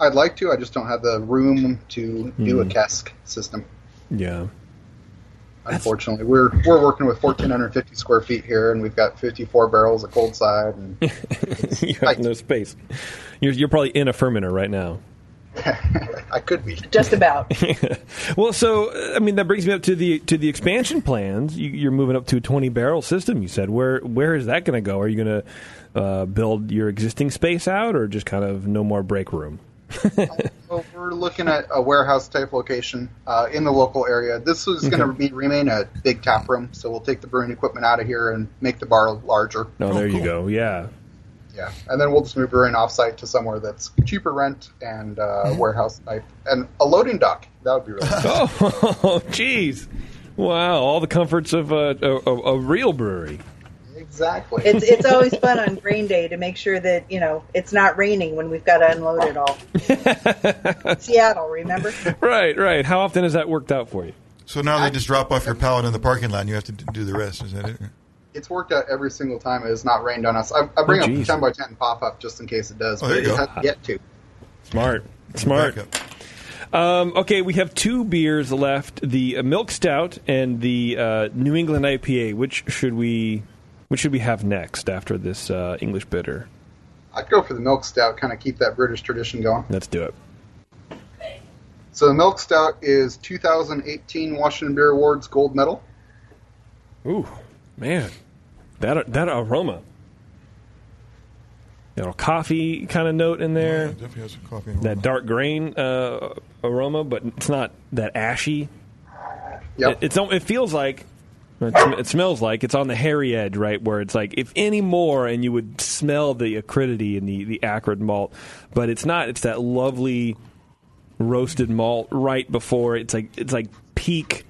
[SPEAKER 15] I'd like to. I just don't have the room to do a
[SPEAKER 8] Hmm.
[SPEAKER 15] cask system.
[SPEAKER 8] Yeah.
[SPEAKER 15] Unfortunately, we're we're working with 1,450 square feet here, and we've got 54 barrels of cold side. And [LAUGHS]
[SPEAKER 8] you have no space. You're, you're probably in a fermenter right now. [LAUGHS]
[SPEAKER 15] I could be
[SPEAKER 14] just about. [LAUGHS]
[SPEAKER 8] well, so I mean that brings me up to the to the expansion plans. You, you're moving up to a 20 barrel system. You said where where is that going to go? Are you going to uh, build your existing space out, or just kind of no more break room? [LAUGHS]
[SPEAKER 15] Well, we're looking at a warehouse type location uh, in the local area. This is going to
[SPEAKER 8] Okay.
[SPEAKER 15] be remain a big tap room, so we'll take the brewing equipment out of here and make the bar larger.
[SPEAKER 8] No, there you go. Yeah.
[SPEAKER 15] Yeah, and then we'll just move brewing offsite to somewhere that's cheaper rent and uh, [LAUGHS] warehouse type and a loading dock. That would be really nice. [LAUGHS]
[SPEAKER 8] Oh, [LAUGHS] jeez! Wow, all the comforts of a, a, a, a real brewery.
[SPEAKER 15] Exactly.
[SPEAKER 14] It's it's always fun on grain day to make sure that you know it's not raining when we've got to unload it all. Seattle, remember?
[SPEAKER 8] Right, right. How often has that worked out for you?
[SPEAKER 9] So now they just drop off your pallet in the parking lot, and you have to do the rest. Is that it?
[SPEAKER 15] It's worked out every single time. It has not rained on us. I, I bring
[SPEAKER 8] Oh,
[SPEAKER 15] up 10 by 10 pop up just in case it does,
[SPEAKER 9] Oh,
[SPEAKER 15] but
[SPEAKER 9] there
[SPEAKER 15] it
[SPEAKER 9] you go.
[SPEAKER 15] hasn't yet to.
[SPEAKER 8] Smart, smart. Um, okay, we have two beers left: the uh, Milk Stout and the uh, New England IPA. Which should we, which should we have next after this uh, English bitter?
[SPEAKER 15] I'd go for the milk stout, kind of keep that British tradition going.
[SPEAKER 8] Let's do it.
[SPEAKER 15] So the milk stout is 2018 Washington Beer Awards gold medal.
[SPEAKER 8] Ooh, man, that that aroma. You know, coffee kind of note in there.
[SPEAKER 9] definitely has some coffee.
[SPEAKER 8] that dark grain uh, aroma, but it's not that ashy.
[SPEAKER 15] Yep.
[SPEAKER 8] It, it's it feels like it, sm- it smells like it's on the hairy edge, right? Where it's like if any more, and you would smell the acridity and the the acrid malt, but it's not. It's that lovely roasted malt right before. It's like it's like peak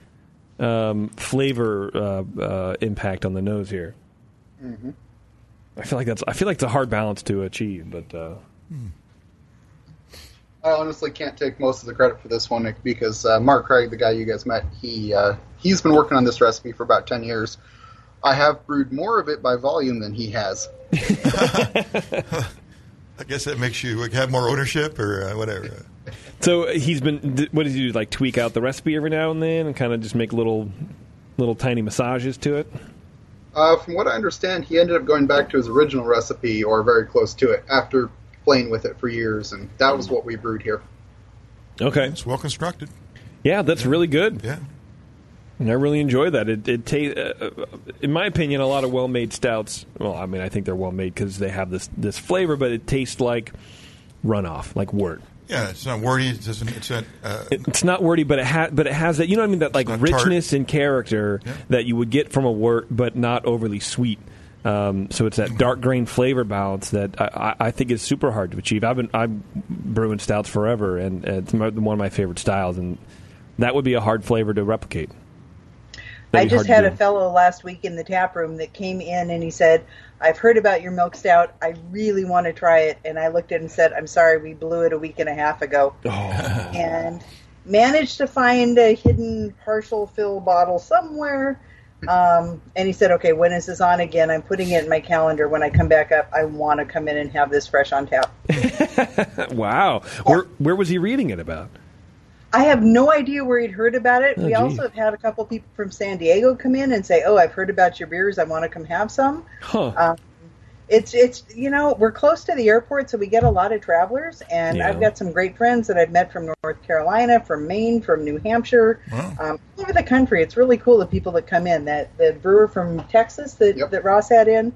[SPEAKER 8] um, flavor uh, uh, impact on the nose here.
[SPEAKER 15] Mm-hmm.
[SPEAKER 8] I feel like that's I feel like it's a hard balance to achieve, but. Uh,
[SPEAKER 15] I honestly can't take most of the credit for this one because uh, Mark Craig, the guy you guys met, he uh, he's been working on this recipe for about ten years. I have brewed more of it by volume than he has. [LAUGHS]
[SPEAKER 9] I guess that makes you have more ownership or uh, whatever.
[SPEAKER 8] So he's been. What does he do? Like tweak out the recipe every now and then, and kind of just make little, little tiny massages to it.
[SPEAKER 15] Uh, from what I understand, he ended up going back to his original recipe or very close to it after playing with it for years, and that was what we brewed here.
[SPEAKER 8] Okay,
[SPEAKER 9] it's well constructed.
[SPEAKER 8] Yeah, that's really good.
[SPEAKER 9] Yeah,
[SPEAKER 8] and I really enjoy that. It, it ta- uh, uh, in my opinion, a lot of well-made stouts. Well, I mean, I think they're well-made because they have this this flavor, but it tastes like runoff, like wort.
[SPEAKER 9] Yeah, it's not wordy. It doesn't. It's not. Uh,
[SPEAKER 8] It's not wordy, but it has, but it has that. You know what I mean? That like
[SPEAKER 9] not tart.
[SPEAKER 8] richness and character that you would get from a wort, but not overly sweet. Um, so it's that dark grain flavor balance that I, I I think is super hard to achieve. I've been I'm brewing stouts forever, and it's my, one of my favorite styles, and that would be a hard flavor to replicate.
[SPEAKER 14] I
[SPEAKER 8] That'd be
[SPEAKER 14] just had a fellow last week in the tap room that came in and he said, "I've heard about your milk stout. I really want to try it." And I looked at him and said, "I'm sorry, we blew it a week and a half ago."
[SPEAKER 8] Oh. [LAUGHS]
[SPEAKER 14] and managed to find a hidden partial fill bottle somewhere. Um, and he said, "Okay, when is this on again? I'm putting it in my calendar. When I come back up, I want to come in and have this fresh on tap." [LAUGHS]
[SPEAKER 8] wow, where where was he reading it about?
[SPEAKER 14] I have no idea where he'd heard about it.
[SPEAKER 8] Oh,
[SPEAKER 14] we
[SPEAKER 8] gee.
[SPEAKER 14] also have had a couple people from San Diego come in and say, "Oh, I've heard about your beers. I want to come have some."
[SPEAKER 8] Huh.
[SPEAKER 14] Um, It's it's you know we're close to the airport, so we get a lot of travelers, and
[SPEAKER 9] Yeah.
[SPEAKER 14] I've got some great friends that I've met from North Carolina, from Maine, from New Hampshire, um, all over the country. It's really cool the people that come in. That the brewer from Texas that that Ross had in.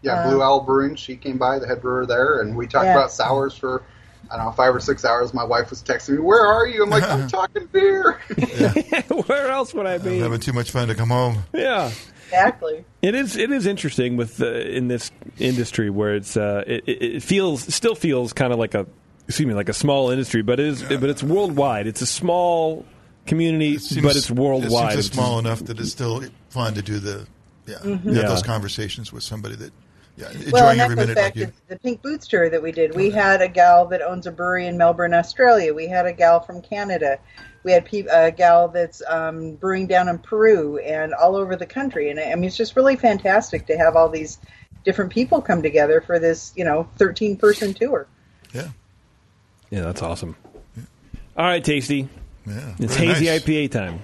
[SPEAKER 15] Yeah,
[SPEAKER 14] Um,
[SPEAKER 15] Blue Owl Brewing. She came by, the head brewer there, and we talked
[SPEAKER 14] Yeah.
[SPEAKER 15] about sours for I don't know five or six hours. My wife was texting me, "Where are you?" I'm like, "I'm [LAUGHS] talking beer." [LAUGHS]
[SPEAKER 8] Where else would I be?
[SPEAKER 9] having too much fun to come home.
[SPEAKER 8] Yeah.
[SPEAKER 14] Exactly.
[SPEAKER 8] It is. It is interesting with uh, in this industry where it's uh, it, it it feels still feels kind of like a excuse me like a small industry, but it is but it's worldwide. It's a small community,
[SPEAKER 9] Seems-
[SPEAKER 8] but it's worldwide.
[SPEAKER 9] It seems
[SPEAKER 8] which
[SPEAKER 9] small
[SPEAKER 8] is-
[SPEAKER 9] enough that it's still fun to do the yeah,
[SPEAKER 14] Mhm.
[SPEAKER 9] have
[SPEAKER 8] Yeah.
[SPEAKER 9] those conversations with somebody that yeah enjoying
[SPEAKER 14] well, and that
[SPEAKER 9] every
[SPEAKER 14] goes
[SPEAKER 9] minute
[SPEAKER 14] back
[SPEAKER 9] like you.
[SPEAKER 14] to the Pink Boots tour that we did. We had a gal that owns a brewery in Melbourne, Australia. We had a gal from Canada. We had pe- a gal that's um, brewing down in Peru and all over the country. And I mean, it's just really fantastic to have all these different people come together for this, you know, 13 person tour.
[SPEAKER 9] Yeah.
[SPEAKER 8] Yeah, that's awesome. All right, Tasty.
[SPEAKER 9] Yeah,
[SPEAKER 8] It's hazy
[SPEAKER 9] nice.
[SPEAKER 8] IPA time.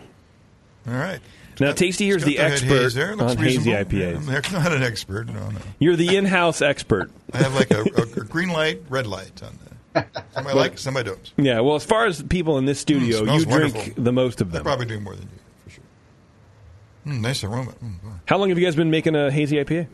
[SPEAKER 9] All right.
[SPEAKER 8] Now, Tasty, here's the expert
[SPEAKER 9] haze there. Looks
[SPEAKER 8] on hazy. IPAs.
[SPEAKER 9] Yeah, I'm not an expert. No, no.
[SPEAKER 8] You're the in-house expert. [LAUGHS]
[SPEAKER 9] I have like a, a, a green light, red light on that. Some I like, some I don't.
[SPEAKER 8] Yeah, well, as far as people in this studio,
[SPEAKER 9] smells
[SPEAKER 8] you drink
[SPEAKER 9] wonderful.
[SPEAKER 8] the most of
[SPEAKER 9] I
[SPEAKER 8] them.
[SPEAKER 9] probably do more than you, for sure. Mm, nice aroma. Mm, boy.
[SPEAKER 8] How long have you guys been making a hazy IPA?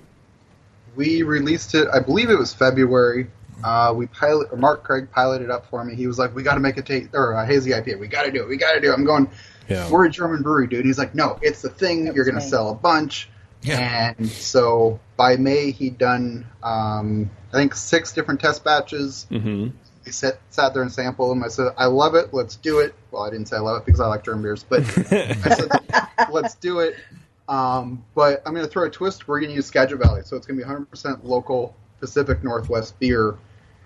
[SPEAKER 15] we released it. I believe it was February. Uh, we pilot. Or Mark Craig piloted up for me. He was like, "We got to make a taste or a hazy IPA. We got to do it. We got to do it." I'm going.
[SPEAKER 8] Yeah.
[SPEAKER 15] We're a German brewery, dude. He's like, "No, it's the thing. You're going to sell a bunch." Yeah. And so by May, he'd done, um, I think, six different test batches.
[SPEAKER 8] Mm-hmm.
[SPEAKER 15] We sat, sat there and sampled them. I said, I love it. Let's do it. Well, I didn't say I love it because I like German beers, but [LAUGHS] I said, let's do it. Um, but I'm going to throw a twist. We're going to use Skagit Valley. So it's going to be 100% local Pacific Northwest beer.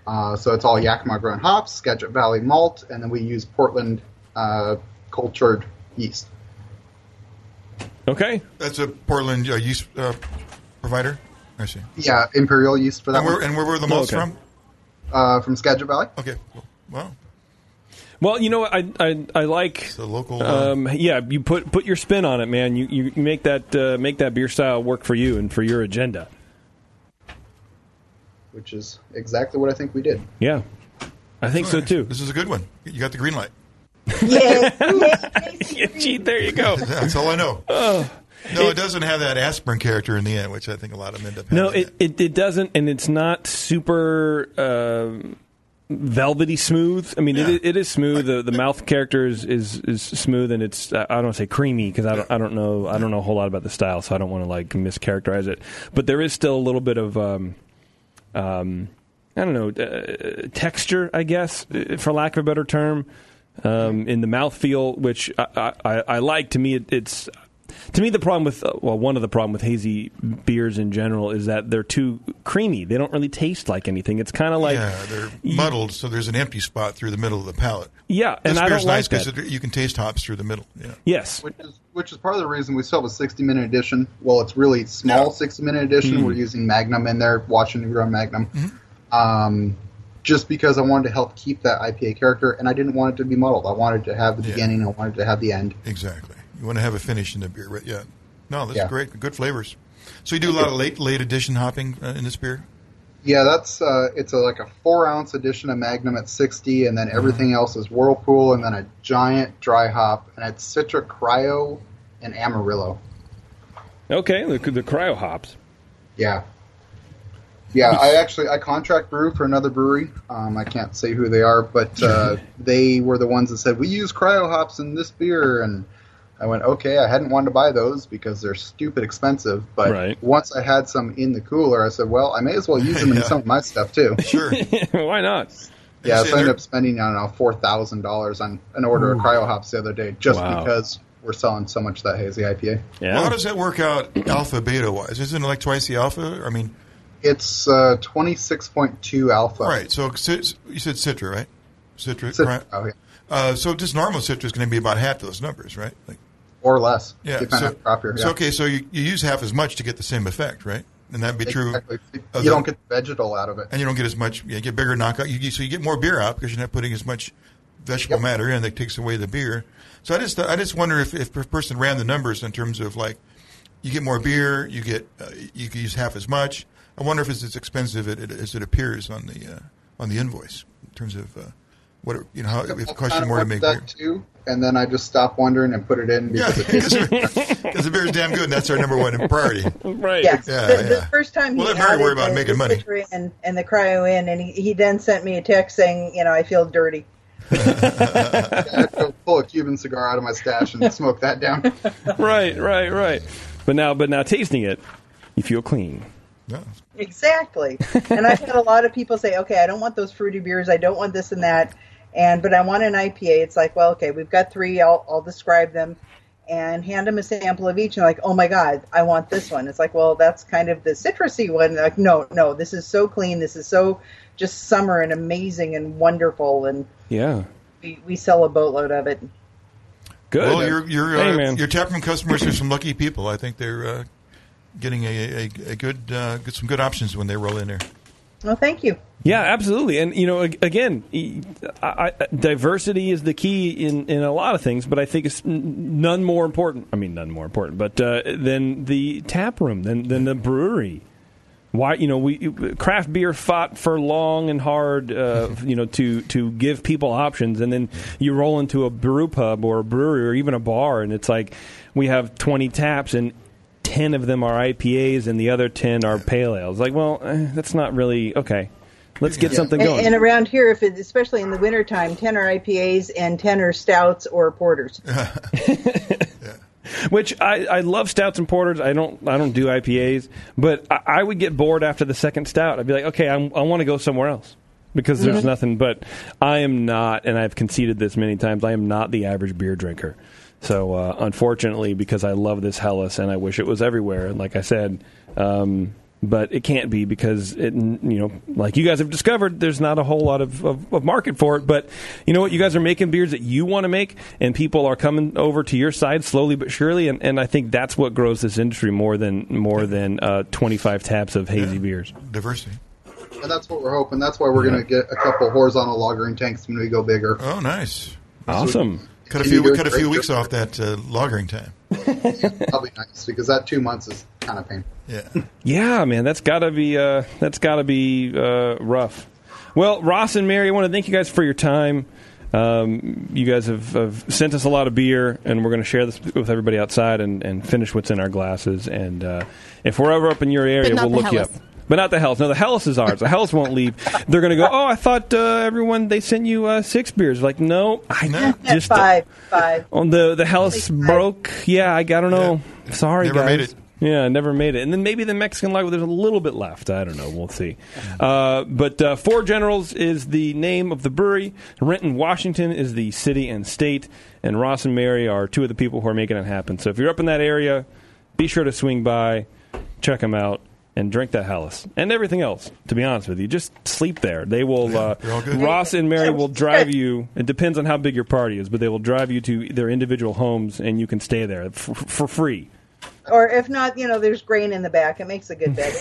[SPEAKER 15] Uh, so it's all Yakima grown hops, Skagit Valley malt, and then we use Portland uh, cultured yeast.
[SPEAKER 8] Okay.
[SPEAKER 9] That's a Portland uh, yeast uh, provider. I see.
[SPEAKER 15] Yeah, Imperial yeast for that
[SPEAKER 9] And where,
[SPEAKER 15] one.
[SPEAKER 9] and where were the malts
[SPEAKER 8] Okay.
[SPEAKER 9] from?
[SPEAKER 15] Uh, from Skagit Valley.
[SPEAKER 9] Okay. Cool. Wow.
[SPEAKER 8] Well, you know what I I, I like
[SPEAKER 9] the local. uh,
[SPEAKER 8] Um, yeah, you put put your spin on it, man. You you make that uh, make that beer style work for you and for your agenda.
[SPEAKER 15] Which is exactly what I think we did.
[SPEAKER 8] Yeah, I think so too.
[SPEAKER 9] This is a good one. You got the green light. [LAUGHS]
[SPEAKER 8] Gee, there you go. [LAUGHS]
[SPEAKER 9] That's all I know.
[SPEAKER 8] Oh.
[SPEAKER 9] no, it, doesn't have that aspirin character in the end, which I think a lot of them end up.
[SPEAKER 8] No, it, it it doesn't, and it's not super um velvety smooth. I mean, it, it is smooth. The the mouth character is, is, is smooth, and it's I don't want to say creamy because I don't I don't know I don't know a whole lot about the style, so I don't want to like mischaracterize it. But there is still a little bit of um, um, I don't know uh, texture, I guess, uh, for lack of a better term, um, in the mouthfeel, which I, I, I like. To me, it, it's to me the problem with uh, well, one of the problem with hazy beers in general is that they're too creamy. They don't really taste like anything. It's kind of like
[SPEAKER 9] yeah, they're muddled, so there's an empty spot through the middle of the palate.
[SPEAKER 8] Yeah, and
[SPEAKER 9] this
[SPEAKER 8] I
[SPEAKER 9] beer's
[SPEAKER 8] don't
[SPEAKER 9] nice
[SPEAKER 8] like
[SPEAKER 9] because you can taste hops through the middle. Yeah.
[SPEAKER 8] Yes.
[SPEAKER 15] Which is which is part of the reason we still have a 60 minute edition. Well, it's really small 60 minute edition.
[SPEAKER 9] Mhm.
[SPEAKER 15] We're using Magnum in there, Watching Washington Grown Magnum. Um, just because I wanted to help keep that IPA character, and I didn't want it to be muddled. I wanted to have the
[SPEAKER 9] Yeah.
[SPEAKER 15] beginning. I wanted to have the end.
[SPEAKER 9] Exactly. You want to have a finish in the beer, right? Yeah. No, that's
[SPEAKER 15] Yeah.
[SPEAKER 9] great. Good flavors. So you do a lot of late late edition hopping uh, in this beer.
[SPEAKER 15] Yeah, that's uh, it's a, like a four ounce edition of Magnum at 60, and then everything else is Whirlpool, and then a giant dry hop, and it's Citra Cryo and Amarillo.
[SPEAKER 8] okay. The, the cryo hops.
[SPEAKER 15] Yeah. Yeah, I actually I contract brew for another brewery. Um, I can't say who they are, but uh, [LAUGHS] they were the ones that said we use cryo hops in this beer, and I went okay. I hadn't wanted to buy those because they're stupid expensive, but
[SPEAKER 8] Right.
[SPEAKER 15] once I had some in the cooler, I said, well, I may as well use them in [LAUGHS]
[SPEAKER 9] Yeah.
[SPEAKER 15] some of my stuff too. [LAUGHS]
[SPEAKER 9] Sure.
[SPEAKER 8] Why not?
[SPEAKER 15] Yeah, so I ended up spending I don't know four thousand dollars on an order of
[SPEAKER 9] Ooh.
[SPEAKER 15] cryo hops the other day just
[SPEAKER 8] Wow.
[SPEAKER 15] because we're selling so much of that hazy IPA.
[SPEAKER 9] Well, how does that work out alpha beta wise? Isn't it like twice the alpha? I mean,
[SPEAKER 15] It's uh, twenty six point two alpha.
[SPEAKER 9] right. So you said Citra, right? Citra.
[SPEAKER 15] Citra,
[SPEAKER 9] right?
[SPEAKER 15] oh, yeah.
[SPEAKER 9] Uh, so just normal Citra is going to be about half those numbers, right? Like,
[SPEAKER 15] or less.
[SPEAKER 9] yeah. So,
[SPEAKER 15] on the crop year,
[SPEAKER 9] so okay, so you, you use half as much to get the same effect, right? And that'd be true.
[SPEAKER 15] Exactly.
[SPEAKER 9] of
[SPEAKER 15] You don't get the vegetal out of it.
[SPEAKER 9] and you don't get as much. You get bigger knockout. You, so you get more beer out because you're not putting as much vegetable matter in that takes away the beer. So I just I just wonder if if a person ran the numbers in terms of like you get more beer. You get uh, you can use half as much. I wonder if it's as expensive it, it, as it appears on the uh, on the invoice in terms of uh, what it, you know how if it costs you more to
[SPEAKER 15] wondered
[SPEAKER 9] make beer.
[SPEAKER 15] that too, and then I just stop wondering and put it in because it [LAUGHS] tastes
[SPEAKER 9] Because the beer is damn good, and that's our number one priority.
[SPEAKER 8] Right.
[SPEAKER 14] Yes.
[SPEAKER 9] Yeah,
[SPEAKER 14] the,
[SPEAKER 9] yeah.
[SPEAKER 14] the first time he
[SPEAKER 9] Well, they're very
[SPEAKER 14] added
[SPEAKER 9] worried about
[SPEAKER 14] the,
[SPEAKER 9] making
[SPEAKER 14] the
[SPEAKER 9] money.
[SPEAKER 14] And, and the cryo in, and he, he then sent me a text saying, you know, I feel dirty.
[SPEAKER 15] I'd go pull a Cuban cigar out of my stash and smoke that down. [LAUGHS]
[SPEAKER 8] right, right, right. But now, but now tasting it, you feel clean.
[SPEAKER 14] Exactly. [LAUGHS] and I've had a lot of people say, okay, I don't want those fruity beers. I don't want this and that. And but I want an IPA. It's like, well, okay, we've got three. I'll, I'll describe them and hand them a sample of each. And like, oh my god, I want this one. It's like, well, that's kind of the citrusy one. Like, no, no, this is so clean. This is so just summer and amazing and wonderful. And
[SPEAKER 8] Yeah.
[SPEAKER 14] we, we sell a boatload of it.
[SPEAKER 8] Good.
[SPEAKER 9] Well, your your
[SPEAKER 8] Hey,
[SPEAKER 9] uh,
[SPEAKER 8] man.
[SPEAKER 9] your taproom customers are some lucky people. I think they're uh, getting a, a, a good, uh, good some good options when they roll in there.
[SPEAKER 14] Well, thank you.
[SPEAKER 8] Yeah, absolutely. And you know, ag- again, e- I, I, diversity is the key in, in a lot of things, but I think it's none more important. I mean, none more important, but uh, than the tap room, than than the brewery. Why you know we craft beer fought for long and hard, uh, [LAUGHS] you know, to to give people options, and then you roll into a brew pub or a brewery or even a bar, and it's like we have twenty taps and. 10 of them are IPAs and the other 10 are pale ales. Like, well, eh, that's not really okay. Let's get something going.
[SPEAKER 14] and around here, if it, especially in the wintertime, 10 are IPAs and 10 are stouts or porters. [LAUGHS] [LAUGHS]
[SPEAKER 8] Which I, I love stouts and porters. I don't I don't do IPAs, but I, I would get bored after the second stout. I'd be like, okay, I'm, I want to go somewhere else because there's
[SPEAKER 14] Mhm.
[SPEAKER 8] nothing. But I am not, and I've conceded this many times. I am not the average beer drinker. So uh, unfortunately, because I love this Helles and I wish it was everywhere, like I said, um, but it can't be because it, you know, like you guys have discovered, there's not a whole lot of, of, of market for it. But you know what? You guys are making beers that you want to make, and people are coming over to your side slowly but surely. And, and I think that's what grows this industry more than more than uh, 25 taps of hazy beers.
[SPEAKER 9] Diversity.
[SPEAKER 15] And that's what we're hoping. That's why we're going to get a couple horizontal lagering tanks when we go bigger.
[SPEAKER 9] Oh, nice.
[SPEAKER 8] Awesome.
[SPEAKER 9] Cut a few cut a few
[SPEAKER 15] great?
[SPEAKER 9] weeks off that uh, lagering time. [LAUGHS]
[SPEAKER 15] That'll be nice because that two months is kind of painful.
[SPEAKER 9] Yeah. [LAUGHS]
[SPEAKER 8] Yeah, man, that's gotta be uh, that's gotta be uh, rough. Well, Ross and Mary, I want to thank you guys for your time. Um, you guys have, have sent us a lot of beer, and we're going to share this with everybody outside and, and finish what's in our glasses. And uh, if we're ever up in your area, we'll look you up.
[SPEAKER 20] Helles.
[SPEAKER 8] But not the Hells. No, the Helles is ours. The Helles won't leave. They're going to go. Oh, I thought uh, everyone they sent you uh, six beers. Like, no, I know just
[SPEAKER 14] five, five.
[SPEAKER 8] on the the Helles broke. Yeah, I, I don't know. Sorry,
[SPEAKER 9] Never
[SPEAKER 8] guys.
[SPEAKER 9] made it.
[SPEAKER 8] Yeah, never made it. And then maybe the Mexican lager. There's a little bit left. I don't know. We'll see. Uh, but uh, Four Generals is the name of the brewery. Renton, Washington is the city and state. And Ross and Mary are two of the people who are making it happen. So if you're up in that area, be sure to swing by, check them out. And drink that Helles and everything else. To be honest with you, just sleep there. They will. uh, Ross and Mary will [LAUGHS] drive you. It depends on how big your party is, but they will drive you to their individual homes, and you can stay there f- for free.
[SPEAKER 14] Or if not, you know, there's grain in the back. It makes a good bed.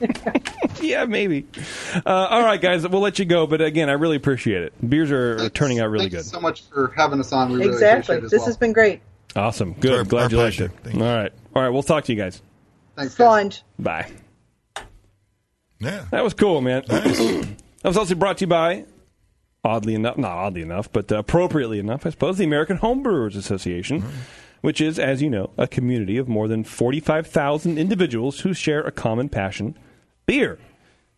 [SPEAKER 14] [LAUGHS]
[SPEAKER 8] yeah, maybe. Uh, all right, guys, we'll let you go. But again, I really appreciate it. Beers are, are turning out really
[SPEAKER 15] Thank you
[SPEAKER 8] good.
[SPEAKER 15] so much for having us on. We really
[SPEAKER 14] exactly.
[SPEAKER 15] appreciate it as
[SPEAKER 14] This
[SPEAKER 15] well.
[SPEAKER 14] has been great.
[SPEAKER 8] Awesome. Good.
[SPEAKER 9] Our-
[SPEAKER 8] Glad
[SPEAKER 9] our
[SPEAKER 8] you liked
[SPEAKER 9] pleasure.
[SPEAKER 8] it. All right. All right. We'll talk to you guys.
[SPEAKER 15] Thanks,
[SPEAKER 14] Sponge.
[SPEAKER 8] Bye.
[SPEAKER 9] Yeah.
[SPEAKER 8] That was cool, man. [CLEARS THROAT] that was also brought to you by, oddly enough, not oddly enough, but appropriately enough, I suppose, the American Homebrewers Association, which is, as you know, a community of more than 45,000 individuals who share a common passion beer.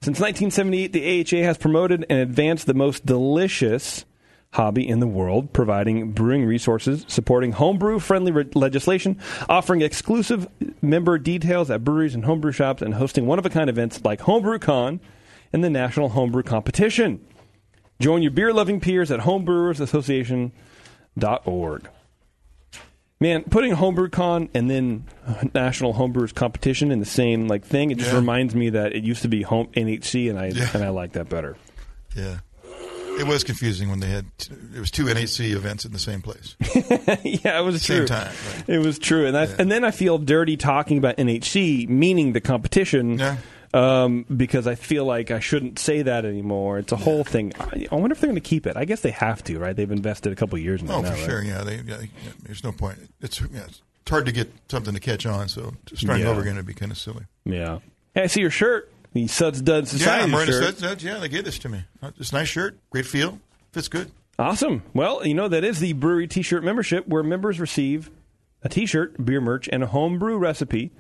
[SPEAKER 8] Since 1978, the AHA has promoted and advanced the most delicious hobby in the world, providing brewing resources, supporting homebrew friendly re- legislation, offering exclusive member details at breweries and homebrew shops, and hosting one of a kind events like Homebrew Con and the National Homebrew Competition. Join your beer loving peers at homebrewersassociation.org. Man, putting Homebrew Con and then National Homebrewers Competition in the same like thing, it just
[SPEAKER 9] Yeah.
[SPEAKER 8] reminds me that it used to be home NHC, and I and I like that better.
[SPEAKER 9] Yeah. It was confusing when they had t- it was two NHC events in the same place. [LAUGHS]
[SPEAKER 8] yeah, it was
[SPEAKER 9] Same
[SPEAKER 8] true.
[SPEAKER 9] time,
[SPEAKER 8] It was true, and that, and then I feel dirty talking about NHC, meaning the competition, um, because I feel like I shouldn't say that anymore. It's a whole thing. I, I wonder if they're going to keep it. I guess they have to, right? They've invested a couple years in it
[SPEAKER 9] Oh,
[SPEAKER 8] now,
[SPEAKER 9] for
[SPEAKER 8] right?
[SPEAKER 9] sure. Yeah, they, yeah, yeah, there's no point. It's, yeah, it's hard to get something to catch on. So starting
[SPEAKER 8] Yeah.
[SPEAKER 9] over again would be kind of silly.
[SPEAKER 8] Yeah. Hey, I see your shirt. The Suds Duds
[SPEAKER 9] yeah,
[SPEAKER 8] Society
[SPEAKER 9] I'm wearing
[SPEAKER 8] shirt.
[SPEAKER 9] Suds Duds. Yeah, they gave this to me. It's a nice shirt, great feel, fits good.
[SPEAKER 8] Awesome. Well, you know, that is the brewery t shirt membership where members receive a t shirt, beer merch, and a homebrew recipe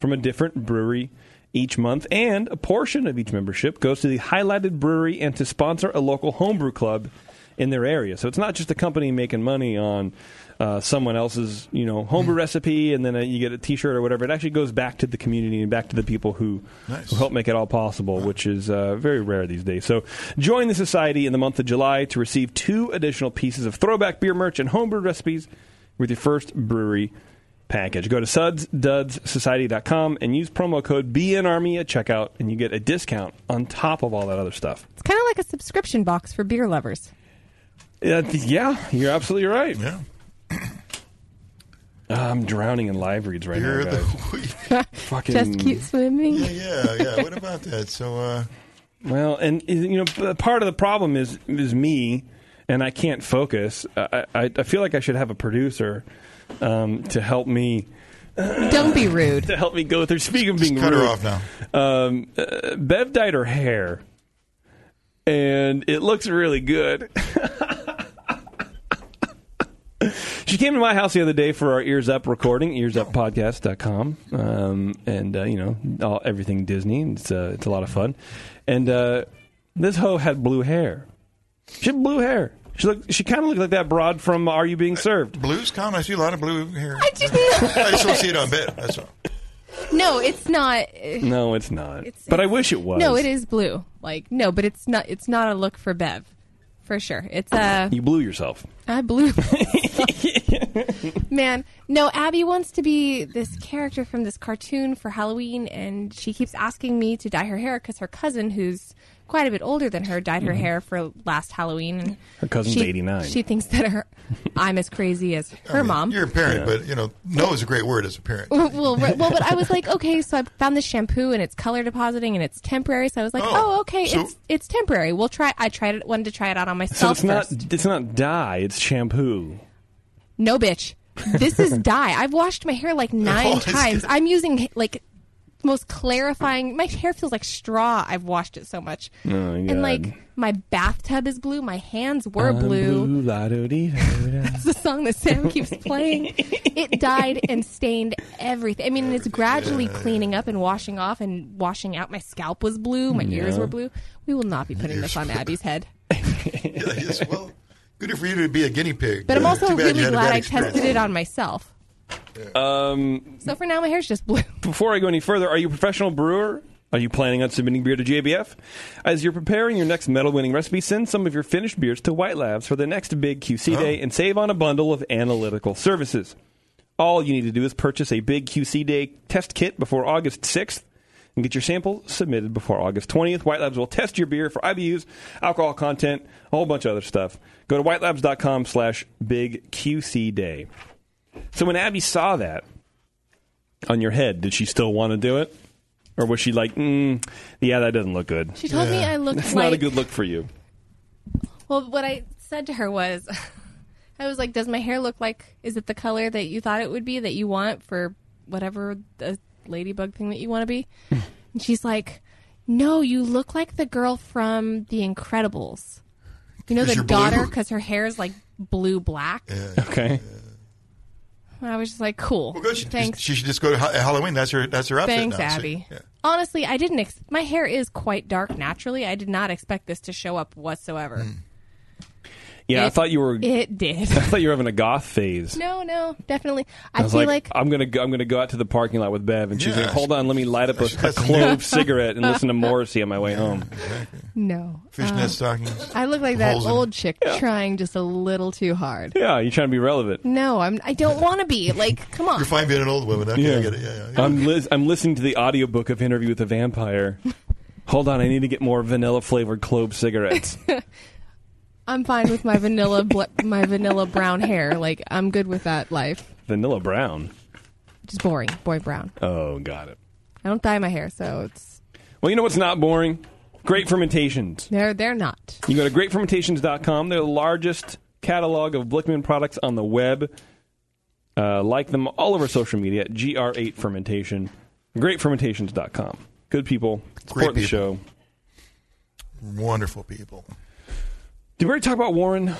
[SPEAKER 8] from a different brewery each month. And a portion of each membership goes to the highlighted brewery and to sponsor a local homebrew club in their area. So it's not just a company making money on uh, someone else's, you know, homebrew recipe and then uh, you get a T-shirt or whatever. It actually goes back to the community and back to the people who,
[SPEAKER 9] Nice.
[SPEAKER 8] who help make it all possible, which is uh, very rare these days. So join the society in the month of July to receive two additional pieces of throwback beer merch and homebrew recipes with your first brewery package. Go to sudsdudssociety.com and use promo code BNARMY at checkout, and you get a discount on top of all that other stuff.
[SPEAKER 6] It's kind of like a subscription box for beer lovers.
[SPEAKER 8] Uh, yeah, you're absolutely right.
[SPEAKER 9] Yeah. [COUGHS]
[SPEAKER 8] I'm drowning in live reads right
[SPEAKER 9] Beer
[SPEAKER 8] now,
[SPEAKER 9] of
[SPEAKER 8] guys. [LAUGHS]
[SPEAKER 9] the
[SPEAKER 8] Fucking
[SPEAKER 6] Just keep swimming.
[SPEAKER 9] Yeah, yeah, yeah. What about that? So, uh,
[SPEAKER 8] Well, and you know, part of the problem is is me, and I can't focus. I, I, I feel like I should have a producer um, to help me. [COUGHS]
[SPEAKER 6] Don't be rude. [LAUGHS]
[SPEAKER 8] to help me go through. Speaking of being
[SPEAKER 9] cut her off now.
[SPEAKER 8] Um, uh, Bev dyed her hair, and it looks really good. [LAUGHS] She came to my house the other day for our Ears Up recording, earsuppodcast.com, um, and, uh, you know, all, everything Disney. It's, uh, it's a lot of fun. And uh, this hoe had blue hair. She had blue hair. She looked. She kind of looked like that broad from Are You Being Served?
[SPEAKER 9] blues common. I see a lot of blue hair.
[SPEAKER 6] I just [LAUGHS]
[SPEAKER 9] I just don't see it on Bev. That's all.
[SPEAKER 6] No, it's not.
[SPEAKER 8] No, it's not.
[SPEAKER 6] It's-
[SPEAKER 8] but I wish it was.
[SPEAKER 6] No, it is blue. Like no, but it's not. It's not a look for Bev, for sure. It's uh,
[SPEAKER 8] You blew yourself.
[SPEAKER 6] I blew. [LAUGHS] [LAUGHS] [LAUGHS] Man, no. Abby wants to be this character from this cartoon for Halloween, and she keeps asking me to dye her hair because her cousin, who's quite a bit older than her, dyed her
[SPEAKER 8] Mhm.
[SPEAKER 6] hair for last Halloween. And
[SPEAKER 8] Her cousin's
[SPEAKER 6] she-
[SPEAKER 8] 89.
[SPEAKER 6] She thinks that her, I'm as crazy as her
[SPEAKER 9] I mean,
[SPEAKER 6] mom.
[SPEAKER 9] You're a parent, but you know, no is a great word as a parent.
[SPEAKER 6] well, right, well, but I was like, okay, so I found this shampoo and it's color depositing and it's temporary. So I was like,
[SPEAKER 9] Oh,
[SPEAKER 6] oh, okay,
[SPEAKER 9] so-
[SPEAKER 6] it's it's temporary. We'll try. I tried it, wanted to try it out on myself.
[SPEAKER 8] So
[SPEAKER 6] myself
[SPEAKER 8] it's not. It's not dye. It's shampoo.
[SPEAKER 6] No, bitch, this is [LAUGHS] dye. I've washed my hair like nine
[SPEAKER 8] Oh, it's
[SPEAKER 6] times. I'm using like most clarifying. My hair feels like straw. I've washed it so much,
[SPEAKER 8] Oh,
[SPEAKER 6] and like my bathtub is blue. My hands were
[SPEAKER 8] I'm
[SPEAKER 6] blue.
[SPEAKER 8] la-do-dee-da-da.
[SPEAKER 6] That's the song that Sam keeps playing. It dyed and stained everything. I mean, it's gradually cleaning up and washing off and washing out. My scalp was blue. My ears
[SPEAKER 9] Yeah.
[SPEAKER 6] were blue. We will not be putting this on Abby's head. [LAUGHS]
[SPEAKER 9] Yeah, yes, well, good for you to be a guinea pig.
[SPEAKER 6] But I'm also
[SPEAKER 9] too bad you
[SPEAKER 6] really glad I tested it on myself.
[SPEAKER 8] Um,
[SPEAKER 6] So for now, my hair's just blue. [LAUGHS]
[SPEAKER 8] before I go any further, are you a professional brewer? Are you planning on submitting beer to GABF? As you're preparing your next medal winning recipe, send some of your finished beers to White Labs for the next big QC day and save on a bundle of analytical services. All you need to do is purchase a big QC day test kit before August 6th and get your sample submitted before August 20th. White Labs will test your beer for IBUs, alcohol content, a whole bunch of other stuff. Go to whitelabs.com slash big QC day. So when Abby saw that on your head, did she still want to do it? Or was she like, mm, yeah, that doesn't look good?
[SPEAKER 6] She told me I looked
[SPEAKER 8] That's not a good look for you.
[SPEAKER 6] Well, what I said to her was, [LAUGHS] I was like, "Does my hair look like? Is it the color that you thought it would be that you want for whatever the ladybug thing that you want to be?" [LAUGHS] and she's like, "No, you look like the girl from The Incredibles. You know
[SPEAKER 9] Is
[SPEAKER 6] the daughter because her hair is like blue black."
[SPEAKER 8] Okay.
[SPEAKER 6] And I was just like, "Cool,
[SPEAKER 9] Well, good. She,
[SPEAKER 6] thanks."
[SPEAKER 9] she should just go to Ha- Halloween. That's her. That's her outfit.
[SPEAKER 6] Thanks,
[SPEAKER 9] now, see?
[SPEAKER 6] Abby.
[SPEAKER 9] Yeah.
[SPEAKER 6] Honestly, I didn't. Ex- my hair is quite dark naturally. I did not expect this to show up whatsoever.
[SPEAKER 9] Hmm.
[SPEAKER 8] Yeah, I thought you were.
[SPEAKER 6] It did. [LAUGHS]
[SPEAKER 8] I thought you were having a goth phase.
[SPEAKER 6] No, no, definitely. I,
[SPEAKER 8] I was
[SPEAKER 6] feel
[SPEAKER 8] like,
[SPEAKER 6] like,
[SPEAKER 8] I'm gonna go, I'm gonna go out to the parking lot with Bev, and she's
[SPEAKER 9] Yeah.
[SPEAKER 8] like, "Hold on, let me light up a, a clove [LAUGHS] cigarette and listen to Morrissey on my way home."
[SPEAKER 6] no.
[SPEAKER 9] Fishnet
[SPEAKER 6] Uh,
[SPEAKER 9] stockings.
[SPEAKER 6] I look like that old chick trying just a little too hard.
[SPEAKER 8] Yeah, you're trying to be relevant.
[SPEAKER 6] No, I'm. I don't want to be. Like, come on.
[SPEAKER 9] You're fine being an old woman. Okay, I get it. Yeah, yeah.
[SPEAKER 8] I'm lis- I'm listening to the audiobook of Interview with a Vampire. [LAUGHS] Hold on, I need to get more vanilla flavored clove cigarettes.
[SPEAKER 6] I'm fine with my vanilla, bl- my vanilla brown hair. Like, I'm good with that life.
[SPEAKER 8] vanilla brown.
[SPEAKER 6] Just boring, boy brown.
[SPEAKER 8] Oh, got it.
[SPEAKER 6] I don't dye my hair, so it's
[SPEAKER 8] Well, you know what's not boring? Great fermentations.
[SPEAKER 6] they're they're not.
[SPEAKER 8] You go to greatfermentations.com. They're the largest catalog of Blickman products on the web. Uh, like them all over social media at GR8 Fermentation, greatfermentations.com. Good people. Support
[SPEAKER 9] Great
[SPEAKER 8] the show.
[SPEAKER 9] people. Wonderful people.
[SPEAKER 8] Did we already talk about Warren?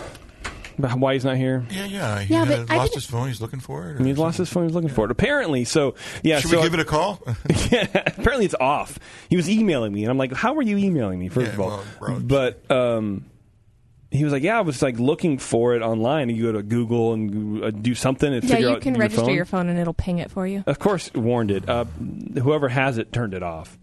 [SPEAKER 8] About why he's not here?
[SPEAKER 9] Yeah, yeah. He
[SPEAKER 8] Yeah,
[SPEAKER 9] had
[SPEAKER 8] but
[SPEAKER 9] lost his phone. He's looking for it.
[SPEAKER 8] He mean, he's lost his phone. He's looking for it. Apparently, so yeah.
[SPEAKER 9] Should
[SPEAKER 8] so
[SPEAKER 9] we give it a call? [LAUGHS]
[SPEAKER 8] yeah, apparently it's off. He was emailing me, and I'm like, "How are you emailing me?" First
[SPEAKER 9] Yeah,
[SPEAKER 8] of all,
[SPEAKER 9] well,
[SPEAKER 8] but um, he was like, "Yeah, I was like looking for it online. You go to Google and uh, do something and
[SPEAKER 6] Yeah,
[SPEAKER 8] figure
[SPEAKER 6] you
[SPEAKER 8] out
[SPEAKER 6] can
[SPEAKER 8] your
[SPEAKER 6] register
[SPEAKER 8] phone.
[SPEAKER 6] your phone and it'll ping it for you.
[SPEAKER 8] Of course, warned it. Uh, whoever has it turned it off.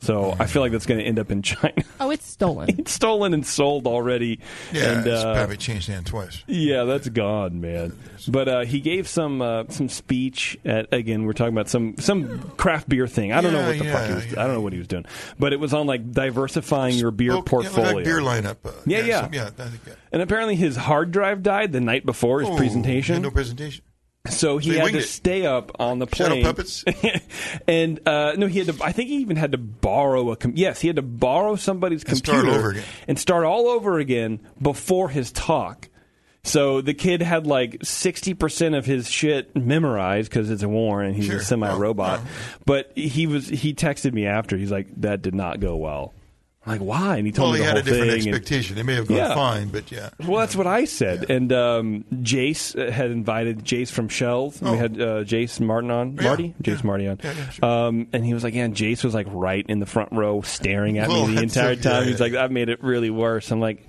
[SPEAKER 8] So I feel like that's going to end up in China. [LAUGHS]
[SPEAKER 6] Oh, it's stolen. [LAUGHS]
[SPEAKER 8] it's stolen and sold already.
[SPEAKER 9] Yeah,
[SPEAKER 8] and,
[SPEAKER 9] it's
[SPEAKER 8] uh,
[SPEAKER 9] probably changed hand twice.
[SPEAKER 8] yeah, that's gone, man. But uh, he gave some uh, some speech at again. We're talking about some some craft beer thing. I don't know what the fuck he
[SPEAKER 9] yeah,
[SPEAKER 8] was. I don't know what he was doing. But it was on like diversifying your beer
[SPEAKER 9] Spoke- yeah,
[SPEAKER 8] portfolio.
[SPEAKER 9] like beer lineup. Uh,
[SPEAKER 8] yeah, yeah,
[SPEAKER 9] some- yeah, I think, yeah.
[SPEAKER 8] And apparently his hard drive died the night before his
[SPEAKER 9] Oh,
[SPEAKER 8] presentation.
[SPEAKER 9] he no presentation.
[SPEAKER 8] So he
[SPEAKER 9] he
[SPEAKER 8] had to
[SPEAKER 9] it.
[SPEAKER 8] stay up on the
[SPEAKER 9] Shadow
[SPEAKER 8] plane.
[SPEAKER 9] puppets? [LAUGHS]
[SPEAKER 8] and uh, no, he had to. I think he even had to borrow a. Com- yes, he had to borrow somebody's
[SPEAKER 9] And start
[SPEAKER 8] computer
[SPEAKER 9] over again.
[SPEAKER 8] and start all over again before his talk. So the kid had like sixty percent of his shit memorized because it's a war and He's
[SPEAKER 9] Sure.
[SPEAKER 8] a semi-robot.
[SPEAKER 9] Oh,
[SPEAKER 8] But he was. He texted me after. He's like, "That did not go well." Like, why? And he told
[SPEAKER 9] Well,
[SPEAKER 8] me
[SPEAKER 9] he
[SPEAKER 8] the
[SPEAKER 9] had
[SPEAKER 8] whole
[SPEAKER 9] a different
[SPEAKER 8] thing, and-
[SPEAKER 9] expectation. It may have gone
[SPEAKER 8] Yeah.
[SPEAKER 9] fine, but yeah.
[SPEAKER 8] well, that's what I said. And um, Jace uh, had invited Jace from Schell's. and We
[SPEAKER 9] Oh.
[SPEAKER 8] had uh, Jace Martin on.
[SPEAKER 9] Yeah,
[SPEAKER 8] Marti? Jace Marti on.
[SPEAKER 9] Yeah, yeah,
[SPEAKER 8] um, and he was like, yeah, and Jace was like right in the front row staring at [LAUGHS]
[SPEAKER 9] Well,
[SPEAKER 8] me the entire
[SPEAKER 9] so-
[SPEAKER 8] time.
[SPEAKER 9] yeah,
[SPEAKER 8] He's
[SPEAKER 9] yeah.
[SPEAKER 8] like, that made it really worse. I'm like,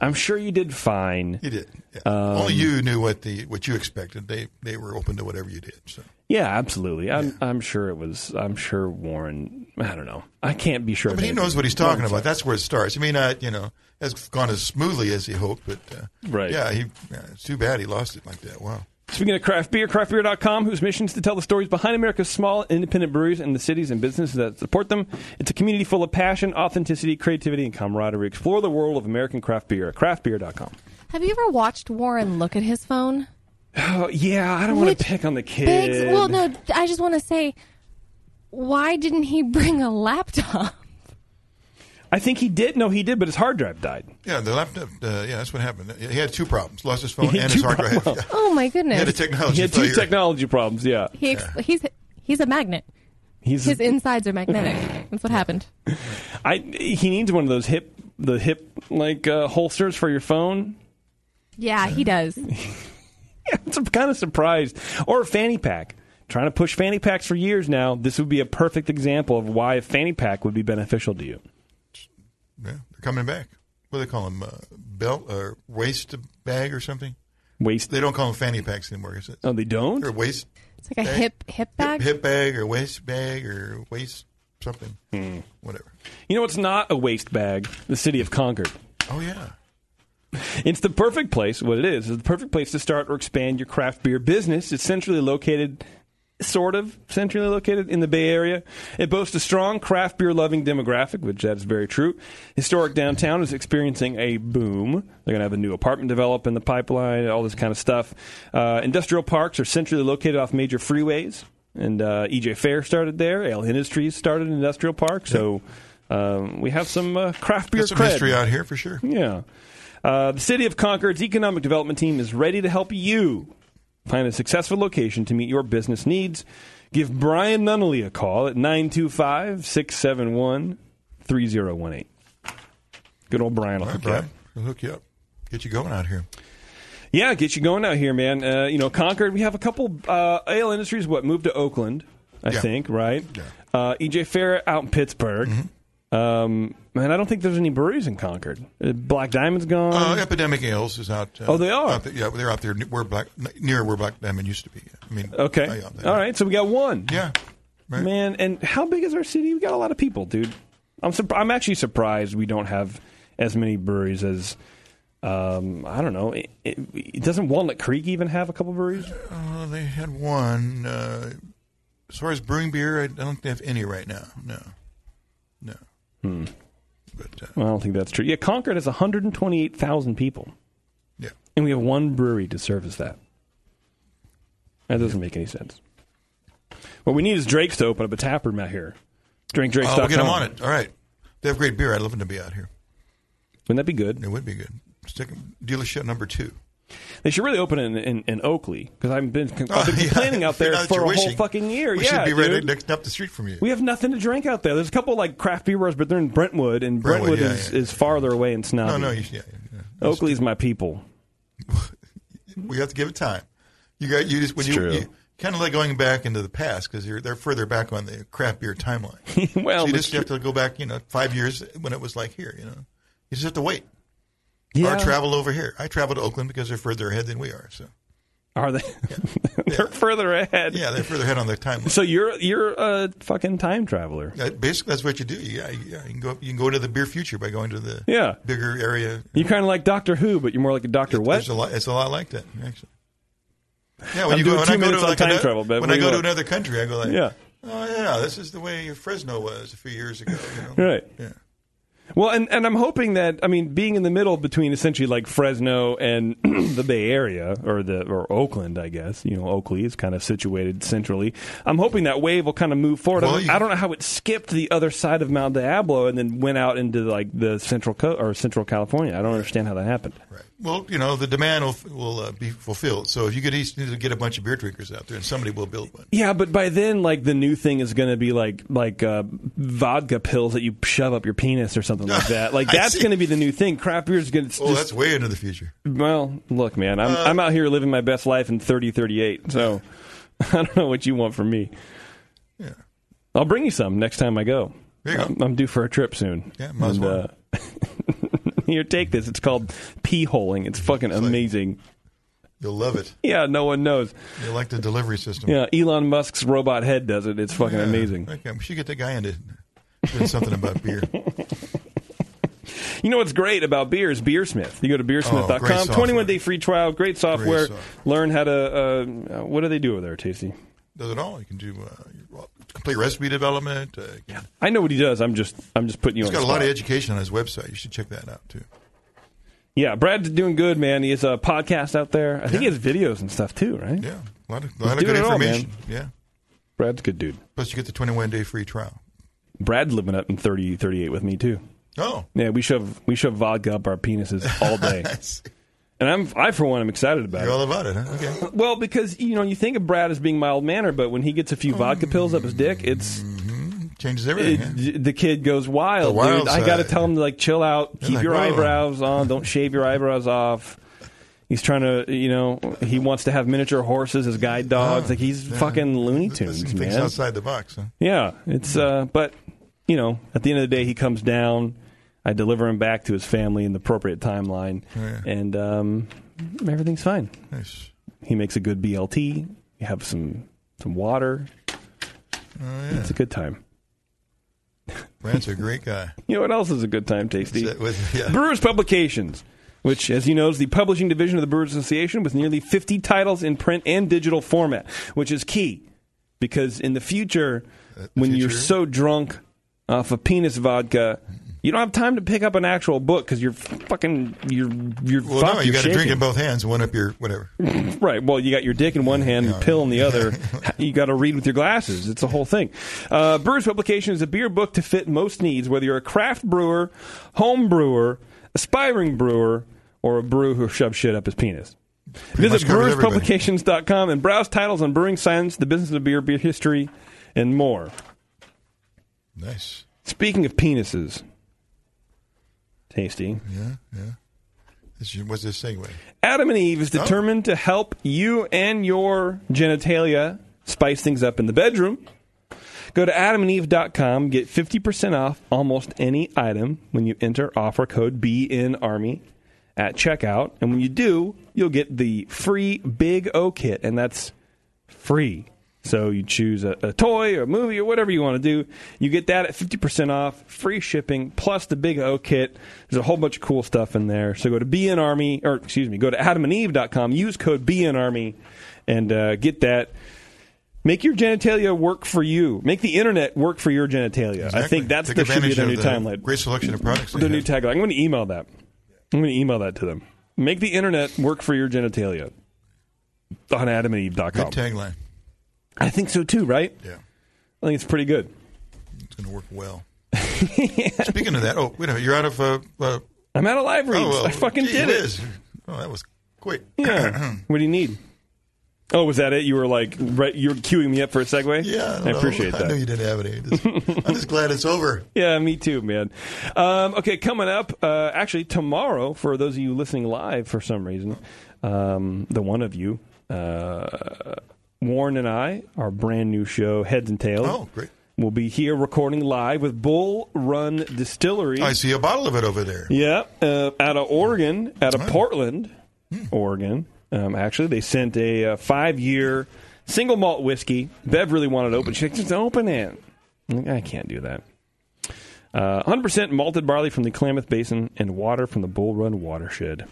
[SPEAKER 8] I'm sure you did fine.
[SPEAKER 9] You did. Yeah.
[SPEAKER 8] Um,
[SPEAKER 9] Only you knew what the what you expected. They they were open to whatever you did. So
[SPEAKER 8] Yeah, absolutely. I'm, I'm sure it was. I'm sure Warren. I don't know. I can't be sure.
[SPEAKER 9] but
[SPEAKER 8] of
[SPEAKER 9] he knows what he's talking
[SPEAKER 8] Warren's
[SPEAKER 9] about. That's where it starts. It may not, you know, has gone as smoothly as he hoped, but uh,
[SPEAKER 8] Right.
[SPEAKER 9] Yeah, he. Yeah, it's too bad he lost it like that. Wow.
[SPEAKER 8] Speaking of craft beer, craftbeer.com, whose mission is to tell the stories behind America's small independent breweries and the cities and businesses that support them. It's a community full of passion, authenticity, creativity, and camaraderie. Explore the world of American craft beer at craftbeer.com.
[SPEAKER 6] Have you ever watched Warren look at his phone?
[SPEAKER 8] Oh, [SIGHS] yeah, I don't want to pick on the kid.
[SPEAKER 6] Begs, well, no, I just want to say, why didn't he [LAUGHS] bring a laptop?
[SPEAKER 8] I think he did. No, he did, but his hard drive died.
[SPEAKER 9] Yeah, the laptop. Uh, yeah, that's what happened. He had two problems: lost his phone and his
[SPEAKER 8] two
[SPEAKER 9] hard drive. Yeah. [LAUGHS]
[SPEAKER 6] Oh my
[SPEAKER 9] He
[SPEAKER 6] goodness!
[SPEAKER 9] had a technology
[SPEAKER 8] He had two
[SPEAKER 9] failure.
[SPEAKER 8] technology problems, yeah.
[SPEAKER 6] He ex- he's he's a magnet.
[SPEAKER 8] He's
[SPEAKER 6] His insides are magnetic. That's what happened. [LAUGHS]
[SPEAKER 8] I he needs one of those hip the hip like uh, holsters for your phone.
[SPEAKER 6] Yeah, he does.
[SPEAKER 8] I'm kind of surprised. Or a fanny pack. Trying to push fanny packs for years now. This would be a perfect example of why a fanny pack would be beneficial to you.
[SPEAKER 9] Yeah, they're coming back. What do they call them? Uh, belt or waist bag or something?
[SPEAKER 8] Waist.
[SPEAKER 9] They don't call them fanny packs anymore. Is it?
[SPEAKER 8] Oh, they don't.
[SPEAKER 9] Or waist.
[SPEAKER 6] It's like a
[SPEAKER 9] bag?
[SPEAKER 6] hip hip bag.
[SPEAKER 9] Hip, hip bag or waist bag or waist something.
[SPEAKER 8] Hmm.
[SPEAKER 9] Whatever.
[SPEAKER 8] You know what's not a waste bag? The city of Concord.
[SPEAKER 9] Oh yeah.
[SPEAKER 8] It's the perfect place. What it is is the perfect place to start or expand your craft beer business. It's centrally located, sort of centrally located in the Bay Area. It boasts a strong craft beer loving demographic, which that's very true. Historic downtown is experiencing a boom. They're going to have a new apartment develop in the pipeline, all this kind of stuff. Uh, industrial parks are centrally located off major freeways, and uh, EJ Phair started there. Ale Industries started an industrial park, so. Um, we have some uh, craft beer
[SPEAKER 9] some
[SPEAKER 8] cred.
[SPEAKER 9] history out here for sure.
[SPEAKER 8] Yeah. Uh, the City of Concord's economic development team is ready to help you find a successful location to meet your business needs. Give Brian Nunnally a call at 925 671 3018. Good old Brian will
[SPEAKER 9] All right,
[SPEAKER 8] hook you up.
[SPEAKER 9] Brian. We'll hook you up. Get you going out here.
[SPEAKER 8] Yeah, get you going out here, man. Uh, you know, Concord, we have a couple. Uh, Ale Industries, what, moved to Oakland, I
[SPEAKER 9] Yeah.
[SPEAKER 8] think, right? Uh, EJ Phair out in Pittsburg.
[SPEAKER 9] Mm-hmm.
[SPEAKER 8] Um, man, I don't think there's any breweries in Concord. Uh, Black Diamond's gone.
[SPEAKER 9] Uh, Epidemic Ales is out. Uh,
[SPEAKER 8] Oh, they are?
[SPEAKER 9] out there- yeah, they're out there where Black near where Black Diamond used to be. I mean,
[SPEAKER 8] Okay.
[SPEAKER 9] uh, yeah,
[SPEAKER 8] All right. So we got one.
[SPEAKER 9] Yeah.
[SPEAKER 8] Man, and how big is our city? We got a lot of people, dude. I'm surp- I'm actually surprised we don't have as many breweries as um, I don't know. It, it, it- doesn't Walnut Creek even have a couple breweries?
[SPEAKER 9] Uh, they had one. Uh, as far as brewing beer, I don't think they have any right now. No, no.
[SPEAKER 8] Hmm.
[SPEAKER 9] But uh,
[SPEAKER 8] Well, I don't think that's true. Yeah, Concord has 128,000 people.
[SPEAKER 9] Yeah.
[SPEAKER 8] And we have one brewery to service that. That doesn't make any sense. What we need is Drake's to open up a tap room out here. Drinkdrakes.com.
[SPEAKER 9] uh, we'll get them on it. All right. They have great beer. I'd love them to be out here.
[SPEAKER 8] Wouldn't that be good?
[SPEAKER 9] It would be good. Stick 'em- dealership number two.
[SPEAKER 8] They should really open it in, in, in Oakley because I've been, I've been [LAUGHS]
[SPEAKER 9] Oh, yeah.
[SPEAKER 8] complaining out there [LAUGHS] for a
[SPEAKER 9] wishing,
[SPEAKER 8] whole fucking year.
[SPEAKER 9] We
[SPEAKER 8] yeah,
[SPEAKER 9] should be right
[SPEAKER 8] dude.
[SPEAKER 9] next up the street from you.
[SPEAKER 8] We have nothing to drink out there. There's a couple like craft beer bars, but they're in Brentwood, and
[SPEAKER 9] Brentwood,
[SPEAKER 8] Brentwood,
[SPEAKER 9] yeah,
[SPEAKER 8] is,
[SPEAKER 9] yeah.
[SPEAKER 8] is farther away in Snobby.
[SPEAKER 9] No, no, you, yeah.
[SPEAKER 8] Oakley's my people. [LAUGHS]
[SPEAKER 9] we have to give it time. You got you just when
[SPEAKER 8] It's
[SPEAKER 9] you, you kind of like going back into the past because you're they're further back on the craft beer timeline.
[SPEAKER 8] well,
[SPEAKER 9] so you just have to go back, you know, five years when it was like here. You know, you just have to wait.
[SPEAKER 8] Yeah.
[SPEAKER 9] Or travel over here. I travel to Oakland because they're further ahead than we are. So
[SPEAKER 8] Are they? [LAUGHS] they're further ahead.
[SPEAKER 9] yeah, they're further ahead on their timeline.
[SPEAKER 8] So you're you're a fucking time traveler.
[SPEAKER 9] Uh, Basically, that's what you do. Yeah, you, yeah, you can go. You can go to the beer future by going to the
[SPEAKER 8] Yeah.
[SPEAKER 9] bigger area.
[SPEAKER 8] You're kind of like Doctor Who, but you're more like a Doctor What?
[SPEAKER 9] It's a lot. It's a lot like that, actually. Yeah,
[SPEAKER 8] I'm
[SPEAKER 9] when you go, when I go to like
[SPEAKER 8] time
[SPEAKER 9] ano-
[SPEAKER 8] travel, but
[SPEAKER 9] when I go to another country, I go like,
[SPEAKER 8] Yeah.
[SPEAKER 9] oh yeah, this is the way Fresno was a few years ago. You know?
[SPEAKER 8] Right.
[SPEAKER 9] Yeah.
[SPEAKER 8] Well, and, and I'm hoping that I mean being in the middle between essentially like Fresno and [CLEARS THROAT] the Bay Area or the or Oakland, I guess you know Oakley is kind of situated centrally. I'm hoping that wave will kind of move forward. I,
[SPEAKER 9] Well,
[SPEAKER 8] don't, I don't know how it skipped the other side of Mount Diablo and then went out into like the central co- or Central California. I don't understand how that happened.
[SPEAKER 9] Well, you know, the demand will will uh, be fulfilled. So if you could each need to get a bunch of beer drinkers out there, and somebody will build one.
[SPEAKER 8] Yeah, but by then, like the new thing is going to be like like uh, vodka pills that you shove up your penis or something like that. [LAUGHS] Like that's going to be the new thing. Craft beer is going to.
[SPEAKER 9] Oh, that's way into the future.
[SPEAKER 8] Well, look, man, I'm
[SPEAKER 9] Uh,
[SPEAKER 8] I'm out here living my best life in 30, 38. So [LAUGHS] I don't know what you want from me.
[SPEAKER 9] Yeah.
[SPEAKER 8] I'll bring you some next time I go.
[SPEAKER 9] There you go.
[SPEAKER 8] I'm, I'm due for a trip soon.
[SPEAKER 9] Yeah, might
[SPEAKER 8] And,
[SPEAKER 9] well. [LAUGHS]
[SPEAKER 8] uh, [LAUGHS] here, take this. It's called pee holing. It's fucking amazing.
[SPEAKER 9] You'll love it.
[SPEAKER 8] Yeah, no one knows.
[SPEAKER 9] You like the delivery system.
[SPEAKER 8] Yeah, Elon Musk's robot head does it. It's fucking
[SPEAKER 9] Yeah.
[SPEAKER 8] amazing.
[SPEAKER 9] Okay, we should get that guy into doing something about beer. [LAUGHS]
[SPEAKER 8] You know what's great about beer is Beersmith. You go to
[SPEAKER 9] Oh, great
[SPEAKER 8] beersmith.com,
[SPEAKER 9] software.
[SPEAKER 8] 21 day free trial, great software.
[SPEAKER 9] software.
[SPEAKER 8] Learn how to, uh, what do they do over there, Tasty?
[SPEAKER 9] Does it all. You can do uh, complete recipe development. Uh, can-
[SPEAKER 8] I know what he does. I'm just, I'm just putting you
[SPEAKER 9] he's got a lot of education on his website. You should check that out too.
[SPEAKER 8] Yeah, Brad's doing good, man. He has a podcast out there. I think he has videos and stuff too, right?
[SPEAKER 9] Yeah, a lot of,
[SPEAKER 8] He's
[SPEAKER 9] lot of good
[SPEAKER 8] it all,
[SPEAKER 9] information. yeah.
[SPEAKER 8] Brad's a good dude.
[SPEAKER 9] Plus, you get the 21 day free trial.
[SPEAKER 8] Brad's living up in 30, 38 with me too.
[SPEAKER 9] Oh.
[SPEAKER 8] Yeah, we shove we shove vodka up our penises all day. [LAUGHS] and I'm I for one am excited about
[SPEAKER 9] You're
[SPEAKER 8] it.
[SPEAKER 9] all about it, huh? Okay.
[SPEAKER 8] Well, because you know you think of Brad as being mild mannered, but when he gets a few vodka pills up his dick, it's
[SPEAKER 9] Changes everything.
[SPEAKER 8] it- the kid goes wild,
[SPEAKER 9] The wild
[SPEAKER 8] dude. I got to
[SPEAKER 9] side.
[SPEAKER 8] tell him to like chill out, keep
[SPEAKER 9] like,
[SPEAKER 8] your
[SPEAKER 9] "Whoa."
[SPEAKER 8] eyebrows on, don't shave your eyebrows off. He's trying to, you know, he wants to have miniature horses as guide dogs.
[SPEAKER 9] Oh,
[SPEAKER 8] like he's fucking Looney Tunes, man.
[SPEAKER 9] outside the box. Huh?
[SPEAKER 8] Yeah, it's uh, but you know, at the end of the day, he comes down. I deliver him back to his family in the appropriate timeline,
[SPEAKER 9] Yeah.
[SPEAKER 8] and um, everything's fine.
[SPEAKER 9] Nice.
[SPEAKER 8] He makes a good BLT. You have some some water.
[SPEAKER 9] Oh, yeah.
[SPEAKER 8] It's a good time.
[SPEAKER 9] Brad's a great guy. [LAUGHS]
[SPEAKER 8] You know what else is a good time, Tasty?
[SPEAKER 9] With- [LAUGHS] yeah.
[SPEAKER 8] Brewers Publications, which, as you know, is the publishing division of the Brewers Association with nearly 50 titles in print and digital format, which is key because in the future, when you're so drunk off of penis vodka, you don't have time to pick up an actual book because you're fucking you're you're
[SPEAKER 9] Well,
[SPEAKER 8] fucked,
[SPEAKER 9] no, you got to drink in both hands, one up your whatever. [LAUGHS]
[SPEAKER 8] Right. Well, you got your dick in one hand and pill in the other. [LAUGHS] you got to read with your glasses. It's a whole thing. Uh, Brewers Publication is a beer book to fit most needs, whether you're a craft brewer, home brewer, aspiring brewer, or a brewer who shoves shit up his penis.
[SPEAKER 9] Pretty
[SPEAKER 8] Visit
[SPEAKER 9] much covers everybody.
[SPEAKER 8] brewerspublications.com and browse titles on brewing science, the business of beer, beer history, and more.
[SPEAKER 9] Nice.
[SPEAKER 8] Speaking of penises, tasty.
[SPEAKER 9] Yeah, yeah. This what's this segue?
[SPEAKER 8] Adam and Eve is
[SPEAKER 9] Oh.
[SPEAKER 8] determined to help you and your genitalia spice things up in the bedroom. Go to adamandeve.com, get 50% off almost any item when you enter offer code BNARMY at checkout. And when you do, you'll get the free Big O kit, and that's free. So you choose a, a toy or a movie or whatever you want to do. You get that at 50% off, free shipping, plus the Big O kit. There's a whole bunch of cool stuff in there. So go to BNArmy, or excuse me, go to adamandeve.com, use code BNArmy, and uh, get that. Make your genitalia work for you. Make the internet work for your genitalia. I think that's
[SPEAKER 9] Take
[SPEAKER 8] the should be
[SPEAKER 9] advantage
[SPEAKER 8] their
[SPEAKER 9] of
[SPEAKER 8] new
[SPEAKER 9] the
[SPEAKER 8] timeline.
[SPEAKER 9] Great selection of products.
[SPEAKER 8] The new tagline. I'm going to email that. I'm going to email that to them. Make the internet work for your genitalia on adamandeve.com.
[SPEAKER 9] Good tagline.
[SPEAKER 8] I think so too, right?
[SPEAKER 9] Yeah.
[SPEAKER 8] I think it's pretty good.
[SPEAKER 9] It's going to work well. [LAUGHS] Speaking of that, oh, wait a minute, you're out of. Uh, uh,
[SPEAKER 8] I'm out of live reads.
[SPEAKER 9] Oh, well,
[SPEAKER 8] I fucking did it.
[SPEAKER 9] Oh, that was Quit. [CLEARS THROAT]
[SPEAKER 8] Yeah. what do you need? Oh, was that it? You were like, right, you were queuing me up for a segue.
[SPEAKER 9] Yeah,
[SPEAKER 8] I appreciate
[SPEAKER 9] I
[SPEAKER 8] that.
[SPEAKER 9] knew you didn't have any. Just- [LAUGHS] I'm just glad it's over.
[SPEAKER 8] Yeah, me too, man. Um, okay, coming up, uh, actually tomorrow, for those of you listening live for some reason, um, the one of you, uh, Warren and I, our brand new show, Heads and Tails.
[SPEAKER 9] Oh, great.
[SPEAKER 8] We'll be here recording live with Bull Run Distillery.
[SPEAKER 9] I see a bottle of it over there.
[SPEAKER 8] Yeah, uh, out of Oregon, out of
[SPEAKER 9] Oh.
[SPEAKER 8] Portland, Oregon. Um, actually, they sent a uh, five-year single malt whiskey. Bev really wanted to open. She's like, just open it. Like, I can't do that. Uh, 100% malted barley from the Klamath Basin and water from the Bull Run watershed.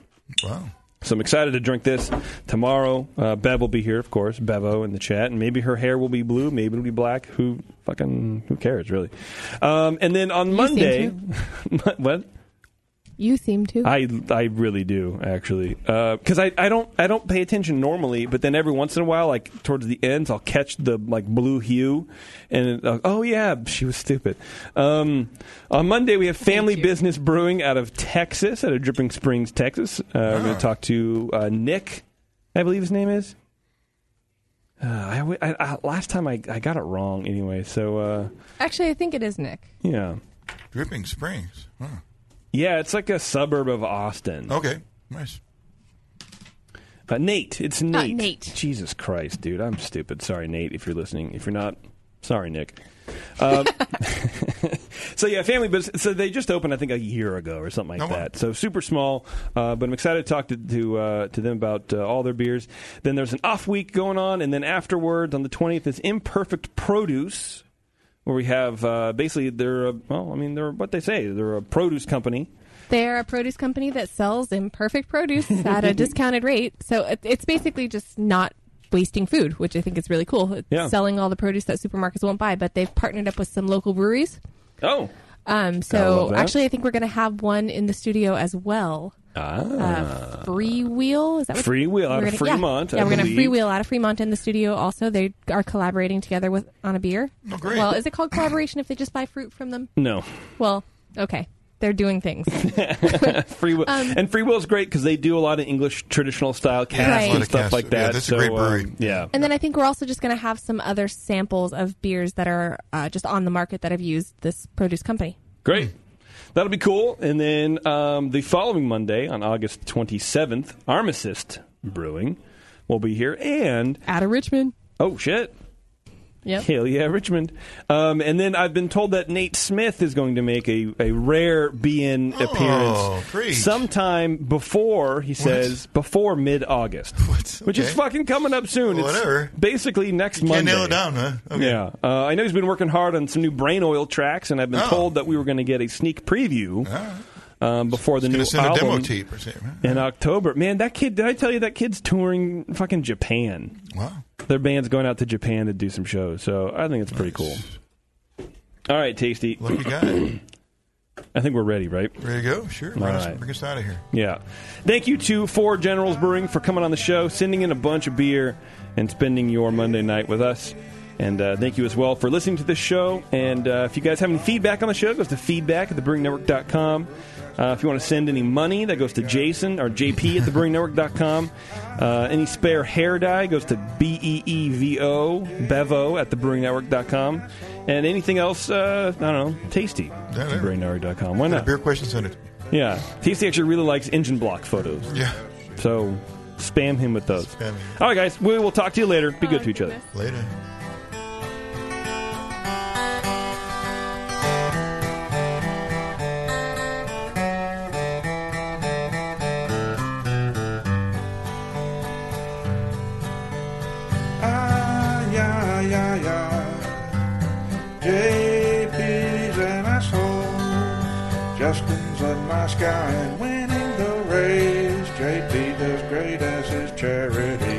[SPEAKER 9] Wow.
[SPEAKER 8] So I'm excited to drink this tomorrow. Uh, Bev will be here, of course. Bevo in the chat, and maybe her hair will be blue, maybe it'll be black. Who fucking who cares, really? Um, and then on Monday, [LAUGHS] what?
[SPEAKER 6] You seem to.
[SPEAKER 8] I I really do actually because I, I don't I don't pay attention normally, but then every once in a while, like towards the ends, I'll catch the like blue hue, and uh, oh yeah, she was stupid. Um, on Monday we have Family Business Brewing out of Texas, out of Dripping Springs, Texas. Uh, We're going to talk to uh, Nick, I believe his name is. Uh, I, I, I, last time I, I got it wrong anyway, so uh,
[SPEAKER 6] Actually, I think it is Nick.
[SPEAKER 8] yeah.
[SPEAKER 9] Dripping Springs. Huh.
[SPEAKER 8] Yeah, it's like a suburb of Austin.
[SPEAKER 9] Okay, nice.
[SPEAKER 8] Uh, Nate, it's
[SPEAKER 6] Not
[SPEAKER 8] Nate.
[SPEAKER 6] Nate.
[SPEAKER 8] Jesus Christ, dude, I'm stupid. Sorry, Nate, if you're listening. If you're not, sorry, Nick. [LAUGHS] Um, [LAUGHS] so yeah, family business. So they just opened, I think, a year ago or something like
[SPEAKER 9] Oh, wow.
[SPEAKER 8] that. So super small, uh, but I'm excited to talk to to, uh, to them about uh, all their beers. Then there's an off week going on, and then afterwards on the 20th is Imperfect Produce, where we have uh, basically they're a, well, I mean they're what they say they're a produce company.
[SPEAKER 6] They're a produce company that sells imperfect produce [LAUGHS] at a discounted rate. So it, it's basically just not wasting food, which I think is really cool. It's
[SPEAKER 8] Yeah.
[SPEAKER 6] selling all the produce that supermarkets won't buy, but they've partnered up with some local breweries.
[SPEAKER 8] Oh,
[SPEAKER 6] Um, so actually, I think we're going to have one in the studio as well.
[SPEAKER 8] Ah.
[SPEAKER 6] Uh, Free Wheel is that what
[SPEAKER 8] Free Wheel out
[SPEAKER 6] we're
[SPEAKER 8] of
[SPEAKER 6] gonna- yeah.
[SPEAKER 8] Fremont, I
[SPEAKER 6] Yeah, we're gonna. Free Wheel out of Fremont in the studio. Also, they are collaborating together with on a beer.
[SPEAKER 9] Oh, great.
[SPEAKER 6] Well, is it called collaboration if they just buy fruit from them?
[SPEAKER 8] no.
[SPEAKER 6] Well, okay, they're doing things. [LAUGHS]
[SPEAKER 8] free will
[SPEAKER 6] Um,
[SPEAKER 8] and free will is great because they do a lot of English traditional style casks
[SPEAKER 6] Right.
[SPEAKER 8] and
[SPEAKER 6] A lot of
[SPEAKER 8] stuff
[SPEAKER 9] casks.
[SPEAKER 8] like that.
[SPEAKER 9] Yeah, that's a
[SPEAKER 8] so,
[SPEAKER 9] great
[SPEAKER 8] um,
[SPEAKER 9] brewery.
[SPEAKER 8] yeah,
[SPEAKER 6] And then I think we're also just going to have some other samples of beers that are uh, just on the market that have used this produce company.
[SPEAKER 8] great. That'll be cool. And then um, the following Monday on August 27th, Armistice Brewing will be here. And
[SPEAKER 6] out of Richmond.
[SPEAKER 8] Oh shit.
[SPEAKER 6] Yep.
[SPEAKER 8] Hell yeah, Richmond. Um, and then I've been told that Nate Smith is going to make a, a rare BN
[SPEAKER 9] Oh,
[SPEAKER 8] appearance
[SPEAKER 9] great.
[SPEAKER 8] sometime before, he says, before mid August. [LAUGHS] Which is fucking coming up soon. It's
[SPEAKER 9] Whatever.
[SPEAKER 8] basically next
[SPEAKER 9] Can't
[SPEAKER 8] Monday.
[SPEAKER 9] nail it down, huh? Okay.
[SPEAKER 8] Yeah. Uh, I know he's been working hard on some new brain oil tracks, and I've been
[SPEAKER 9] Oh.
[SPEAKER 8] told that we were going to get a sneak preview um, before the
[SPEAKER 9] He's
[SPEAKER 8] new
[SPEAKER 9] gonna send a
[SPEAKER 8] album
[SPEAKER 9] demo tape or something, huh?
[SPEAKER 8] in October. Man, that kid! Did I tell you that kid's touring fucking Japan?
[SPEAKER 9] Wow.
[SPEAKER 8] Their band's going out to Japan to do some shows, so I think it's pretty cool. All right, Tasty.
[SPEAKER 9] Lucky guy. [CLEARS THROAT]
[SPEAKER 8] I think we're ready, right?
[SPEAKER 9] Ready to go? Sure. Bring, us,
[SPEAKER 8] right.
[SPEAKER 9] bring us out of here.
[SPEAKER 8] Yeah. Thank you to Four Generals Brewing for coming on the show, sending in a bunch of beer, and spending your Monday night with us. And uh, thank you as well for listening to this show. And uh, if you guys have any feedback on the show, it goes to feedback at thebrewingnetwork.com. Uh, if you want to send any money, that goes to Jason or JP at thebrewingnetwork.com. Uh, any spare hair dye goes to B E E V O, Bevo at thebrewingnetwork.com. And anything else, uh, I don't know, tasty.
[SPEAKER 9] Yeah.
[SPEAKER 8] Thebrewingnetwork.com. Why not?
[SPEAKER 9] beer question, send it.
[SPEAKER 8] Yeah. Tasty actually really likes engine block photos.
[SPEAKER 9] Yeah.
[SPEAKER 8] So spam him with those.
[SPEAKER 9] Spam him.
[SPEAKER 8] All right, guys. We will talk to you later. Be good to each other.
[SPEAKER 9] Later.
[SPEAKER 21] A nice guy and winning the race. JP does great as his charity.